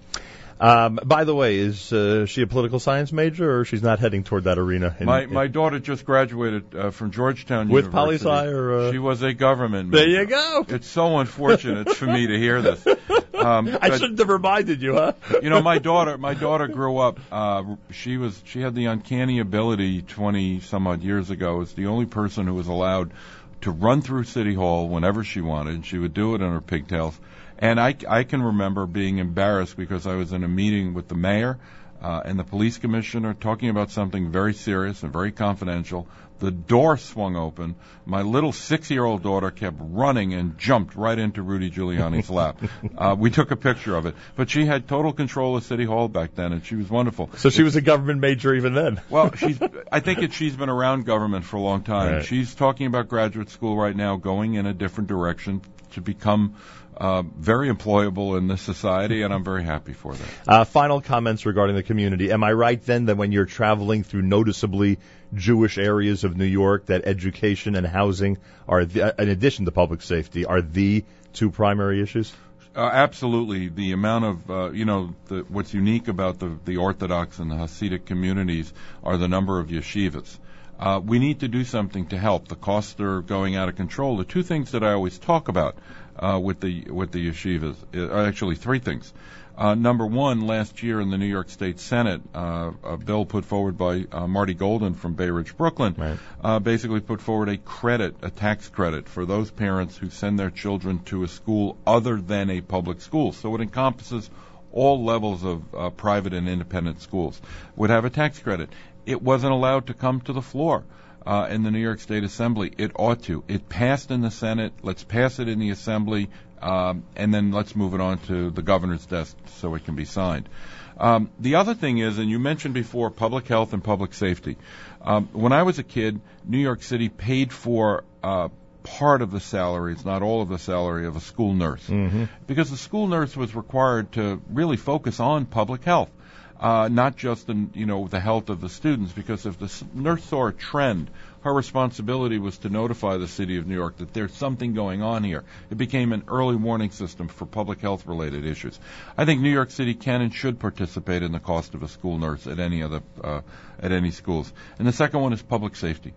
S4: Um, by the way, is uh, she a political science major, or she's not heading toward that arena? in-
S17: My
S4: in-
S17: my daughter just graduated uh, from Georgetown
S4: With poli sci or, uh,
S17: she was a government.
S4: There
S17: major.
S4: you go.
S17: It's so unfortunate for me to hear this. Um,
S4: I shouldn't have reminded you, huh?
S17: you know, my daughter, my daughter grew up. Uh, she was, she had the uncanny ability, twenty some odd years ago, was the only person who was allowed to run through City Hall whenever she wanted. She would do it in her pigtails, and I, I can remember being embarrassed because I was in a meeting with the mayor uh, and the police commissioner talking about something very serious and very confidential. The door swung open. My little six-year-old daughter kept running and jumped right into Rudy Giuliani's lap. Uh, we took a picture of it, but she had total control of City Hall back then, and she was wonderful.
S4: So she was a government major even then.
S17: Well, she's. I think it, she's been around government for a long time.
S4: Right.
S17: She's talking about graduate school right now, going in a different direction to become uh, very employable in this society, and I'm very happy for that.
S4: Uh, final comments regarding the community. Am I right then that when you're traveling through noticeably Jewish areas of New York, that education and housing are, the, in addition to public safety, are the two primary issues?
S17: Uh, absolutely, the amount of uh, you know the, what's unique about the the Orthodox and the Hasidic communities are the number of yeshivas. Uh, we need to do something to help. The costs are going out of control. The two things that I always talk about uh, with the with the yeshivas are actually three things. Uh, number one, last year in the New York State Senate, uh, a bill put forward by uh, Marty Golden from Bay Ridge, Brooklyn, uh, basically put forward a credit, a tax credit for those parents who send their children to a school other than a public school. So it encompasses all levels of uh, private and independent schools would have a tax credit. It wasn't allowed to come to the floor. Uh, in the New York State Assembly. It ought to. It passed in the Senate. Let's pass it in the Assembly, um, and then let's move it on to the governor's desk so it can be signed. Um, the other thing is, and you mentioned before, public health and public safety. Um, when I was a kid, New York City paid for uh, part of the salary, it's not all of the salary, of a school nurse.
S4: Mm-hmm.
S17: Because the school nurse was required to really focus on public health, uh, not just in, you know, the health of the students. Because if the nurse saw a trend, her responsibility was to notify the city of New York that there's something going on here. It became an early warning system for public health related issues. I think New York City can and should participate in the cost of a school nurse at any other uh, at any schools. And the second one is public safety.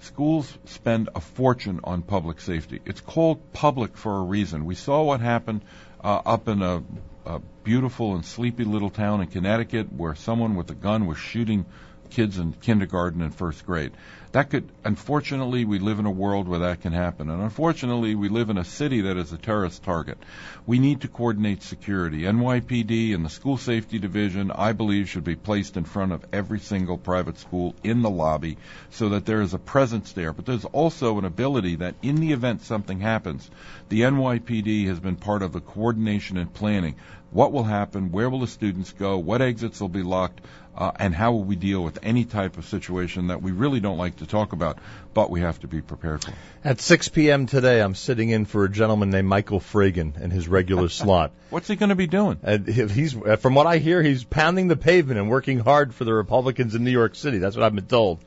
S17: Schools spend a fortune on public safety. It's called public for a reason. We saw what happened uh, up in a, a beautiful and sleepy little town in Connecticut where someone with a gun was shooting kids in kindergarten and first grade. That could, unfortunately, we live in a world where that can happen. And unfortunately, we live in a city that is a terrorist target. We need to coordinate security. NYPD and the School Safety Division, I believe, should be placed in front of every single private school in the lobby so that there is a presence there. But there's also an ability that in the event something happens, the NYPD has been part of the coordination and planning. What will happen? Where will the students go? What exits will be locked? Uh, and how will we deal with any type of situation that we really don't like to talk about, but we have to be prepared for?
S4: At 6 p.m. today, I'm sitting in for a gentleman named Michael Fragin in his regular slot.
S17: What's he going to be doing?
S4: And he's, uh, from what I hear, he's pounding the pavement and working hard for the Republicans in New York City. That's what I've been told.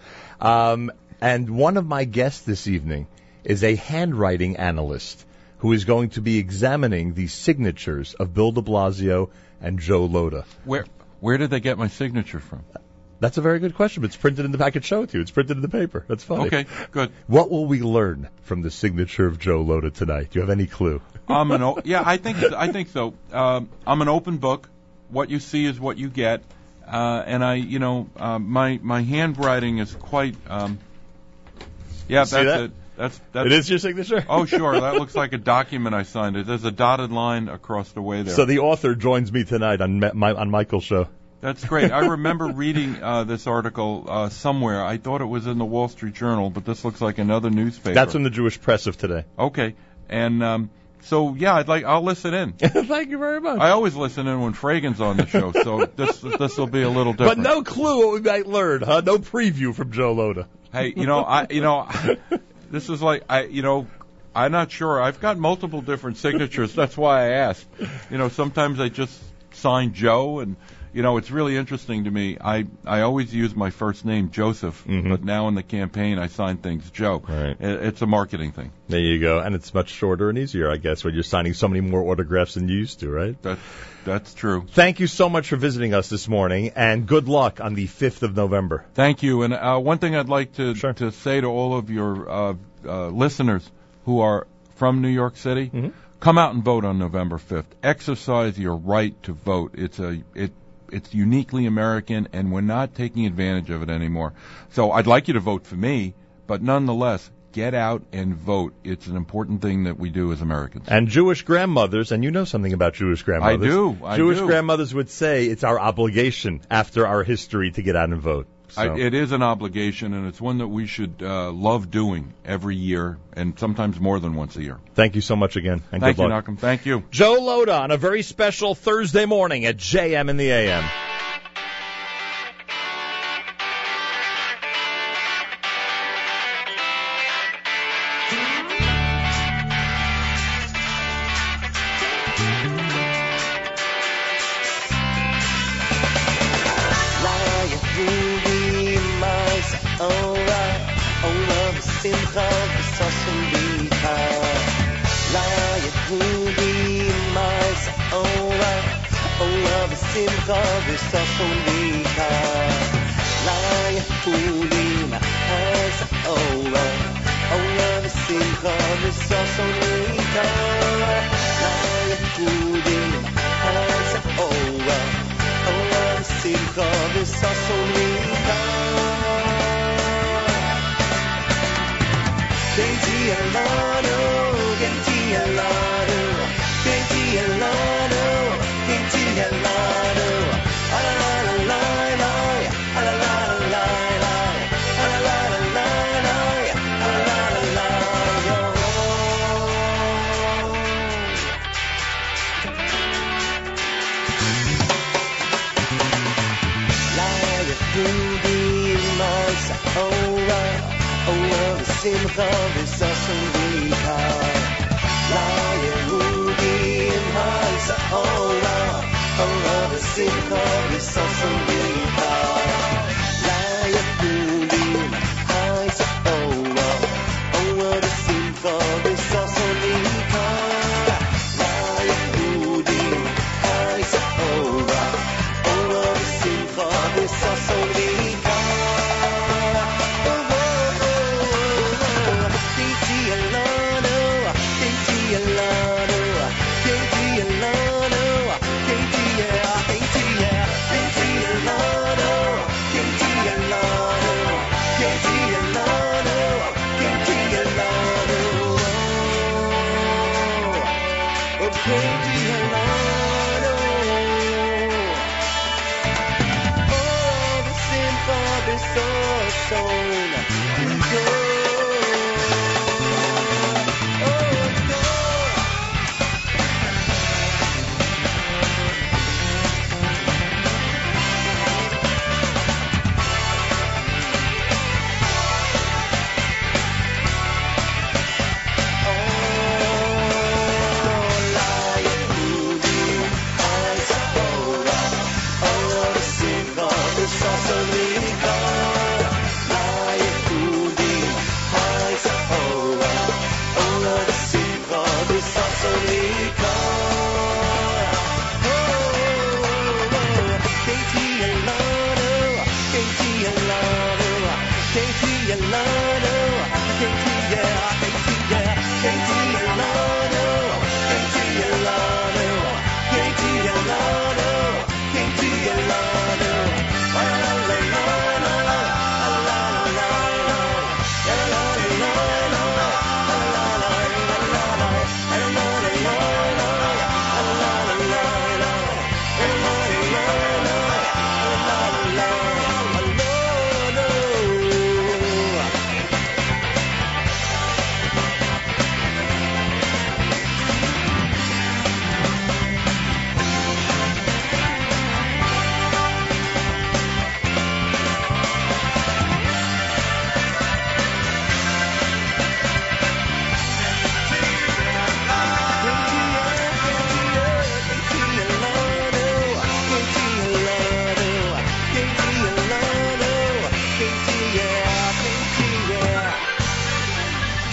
S4: Um, and one of my guests this evening is a handwriting analyst who is going to be examining the signatures of Bill de Blasio and Joe Lhota.
S17: Where where did they get my signature from?
S4: That's a very good question. But it's printed in the. I could show it to you. It's printed in the paper. That's funny.
S17: Okay, good.
S4: What will we learn from the signature of Joe Lhota tonight? Do you have any clue?
S17: I'm an o- yeah, I think I think so. Um, I'm an open book. What you see is what you get, uh, and I, you know, uh, my my handwriting is quite. Um, yeah,
S4: See
S17: that's
S4: that?
S17: it. That's that's.
S4: It is your signature?
S17: Oh, sure. That looks like a document I signed. There's a dotted line across the way there.
S4: So the author joins me tonight on my, on Michael's show.
S17: That's great. I remember reading uh, this article uh, somewhere. I thought it was in the Wall Street Journal, but this looks like another newspaper.
S4: That's in the Jewish Press of today.
S17: Okay, and um, so yeah, I'd like I'll listen in.
S4: Thank you very much.
S17: I always listen in when Fragin's on the show, so this this will be a little different.
S4: But no clue what we might learn, huh? No preview from Joe Lhota.
S17: Hey, you know, I you know, this is like I you know. I'm not sure. I've got multiple different signatures. That's why I asked. You know, sometimes I just sign Joe, and you know, it's really interesting to me. I I always use my first name Joseph, but now in the campaign I sign things Joe.
S4: Right.
S17: It's a marketing thing.
S4: There you go. And it's much shorter and easier, I guess, when you're signing so many more autographs than you used to, right?
S17: That that's true.
S4: Thank you so much for visiting us this morning, and good luck on the 5th of November.
S17: Thank you. And uh, one thing I'd like to to say to all of your uh, uh, listeners who are from New York City, come out and vote on November 5th. Exercise your right to vote. It's a it it's uniquely American, and we're not taking advantage of it anymore. So I'd like you to vote for me, but nonetheless, get out and vote. It's an important thing that we do as Americans.
S4: And Jewish grandmothers, and you know something about Jewish grandmothers.
S17: I do, I
S4: Jewish
S17: do.
S4: grandmothers would say it's our obligation after our history to get out and vote. So.
S17: I, it is an obligation, and it's one that we should uh, love doing every year, and sometimes more than once a year.
S4: Thank you so much again, and
S17: Thank
S4: good
S17: you,
S4: luck.
S17: Malcolm. Thank you.
S4: Joe Lhota on a very special Thursday morning at JM in the AM.
S18: Simcha V'Sasum Bika Lie Yehudi mais Ora Ora Simcha V'Sasum Bika Lie Yehudi mais Ora Olam simcha v'sasomika Genti elanu, genti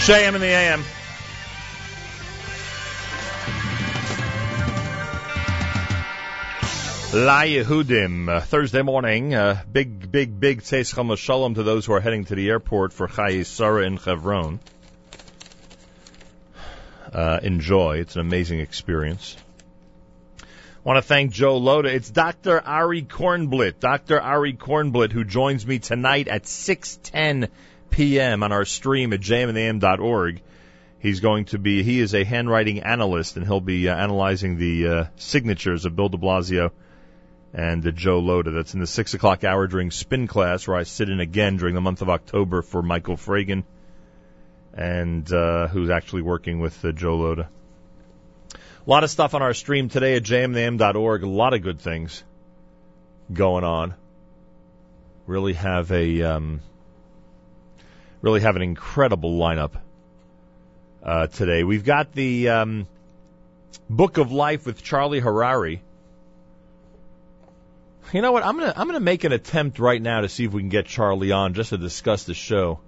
S4: JM in the AM. La Yehudim, uh, Thursday morning, uh, big, big, big Tzeis Shalom to those who are heading to the airport for Sarah in Chevron. Uh, enjoy. It's an amazing experience. want to thank Joe Lhota. It's Dr. Ari Kornblit, Dr. Ari Kornblit, who joins me tonight at 6:10 p.m. on our stream at jmintheam.org. He's going to be he is a handwriting analyst, and he'll be uh, analyzing the uh, signatures of Bill De Blasio and uh, Joe Lhota. That's in the six o'clock hour during spin class, where I sit in again during the month of October for Michael Fragin, and uh, who's actually working with uh, Joe Lhota. A lot of stuff on our stream today at jmintheam.org. A lot of good things going on. Really have a um, really have an incredible lineup uh, today. We've got the um, Book of Life with Charlie Harary. You know what? I'm gonna I'm gonna make an attempt right now to see if we can get Charlie on just to discuss the show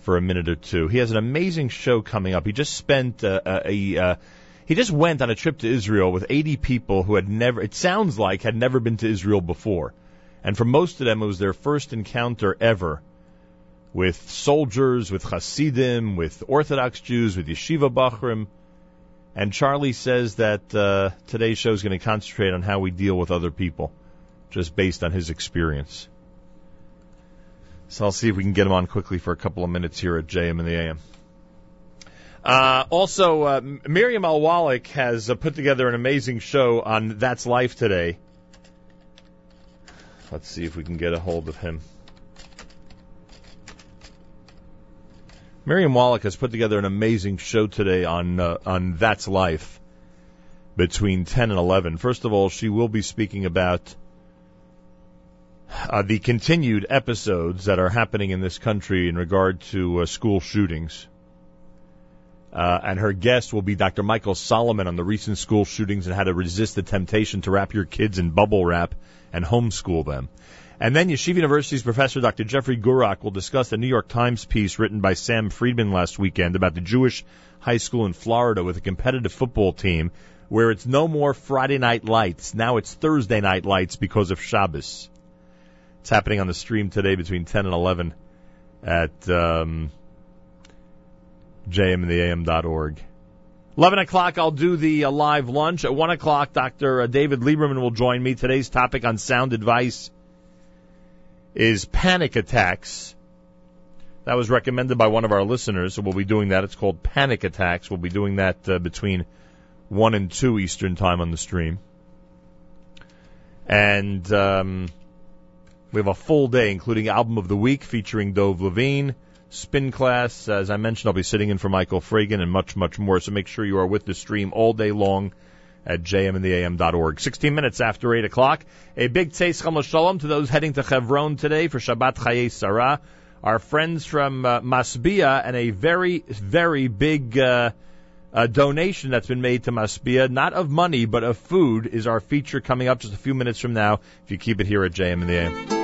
S4: for a minute or two. He has an amazing show coming up. He just spent uh, a, uh, he just went on a trip to Israel with 80 people who had never it sounds like had never been to Israel before, and for most of them it was their first encounter ever with soldiers, with Hasidim, with Orthodox Jews, with Yeshiva Bachrim. And Charlie says that uh, today's show is going to concentrate on how we deal with other people, just based on his experience. So I'll see if we can get him on quickly for a couple of minutes here at JM in the AM. Uh, also, uh, Miriam L. Wallach has uh, put together an amazing show on That's Life today. Let's see if we can get a hold of him. Miriam Wallach has put together an amazing show today on uh, on That's Life between 10 and 11. First of all, she will be speaking about uh, the continued episodes that are happening in this country in regard to uh, school shootings. Uh, and her guest will be Dr. Michael Solomon on the recent school shootings and how to resist the temptation to wrap your kids in bubble wrap and homeschool them. And then Yeshiva University's professor Dr. Jeffrey Gurock will discuss the New York Times piece written by Sam Freedman last weekend about the Jewish high school in Florida with a competitive football team where it's no more Friday night lights. Now it's Thursday night lights because of Shabbos. It's happening on the stream today between 10 and 11 at um, jmintheam.org. 11 o'clock, I'll do the uh, live lunch. At 1 o'clock, Dr. David Lieberman will join me. Today's topic on sound advice is panic attacks. That was recommended by one of our listeners, so we'll be doing that. It's called Panic Attacks. We'll be doing that uh, between 1 and 2 Eastern Time on the stream. And um, we have a full day, including Album of the Week featuring Dove Levine, Spin Class. As I mentioned, I'll be sitting in for Michael Fragin and much, much more. So make sure you are with the stream all day long at jmintheam.org. 16 minutes after 8 o'clock. A big Tzeis Chama Shalom to those heading to Chevron today for Shabbat Chaye Sarah. Our friends from uh, Masbia and a very, very big uh, donation that's been made to Masbia, not of money, but of food, is our feature coming up just a few minutes from now if you keep it here at JM in the AM.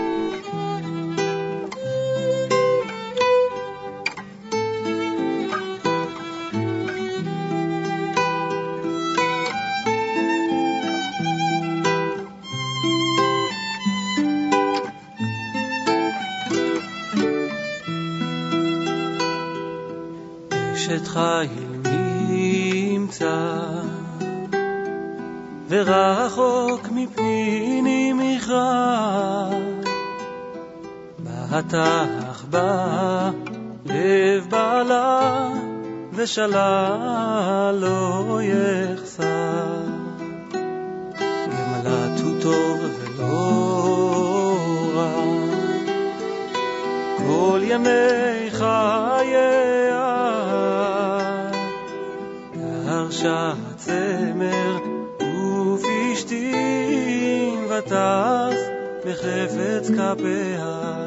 S2: בטח בה לב בעלה ושלל לא יחסר. גמלת הוא טוב ולא רע. כל ימי חייה דרשה צמר ופשתים וטס בחפץ כפיה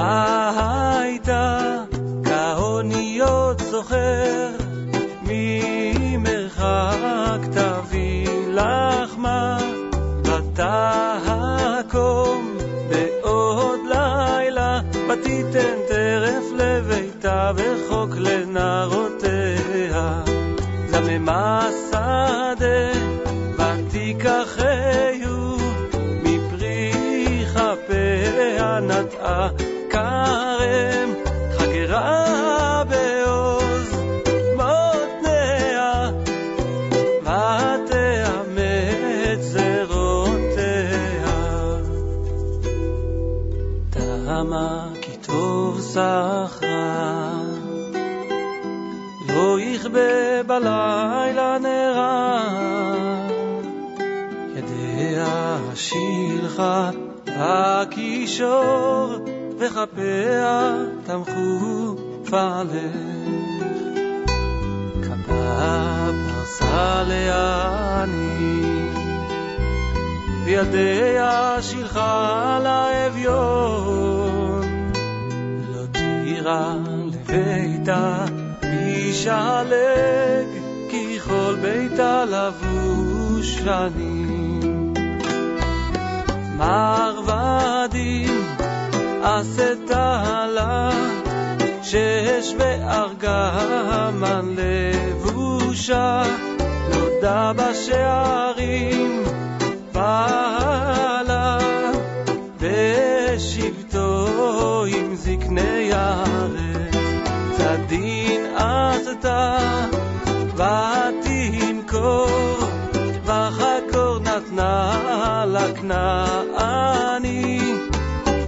S2: הייתה כאוניות זוכר ממרחק תביא לחמה ותקום בעוד לילה ותיתן טרף לביתה וחוק לנערותיה. זממה שדה ותיקחהו מפרי כפיה נטעה כרם חגרה בעוז מותניה ותאמץ זרועותיה תמה כי טוב שכרה. לא יכבה בלילה נרה. ידיה שילחה הקישור וכפיה תמכו פעלך כפה פרסה לעני וידיה שילחה לאביון. לא תירא לביתה משעלג כי כל ביתה לבוש שנים מרבדים עשה תעלה, שהשווה ארגה המן לבושה, נודע בשערים, פעלה, בשבתו עם זקני הארץ, צדין עשתה, ותמכור, וחכור נתנה לכנעני.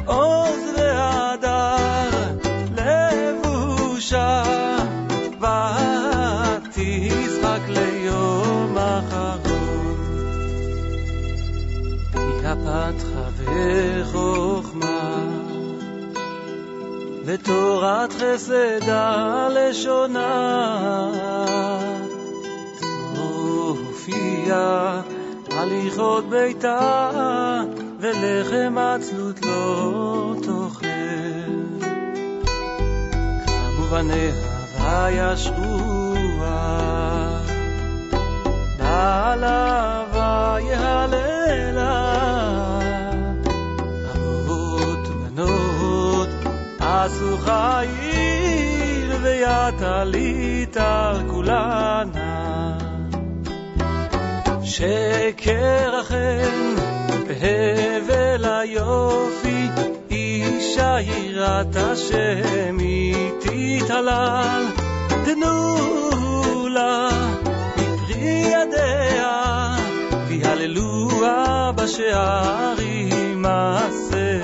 S2: Oh לבושה ותשחק ליום אחרון היא הפתחה וחוכמה ותורת חסד הלשונה הופיע הליכות ביתה ולחם עצלות לא תאכל. גווניה וישעוה. דעלה ויהללה, אבות בנות עשו חיל ויתליתר כולנה. שקר אכן בהבל היופי יראת השם היא תתהלל, תנו לה מפרי ידיה, ויהללוה בשערים מעשיה.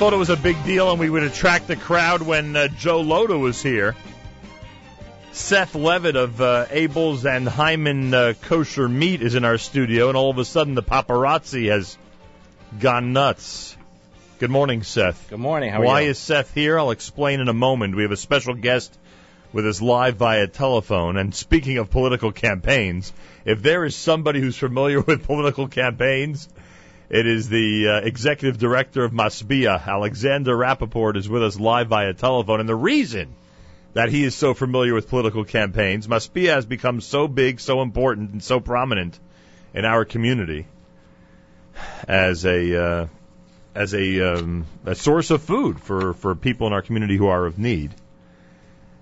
S4: Thought it was a big deal and we would attract the crowd when uh, Joe Lhota was here. Seth Leavitt of uh, Abeles and Heymann uh, Kosher Meat is in our studio, and all of a sudden the paparazzi has gone nuts. Good morning, Seth.
S19: Good morning. How are you?
S4: Why
S19: you?
S4: is Seth here? I'll explain in a moment. We have a special guest with us live via telephone. And speaking of political campaigns, if there is somebody who's familiar with political campaigns, it is the uh, executive director of Masbia, Alexander Rapaport, is with us live via telephone. And the reason that he is so familiar with political campaigns, Masbia has become so big, so important, and so prominent in our community as a uh, as a, um, a source of food for, for people in our community who are of need.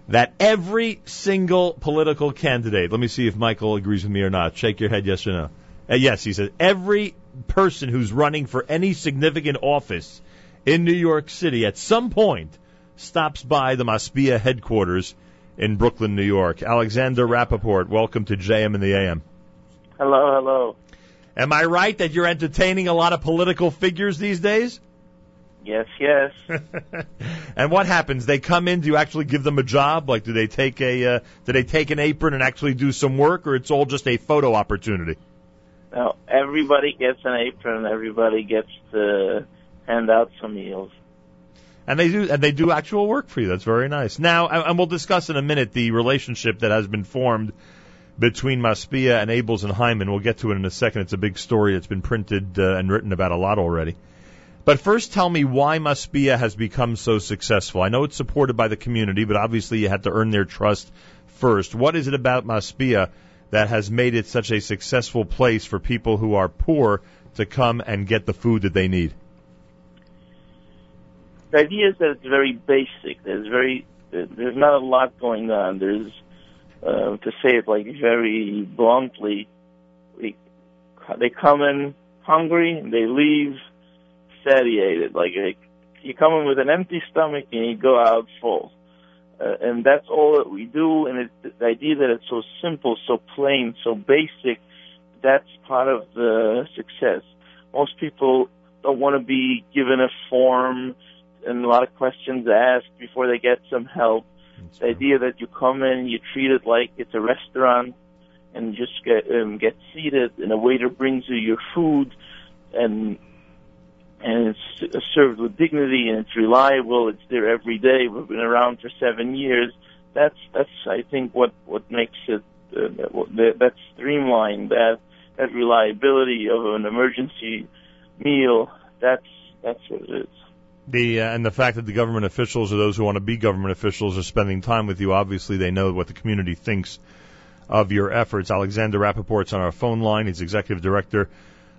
S4: That every single political candidate, let me see if Michael agrees with me or not. Shake your head, yes or no. Uh, yes, he said every person who's running for any significant office in New York City at some point stops by the Masbia headquarters in Brooklyn, New York. Alexander Rapaport, welcome to JM in the AM.
S20: Hello, hello.
S4: Am I right that you're entertaining a lot of political figures these days?
S20: Yes, yes.
S4: and what happens? They come in. Do you actually give them a job? Like, do they take a uh, do they take an apron and actually do some work, or it's all just a photo opportunity?
S20: Now, everybody gets an apron. Everybody gets to hand out some meals.
S4: And they do and they do actual work for you. That's very nice. Now, and we'll discuss in a minute the relationship that has been formed between Masbia and Abeles and Heymann. We'll get to it in a second. It's a big story. It's been printed uh, and written about a lot already. But first, tell me why Masbia has become so successful. I know it's supported by the community, but obviously you had to earn their trust first. What is it about Masbia that has made it such a successful place for people who are poor to come and get the food that they need?
S20: The idea is that it's very basic. There's very there's not a lot going on. There's uh, to say it like very bluntly, we, they come in hungry they leave satiated. Like they, you come in with an empty stomach and you go out full. Uh, and that's all that we do. And it, the idea that it's so simple, so plain, so basic, that's part of the success. Most people don't want to be given a form and a lot of questions asked before they get some help. the idea that you come in, you treat it like it's a restaurant, and just get um, get seated, and a waiter brings you your food, and and it's served with dignity, and it's reliable. It's there every day. We've been around for seven years. That's that's I think what what makes it uh, that, that streamlined that that reliability of an emergency meal. That's that's what it is.
S4: The uh, and the fact that the government officials or those who want to be government officials are spending time with you, obviously they know what the community thinks of your efforts. Alexander Rapaport's on our phone line. He's executive director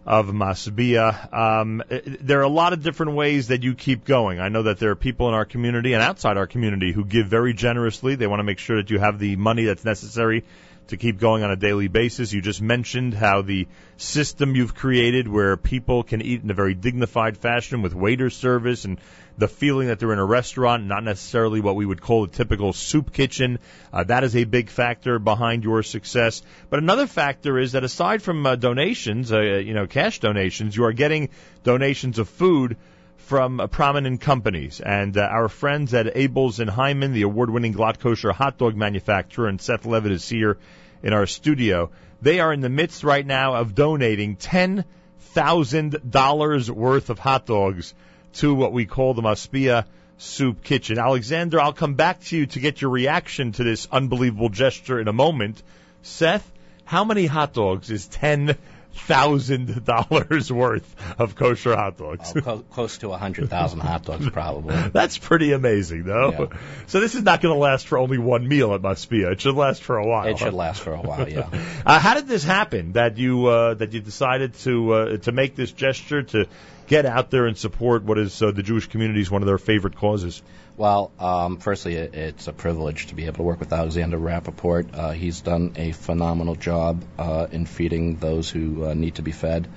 S4: of Masbia. Um, there are a lot of different ways that you keep going. I know that there are people in our community and outside our community who give very generously. They want to make sure that you have the money that's necessary to keep going on a daily basis. You just mentioned how the system you've created where people can eat in a very dignified fashion with waiter service and the feeling that they're in a restaurant, not necessarily what we would call a typical soup kitchen. Uh, that is a big factor behind your success. But another factor is that aside from uh, donations, uh, you know, cash donations, you are getting donations of food from uh, prominent companies. And uh, our friends at Abeles and Heymann, the award-winning Glatt Kosher hot dog manufacturer, and Seth Leavitt is here in our studio. They are in the midst right now of donating ten thousand dollars worth of hot dogs to what we call the Masbia Soup Kitchen. Alexander, I'll come back to you to get your reaction to this unbelievable gesture in a moment. Seth, how many hot dogs is ten thousand dollars worth of kosher hot dogs?
S19: Oh, close, close to a hundred thousand hot dogs, probably.
S4: That's pretty amazing, though. So this is not going to last for only one meal at Masbia. It should last for a while.
S19: It should last for a while, yeah.
S4: uh, how did this happen? That you uh, that you decided to uh, to make this gesture to get out there and support what is uh, the Jewish community's one of their favorite causes?
S19: Well, um, firstly, it, it's a privilege to be able to work with Alexander Rapaport. Uh, he's done a phenomenal job uh, in feeding those who uh, need to be fed.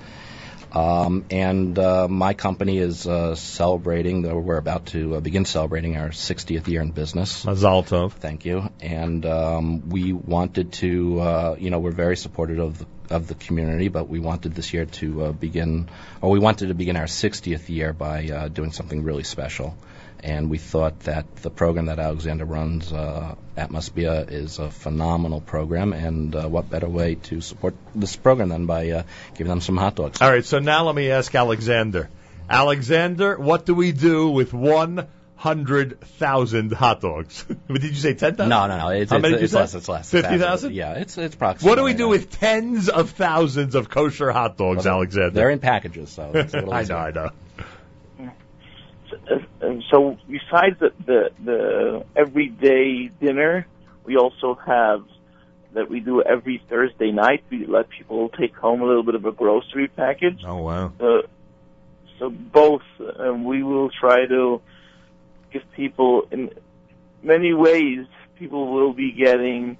S19: Um, and uh, my company is uh, celebrating, we're about to uh, begin celebrating our 60th year in business.
S4: Mazal tov.
S19: Thank you. And um, we wanted to, uh, you know, we're very supportive of the of the community, but we wanted this year to uh, begin, or we wanted to begin our 60th year by uh, doing something really special. And we thought that the program that Alexander runs uh, at Masbia is a phenomenal program, and uh, what better way to support this program than by uh, giving them some hot dogs?
S4: All right, so now let me ask Alexander. Alexander, what do we do with 100,000 hot dogs? Did you say 10,000?
S19: No, no, no. It's,
S4: How
S19: it's,
S4: many did you
S19: it's
S4: say?
S19: less. It's less.
S4: 50,000?
S19: Yeah, it's it's approximately.
S4: What do we do with tens of thousands of kosher hot dogs, Alexander?
S19: They're in packages, so it's a little
S4: I
S19: easier.
S4: know, I know.
S20: So besides the, the the everyday dinner, we also have that we do every Thursday night. We let people take home a little bit of a grocery package.
S4: Oh wow!
S20: Uh, so both, um, we will try to give people in many ways. People will be getting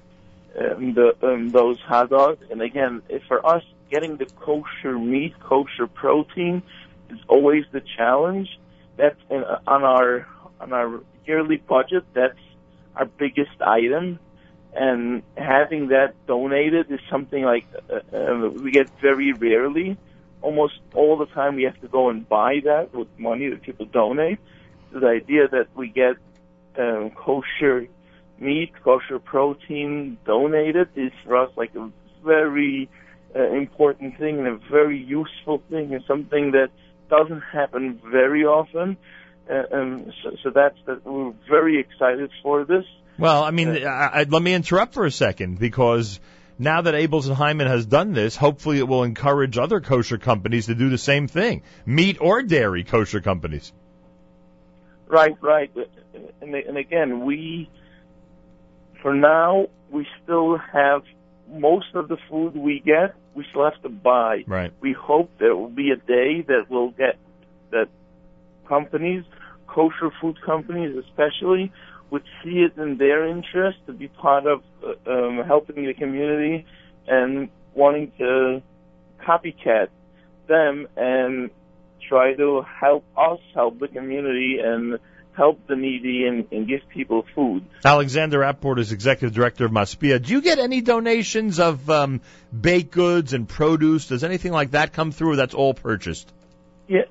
S20: um, the um, those hot dogs, and again, if for us, getting the kosher meat, kosher protein is always the challenge. That's in, on our on our yearly budget. That's our biggest item, and having that donated is something like uh, uh, we get very rarely. Almost all the time, we have to go and buy that with money that people donate. So the idea that we get um, kosher meat, kosher protein donated is for us like a very uh, important thing and a very useful thing and something that doesn't happen very often. Uh, um, so, so that's that. We're very excited for this.
S4: Well, I mean, I, I, let me interrupt for a second because now that Abeles and Heymann has done this, hopefully it will encourage other kosher companies to do the same thing, meat or dairy kosher companies.
S20: Right, right. And, and again, we, for now, we still have most of the food we get, we still have to buy.
S4: Right.
S20: We hope there will be a day that we'll get that companies, kosher food companies especially, would see it in their interest to be part of uh, um, helping the community and wanting to copycat them and try to help us help the community and help the needy and, and give people food.
S4: Alexander Rapaport is executive director of Masbia. Do you get any donations of um, baked goods and produce? Does anything like that come through? Or that's all purchased.
S20: Yeah,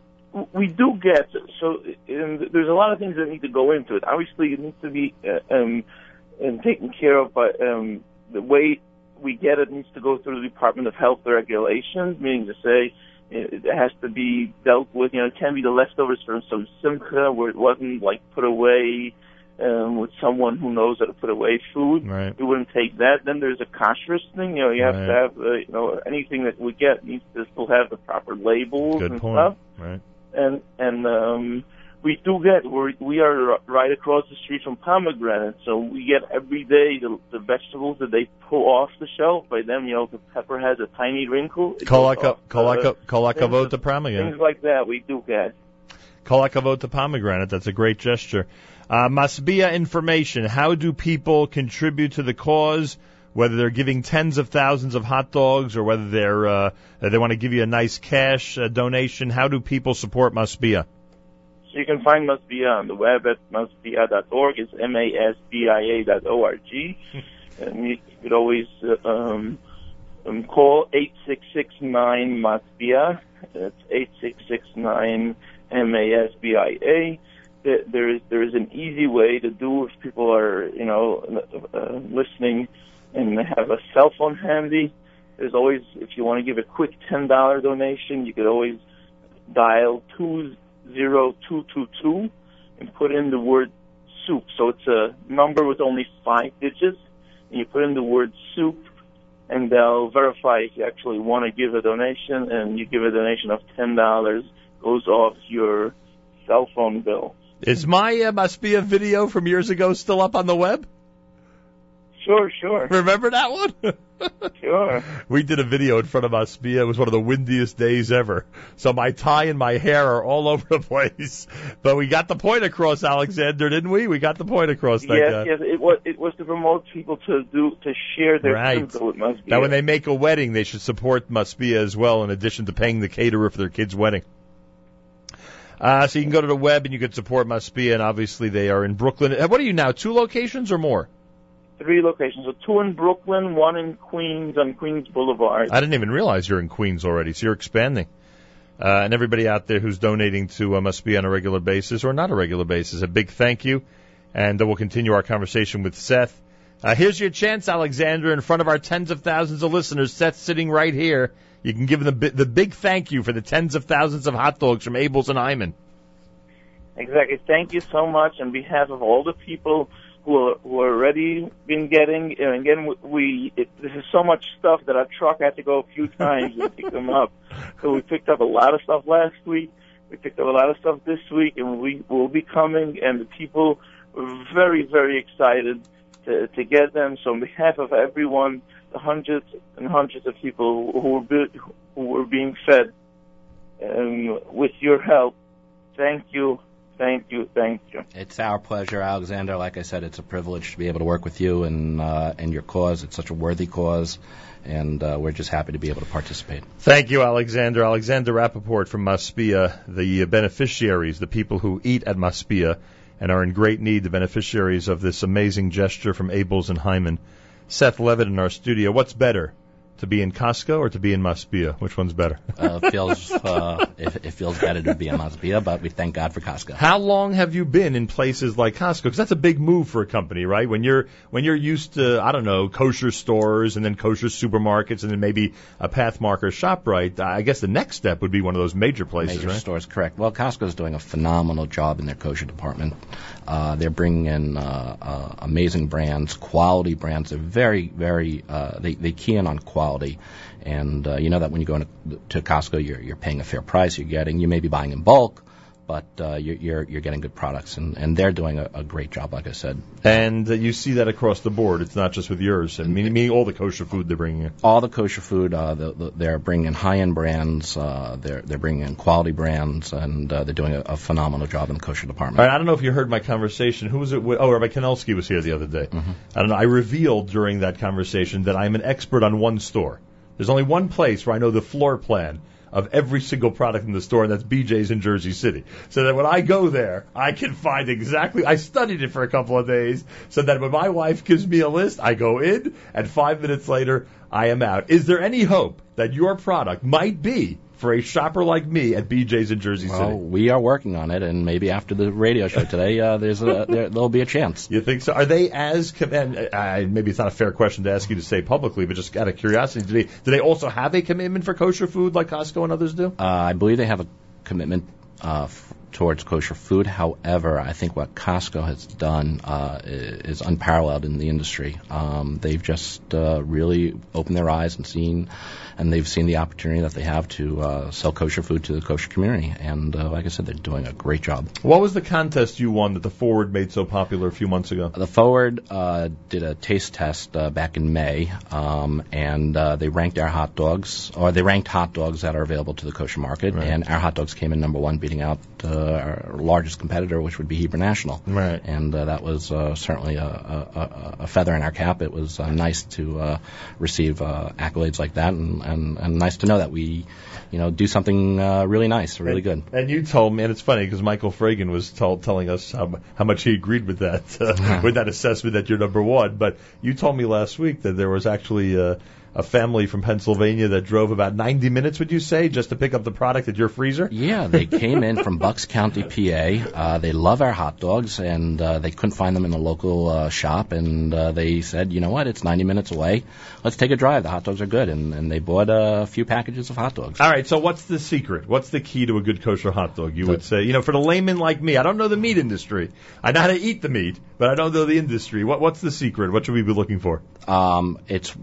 S20: we do get so. And there's a lot of things that need to go into it. Obviously, it needs to be uh, um, and taken care of. But um, the way we get it needs to go through the Department of Health regulations, meaning to say it has to be dealt with. You know, it can't be the leftovers from some simcha where it wasn't like put away um, with someone who knows how to put away food.
S4: Right.
S20: We wouldn't take that. Then there's a kashrus thing. You know, you have
S4: Right.
S20: to have uh, you know anything that we get needs to still have the proper labels
S4: Good
S20: and
S4: point.
S20: stuff
S4: Right.
S20: and and um we do get we're, we are right across the street from pomegranate so we get every day the, the vegetables that they pull off the shelf by them you know the pepper has a tiny wrinkle it goes
S4: Kolaka-
S20: off, uh,
S4: kolaka- kolakavot
S20: things-
S4: to pomegranate.
S20: things like that we do get
S4: Kolakavot to pomegranate. That's a great gesture. Uh, Masbia information. How do people contribute to the cause? Whether they're giving tens of thousands of hot dogs or whether they're uh, they want to give you a nice cash uh, donation. How do people support Masbia?
S20: So you can find Masbia on the web at masbia.org it's m a s b i a dot o r g and you could always uh, um um, call eight six six nine Masbia. That's eight six six nine M A S B I A. There there is there is an easy way to do if people are you know uh, listening and they have a cell phone handy. There's always if you want to give a quick ten dollar donation, you could always dial two zero two two two and put in the word soup. So it's a number with only five digits, and you put in the word soup and they'll verify if you actually want to give a donation, and you give a donation of ten dollars goes off your cell phone bill.
S4: Is my uh, Masbia video from years ago still up on the web?
S20: Sure, sure.
S4: Remember that one?
S20: Sure.
S4: We did a video in front of Masbia. It was one of the windiest days ever. So my tie and my hair are all over the place. But we got the point across, Alexander, didn't we? We got the point across.
S20: Yes,
S4: God.
S20: yes. It was it was to promote people to do to share their
S4: Right.
S20: with
S4: Now, when they make a wedding, they should support Masbia as well, in addition to paying the caterer for their kid's wedding. Uh, so you can go to the web and you can support Masbia, and obviously they are in Brooklyn. Uh, What are you now? Two locations or more?
S20: Three locations. So two in Brooklyn, one in Queens on Queens Boulevard.
S4: I didn't even realize you're in Queens already, so you're expanding. Uh, and everybody out there who's donating to uh, Masbia on a regular basis or not a regular basis, a big thank you. And uh, we'll continue our conversation with Seth. Uh, here's your chance, Alexander, in front of our tens of thousands of listeners. Seth's sitting right here. You can give him the, the big thank you for the tens of thousands of hot dogs from Abeles and Heymann.
S20: Exactly. Thank you so much on behalf of all the people who are, who are already been getting. And again, we it, this is so much stuff that our truck had to go a few times to pick them up. So we picked up a lot of stuff last week. We picked up a lot of stuff this week, and we will be coming. And the people are very, very excited to to get them. So on behalf of everyone, the hundreds and hundreds of people who were be, who were being fed, um, with your help, thank you, thank you, thank you.
S19: It's our pleasure, Alexander. Like I said, it's a privilege to be able to work with you and uh, and your cause. It's such a worthy cause, and uh, we're just happy to be able to participate.
S4: Thank you, Alexander. Alexander Rapaport from Masbia, the beneficiaries, the people who eat at Masbia and are in great need, the beneficiaries of this amazing gesture from Abeles and Heymann. Seth Leavitt in our studio. What's better, to be in Costco or to be in Masbia? Which one's better?
S19: Uh, feels uh, it, it feels better to be in Masbia, but we thank God for Costco.
S4: How long have you been in places like Costco? Because that's a big move for a company, right? When you're when you're used to I don't know kosher stores and then kosher supermarkets and then maybe a Pathmark or Shoprite. I guess the next step would be one of those major places,
S19: Major
S4: right?
S19: stores, correct. Well, Costco's doing a phenomenal job in their kosher department. Uh, they're bringing in uh, uh, amazing brands, quality brands. They're very, very. Uh, they they key in on quality, and uh, you know that when you go into, to Costco, you're you're paying a fair price. You're getting you may be buying in bulk, but uh, you're, you're you're getting good products, and and they're doing a, a great job, like I said.
S4: And uh, you see that across the board. It's not just with yours. I mean, meaning all the kosher food they're bringing in.
S19: all the kosher food. Uh, the, the, they're bringing in high-end brands. Uh, they're they're bringing in quality brands, and uh, they're doing a, a phenomenal job in the kosher department.
S4: All right, I don't know if you heard my conversation. Who was it with? Oh, Rabbi Kanelsky was here the other day. I don't know. I revealed during that conversation that I'm an expert on one store. There's only one place where I know the floor plan of every single product in the store, and that's BJ's in Jersey City. So that when I go there, I can find exactly. I studied it for a couple of days, so that when my wife gives me a list, I go in, and five minutes later, I am out. Is there any hope that your product might be for a shopper like me at BJ's in Jersey
S19: Well,
S4: City?
S19: we are working on it, and maybe after the radio show today, uh, there's a, there, there'll be a chance.
S4: You think so? Are they as and uh, maybe it's not a fair question to ask you to say publicly, but just out of curiosity, do they do they also have a commitment for kosher food like Costco and others do?
S19: Uh, I believe they have a commitment uh, f- towards kosher food. However, I think what Costco has done uh, is unparalleled in the industry. Um, they've just uh, really opened their eyes and seen, and they've seen the opportunity that they have to uh, sell kosher food to the kosher community. And uh, like I said, they're doing a great job.
S4: What was the contest you won that the Forward made so popular a few months ago?
S19: The Forward uh, did a taste test uh, back in May, um, and uh, they ranked our hot dogs, or they ranked hot dogs that are available to the kosher market,
S4: Right.
S19: and our hot dogs came in number one, beating out uh, our largest competitor, which would be Hebrew National.
S4: Right.
S19: And uh, that was uh, certainly a, a, a, feather in our cap. It was uh, nice to uh, receive uh, accolades like that, and, and, and nice to know that we, you know, do something uh, really nice, really good.
S4: And you told me, and it's funny because Michael Fragin was told, telling us how, how much he agreed with that uh, with that assessment that you're number one. But you told me last week that there was actually uh, a family from Pennsylvania that drove about 90 minutes, would you say, just to pick up the product at your freezer?
S19: Yeah, they came in from Bucks County, PA. Uh, they love our hot dogs, and uh, they couldn't find them in the local uh, shop. And uh, they said, you know what? It's 90 minutes away. Let's take a drive. The hot dogs are good, and, and they bought a few packages of hot dogs.
S4: All right, so what's the secret? What's the key to a good kosher hot dog? You would say, you know, for the layman like me, I don't know the meat industry. I know how to eat the meat, but I don't know the industry. What what's the secret? What should we be looking for?
S19: Um, it's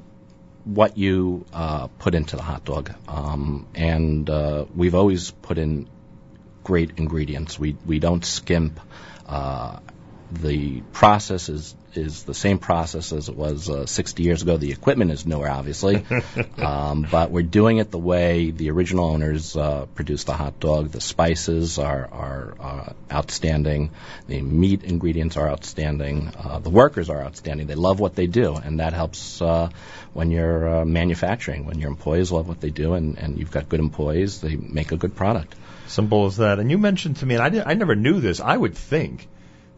S19: what you uh, put into the hot dog, um, and uh, we've always put in great ingredients. We we don't skimp. Uh, the process is is the same process as it was uh, 60 years ago. The equipment is newer, obviously, um, but we're doing it the way the original owners uh, produced the hot dog. The spices are are uh, outstanding. The meat ingredients are outstanding. Uh, the workers are outstanding. They love what they do, and that helps uh, when you're uh, manufacturing. When your employees love what they do, and, and you've got good employees, they make a good product.
S4: Simple as that. And you mentioned to me, and I, did, I never knew this. I would think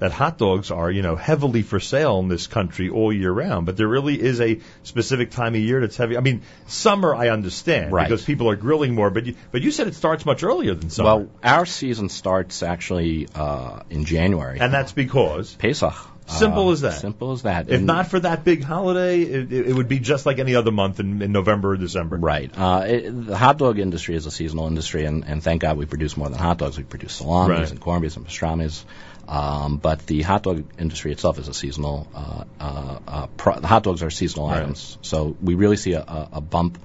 S4: that hot dogs are, you know, heavily for sale in this country all year round. But there really is a specific time of year that's heavy. I mean, summer I understand
S19: Right.
S4: because people are grilling more. But you, but you said it starts much earlier than summer.
S19: Well, our season starts actually uh, in January.
S4: and that's because
S19: Pesach.
S4: Simple
S19: Uh,
S4: as that.
S19: Simple as that.
S4: If
S19: And-
S4: not for that big holiday, it, it would be just like any other month in, in November or December.
S19: Right. Uh, it, the hot dog industry is a seasonal industry, and, and thank God we produce more than hot dogs. We produce salamis
S4: Right.
S19: and corned beefs and pastrami's. Um, but the hot dog industry itself is a seasonal. Uh, uh, uh, pro- the hot dogs are seasonal
S4: Right.
S19: items, so we really see a, a, a bump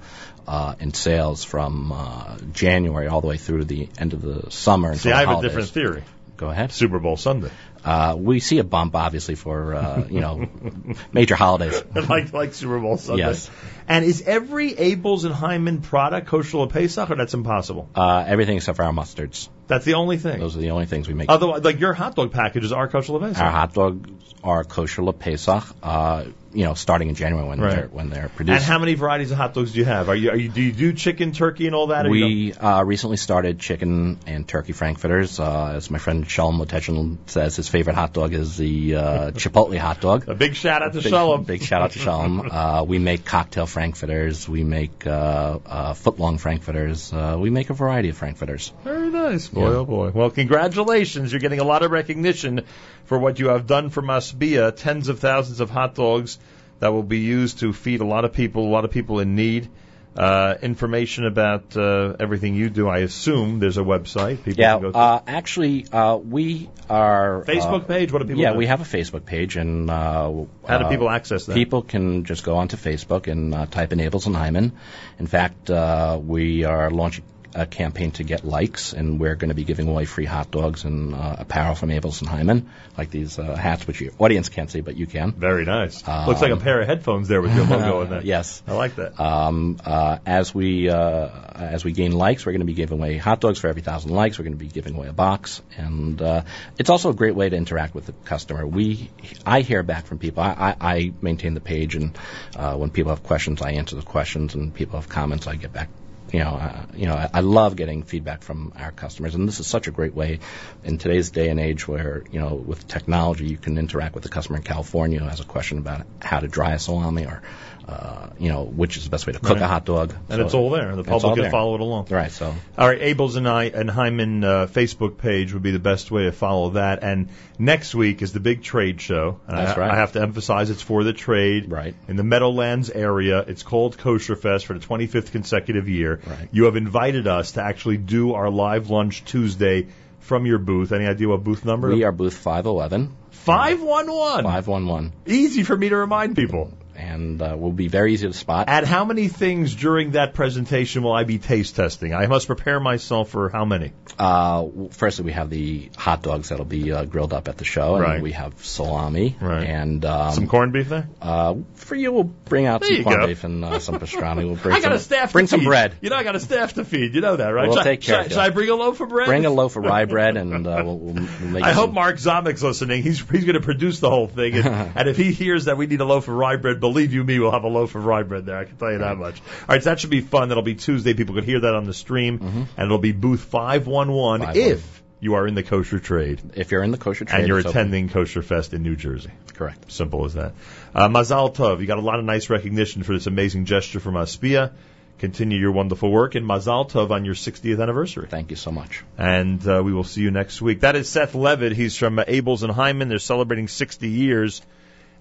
S19: uh, in sales from uh, January all the way through the end of the summer.
S4: See, I have a different theory.
S19: Go ahead.
S4: Super Bowl Sunday.
S19: Uh, we see a bump, obviously, for uh, you know major holidays.
S4: like like Super Bowl Sunday.
S19: Yes.
S4: And is every Abeles and Heymann product kosher Pesach, or that's impossible?
S19: Uh, everything except for our mustards.
S4: That's the only thing.
S19: Those are the only things we make.
S4: Otherwise, like your hot dog packages are kosher Pesach.
S19: Our hot dogs are kosher la Pesach, uh, you know, starting in January when
S4: Right.
S19: they're when they're produced.
S4: And how many varieties of hot dogs do you have? Are you, are you do you do chicken, turkey, and all that?
S19: we uh, recently started chicken and turkey frankfurters. Uh, as my friend Shalom Lotechin says, his favorite hot dog is the uh, Chipotle hot dog.
S4: a big shout out to
S19: big,
S4: Shalom.
S19: Big shout out to Shalom. uh, we make cocktail frankfurters. We make uh, uh, footlong frankfurters. Uh, we make a variety of frankfurters.
S4: Very nice, boy,
S19: Yeah.
S4: oh boy. Well, congratulations. You're getting a lot of recognition for what you have done for Masbia. Tens of thousands of hot dogs that will be used to feed a lot of people, a lot of people in need. Uh, information about uh, everything you do, I assume there's a website. People
S19: yeah,
S4: can go to.
S19: uh, actually, uh, we are
S4: Facebook
S19: uh,
S4: page? What do people
S19: Yeah,
S4: do?
S19: we have a Facebook page, and uh,
S4: How do
S19: uh,
S4: people access that?
S19: People can just go onto Facebook and uh, type in Abeles and Heymann. In fact, uh, we are launching a campaign to get likes, and we're going to be giving away free hot dogs and uh, apparel from Abeles and Heymann, like these uh, hats, which your audience can't see, but you can.
S4: Very nice.
S19: Um,
S4: Looks like a pair of headphones there with your logo in there.
S19: yes.
S4: I like that.
S19: Um, uh, as we uh, as we gain likes, we're going to be giving away hot dogs for every thousand likes. We're going to be giving away a box, and uh, it's also a great way to interact with the customer. We I hear back from people. I, I, I maintain the page, and uh, when people have questions, I answer the questions, and people have comments, I get back. You know, uh, you know, I, I love getting feedback from our customers, and this is such a great way in today's day and age where you know with technology you can interact with the customer in California who has a question about how to dry a salami or uh, you know which is the best way to cook
S4: Right.
S19: a hot dog.
S4: And
S19: So
S4: it's all there. The public can
S19: there.
S4: follow it along.
S19: Right. So
S4: All right, Abeles and I and Heymann uh, Facebook page would be the best way to follow that. And next week is the big trade show. And
S19: That's
S4: I,
S19: right.
S4: I have to emphasize it's for the trade.
S19: Right.
S4: In the Meadowlands area, it's called Kosher Fest for the 25th consecutive year.
S19: Right.
S4: You have invited us to actually do our live lunch Tuesday from your booth. Any idea what booth number?
S19: we are booth 511.
S4: 511.
S19: 511.
S4: Easy for me to remind people.
S19: And uh, will be very easy to spot.
S4: At how many things during that presentation will I be taste testing? I must prepare myself for how many?
S19: Uh, firstly, we have the hot dogs that'll be uh, grilled up at the show, and
S4: Right.
S19: we have salami
S4: Right.
S19: and um,
S4: Some corned beef there?
S19: Uh, for you, we'll bring out
S4: There
S19: some corned
S4: go.
S19: beef and uh, some pastrami. We'll bring
S4: I got
S19: some,
S4: a staff.
S19: bring some
S4: feed.
S19: bread.
S4: You know, I got a staff to feed. You know that, right?
S19: We'll
S4: should,
S19: take care
S4: should,
S19: of you.
S4: should I bring a loaf of bread?
S19: Bring a loaf of rye bread, and uh, we'll, we'll, make
S4: I
S19: you
S4: hope
S19: some-
S4: Mark Zomik's listening. He's he's going to produce the whole thing, and, and if he hears that we need a loaf of rye bread, believe you me, we'll have a loaf of rye bread there. I can tell you that much. All right, so that should be fun. That'll be Tuesday. People can hear that on the stream,
S19: Mm-hmm.
S4: and it'll be booth five one one
S19: 511.
S4: if you are in the kosher trade
S19: If you're in the kosher trade,
S4: and you're
S19: it's open.
S4: attending Kosher Fest in New Jersey.
S19: Correct.
S4: Simple as that. Uh, Mazal Tov, you got a lot of nice recognition for this amazing gesture from Masbia. Continue your wonderful work, and Mazal Tov on your 60th anniversary.
S19: Thank you so much.
S4: And uh, we will see you next week. That is Seth Leavitt. He's from uh, Abeles and Heymann. They're celebrating 60 years,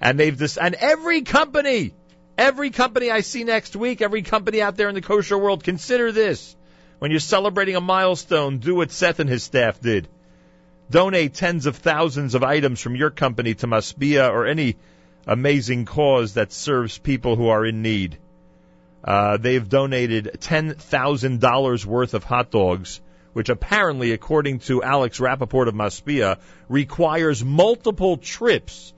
S4: and they've this and every company, every company I see next week, every company out there in the kosher world, consider this when you're celebrating a milestone. Do what Seth and his staff did. Donate tens of thousands of items from your company to Masbia or any amazing cause that serves people who are in need. Uh, they've donated $10,000 worth of hot dogs, which apparently, according to Alex Rapaport of Masbia, requires multiple trips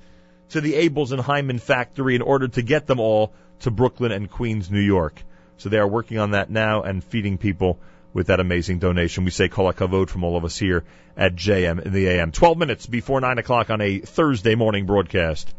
S4: to the Abeles and Heymann factory in order to get them all to Brooklyn and Queens, New York. So they are working on that now and feeding people with that amazing donation. We say kol hakavod from all of us here at JM in the AM. 12 minutes before 9 o'clock on a Thursday morning broadcast.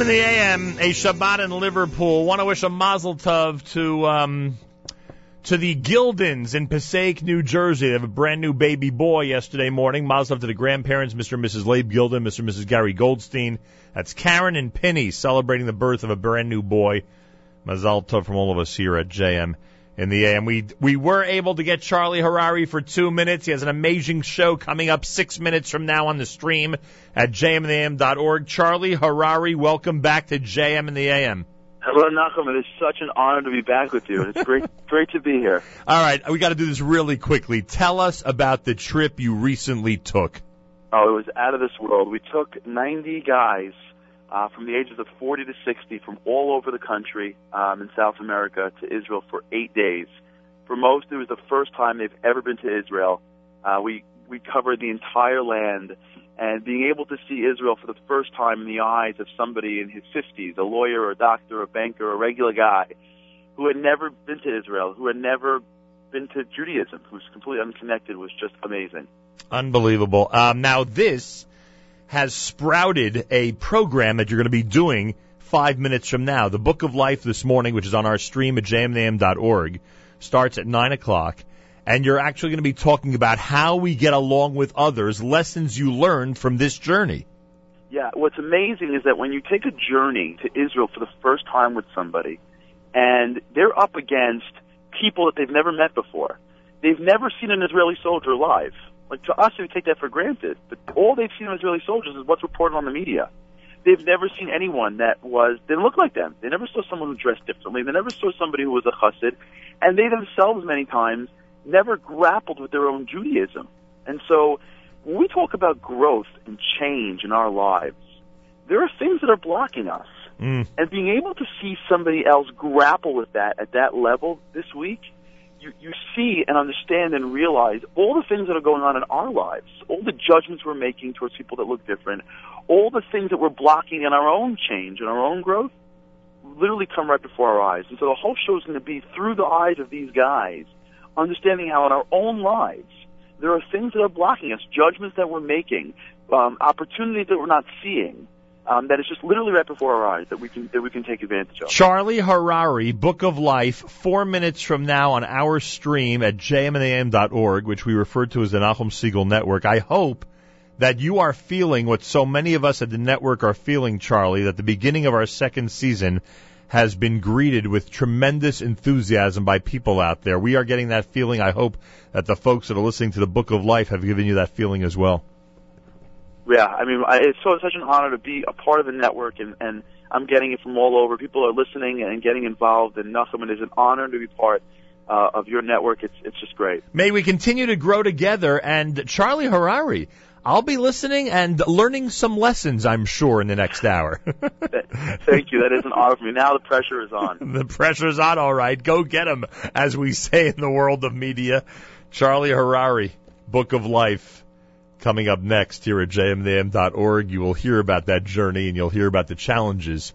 S4: In the AM, a Shabbat in Liverpool. Want to wish a Mazel Tov to um, to the Gildens in Passaic, New Jersey. They have a brand new baby boy yesterday morning. Mazel Tov to the grandparents, Mr. and Mrs. Labe Gilden, Mr. and Mrs. Gary Goldstein. That's Karen and Penny celebrating the birth of a brand new boy. Mazel Tov from all of us here at JM in the AM. We we were able to get Charlie Harary for two minutes. He has an amazing show coming up six minutes from now on the stream at jmintheam.org. Charlie Harary, welcome back to JM in the AM.
S21: Hello, Nachum. It is such an honor to be back with you. And it's great, great to be here.
S4: All right, we got to do this really quickly. Tell us about the trip you recently took.
S21: Oh, it was out of this world. We took 90 guys uh, from the ages of 40 to 60 from all over the country um, in South America to Israel for eight days. For most, it was the first time they've ever been to Israel. Uh, we we covered the entire land, and being able to see Israel for the first time in the eyes of somebody in his 50s, a lawyer, or a doctor, or a banker, a regular guy, who had never been to Israel, who had never been to Judaism, who's completely unconnected, was just amazing.
S4: Unbelievable. Um, now this has sprouted a program that you're going to be doing five minutes from now. The Book of Life this morning, which is on our stream at jmintheam.org, starts at nine o'clock. And you're actually going to be talking about how we get along with others, lessons you learned from this journey.
S21: Yeah, what's amazing is that when you take a journey to Israel for the first time with somebody, and they're up against people that they've never met before, they've never seen an Israeli soldier live. Like to us, we take that for granted, but all they've seen of Israeli soldiers is what's reported on the media. They've never seen anyone that was didn't look like them. They never saw someone who dressed differently. They never saw somebody who was a chassid, and they themselves many times never grappled with their own Judaism. And so when we talk about growth and change in our lives, there are things that are blocking us.
S4: Mm.
S21: And being able to see somebody else grapple with that at that level this week, you, you see and understand and realize all the things that are going on in our lives, all the judgments we're making towards people that look different, all the things that we're blocking in our own change and our own growth, literally come right before our eyes. And so the whole show is going to be through the eyes of these guys, understanding how in our own lives there are things that are blocking us, judgments that we're making, um, opportunities that we're not seeing. Um, that is just literally right before our eyes that we can that we can take advantage of.
S4: Charlie Harary, Book of Life, four minutes from now on our stream at jmintheam.org, which we refer to as the Nachum Segal Network. I hope that you are feeling what so many of us at the network are feeling, Charlie, that the beginning of our second season has been greeted with tremendous enthusiasm by people out there. We are getting that feeling. I hope that the folks that are listening to the Book of Life have given you that feeling as well.
S21: Yeah, I mean, I, it's so such an honor to be a part of the network, and and I'm getting it from all over. People are listening and getting involved, and Nachum, it is an honor to be part uh, of your network. It's it's just great.
S4: May we continue to grow together. And Charlie Harary, I'll be listening and learning some lessons, I'm sure, in the next hour.
S21: Thank you. That is an honor for me. Now the pressure is on.
S4: the pressure is on, all right. Go get 'em, as we say in the world of media. Charlie Harary, Book of Life, coming up next here at jmintheam.org. You will hear about that journey and you'll hear about the challenges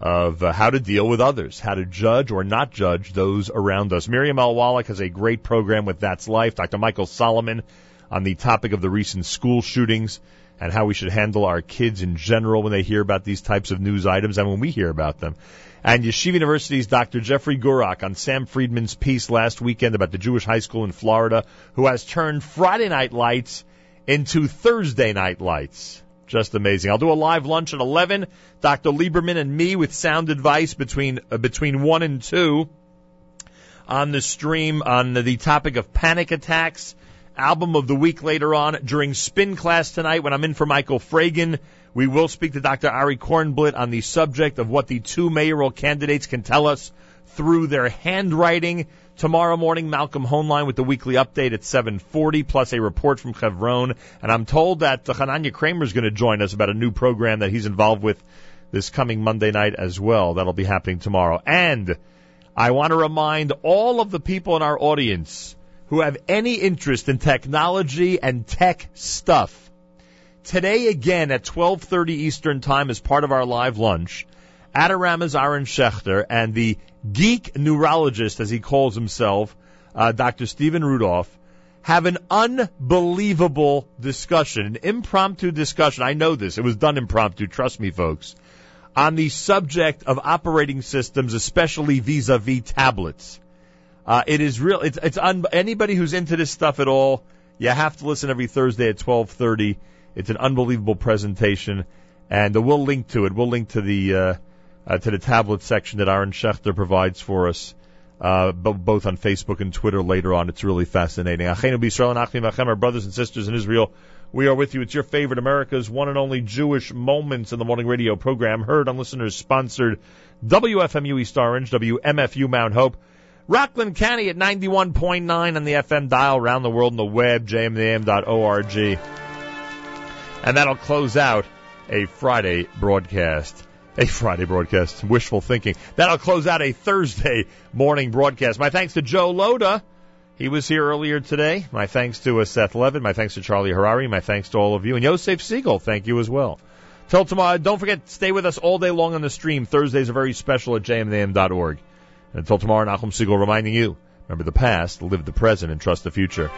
S4: of uh, how to deal with others, how to judge or not judge those around us. Miriam L. Wallach has a great program with That's Life. Dr. Michael Solomon on the topic of the recent school shootings and how we should handle our kids in general when they hear about these types of news items and when we hear about them. And Yeshiva University's Dr. Jeffrey Gurock on Sam Freedman's piece last weekend about the Jewish high school in Florida who has turned Friday night lights into Thursday night lights. Just amazing. I'll do a live lunch at 11. Dr. Lieberman and me with sound advice between uh, between 1 and 2 on the stream on the topic of panic attacks. Album of the week later on during spin class tonight when I'm in for Michael Fragin. We will speak to Dr. Ari Kornblit on the subject of what the two mayoral candidates can tell us through their handwriting. Tomorrow morning, Malcolm Hoenlein with the weekly update at 7:40, plus a report from Chevron. And I'm told that uh, Hananya Kramer is going to join us about a new program that he's involved with this coming Monday night as well. That'll be happening tomorrow. And I want to remind all of the people in our audience who have any interest in technology and tech stuff. Today again at 12:30 Eastern Time as part of our live lunch, Adaram Aaron Schechter and the geek neurologist, as he calls himself, uh, Dr. Stephen Rudolph, have an unbelievable discussion, an impromptu discussion. I know this. It was done impromptu. Trust me, folks. On the subject of operating systems, especially vis-a-vis tablets. Uh, it is real. It's, it's un- anybody who's into this stuff at all. You have to listen every Thursday at 12:30. It's an unbelievable presentation, and we'll link to it. We'll link to the uh, uh, to the tablet section that Aaron Schechter provides for us, uh, bo- both on Facebook and Twitter later on. It's really fascinating. Our brothers and sisters in Israel. We are with you. It's your favorite America's one and only Jewish Moments in the Morning Radio program, heard on listeners sponsored WFMU East Orange, WMFU Mount Hope. Rockland County at 91.9 on the FM dial, around the world on the web, jmintheam.org. And that'll close out a Friday broadcast. A Friday broadcast. Wishful thinking. That'll close out a Thursday morning broadcast. My thanks to Joe Lhota. He was here earlier today. My thanks to uh, Seth Levin. My thanks to Charlie Harary. My thanks to all of you. And Yosef Segal, thank you as well. Till tomorrow, don't forget, stay with us all day long on the stream. Thursdays are very special at jmintheam.org. Until tomorrow, Nachum Segal reminding you, remember the past, live the present, and trust the future.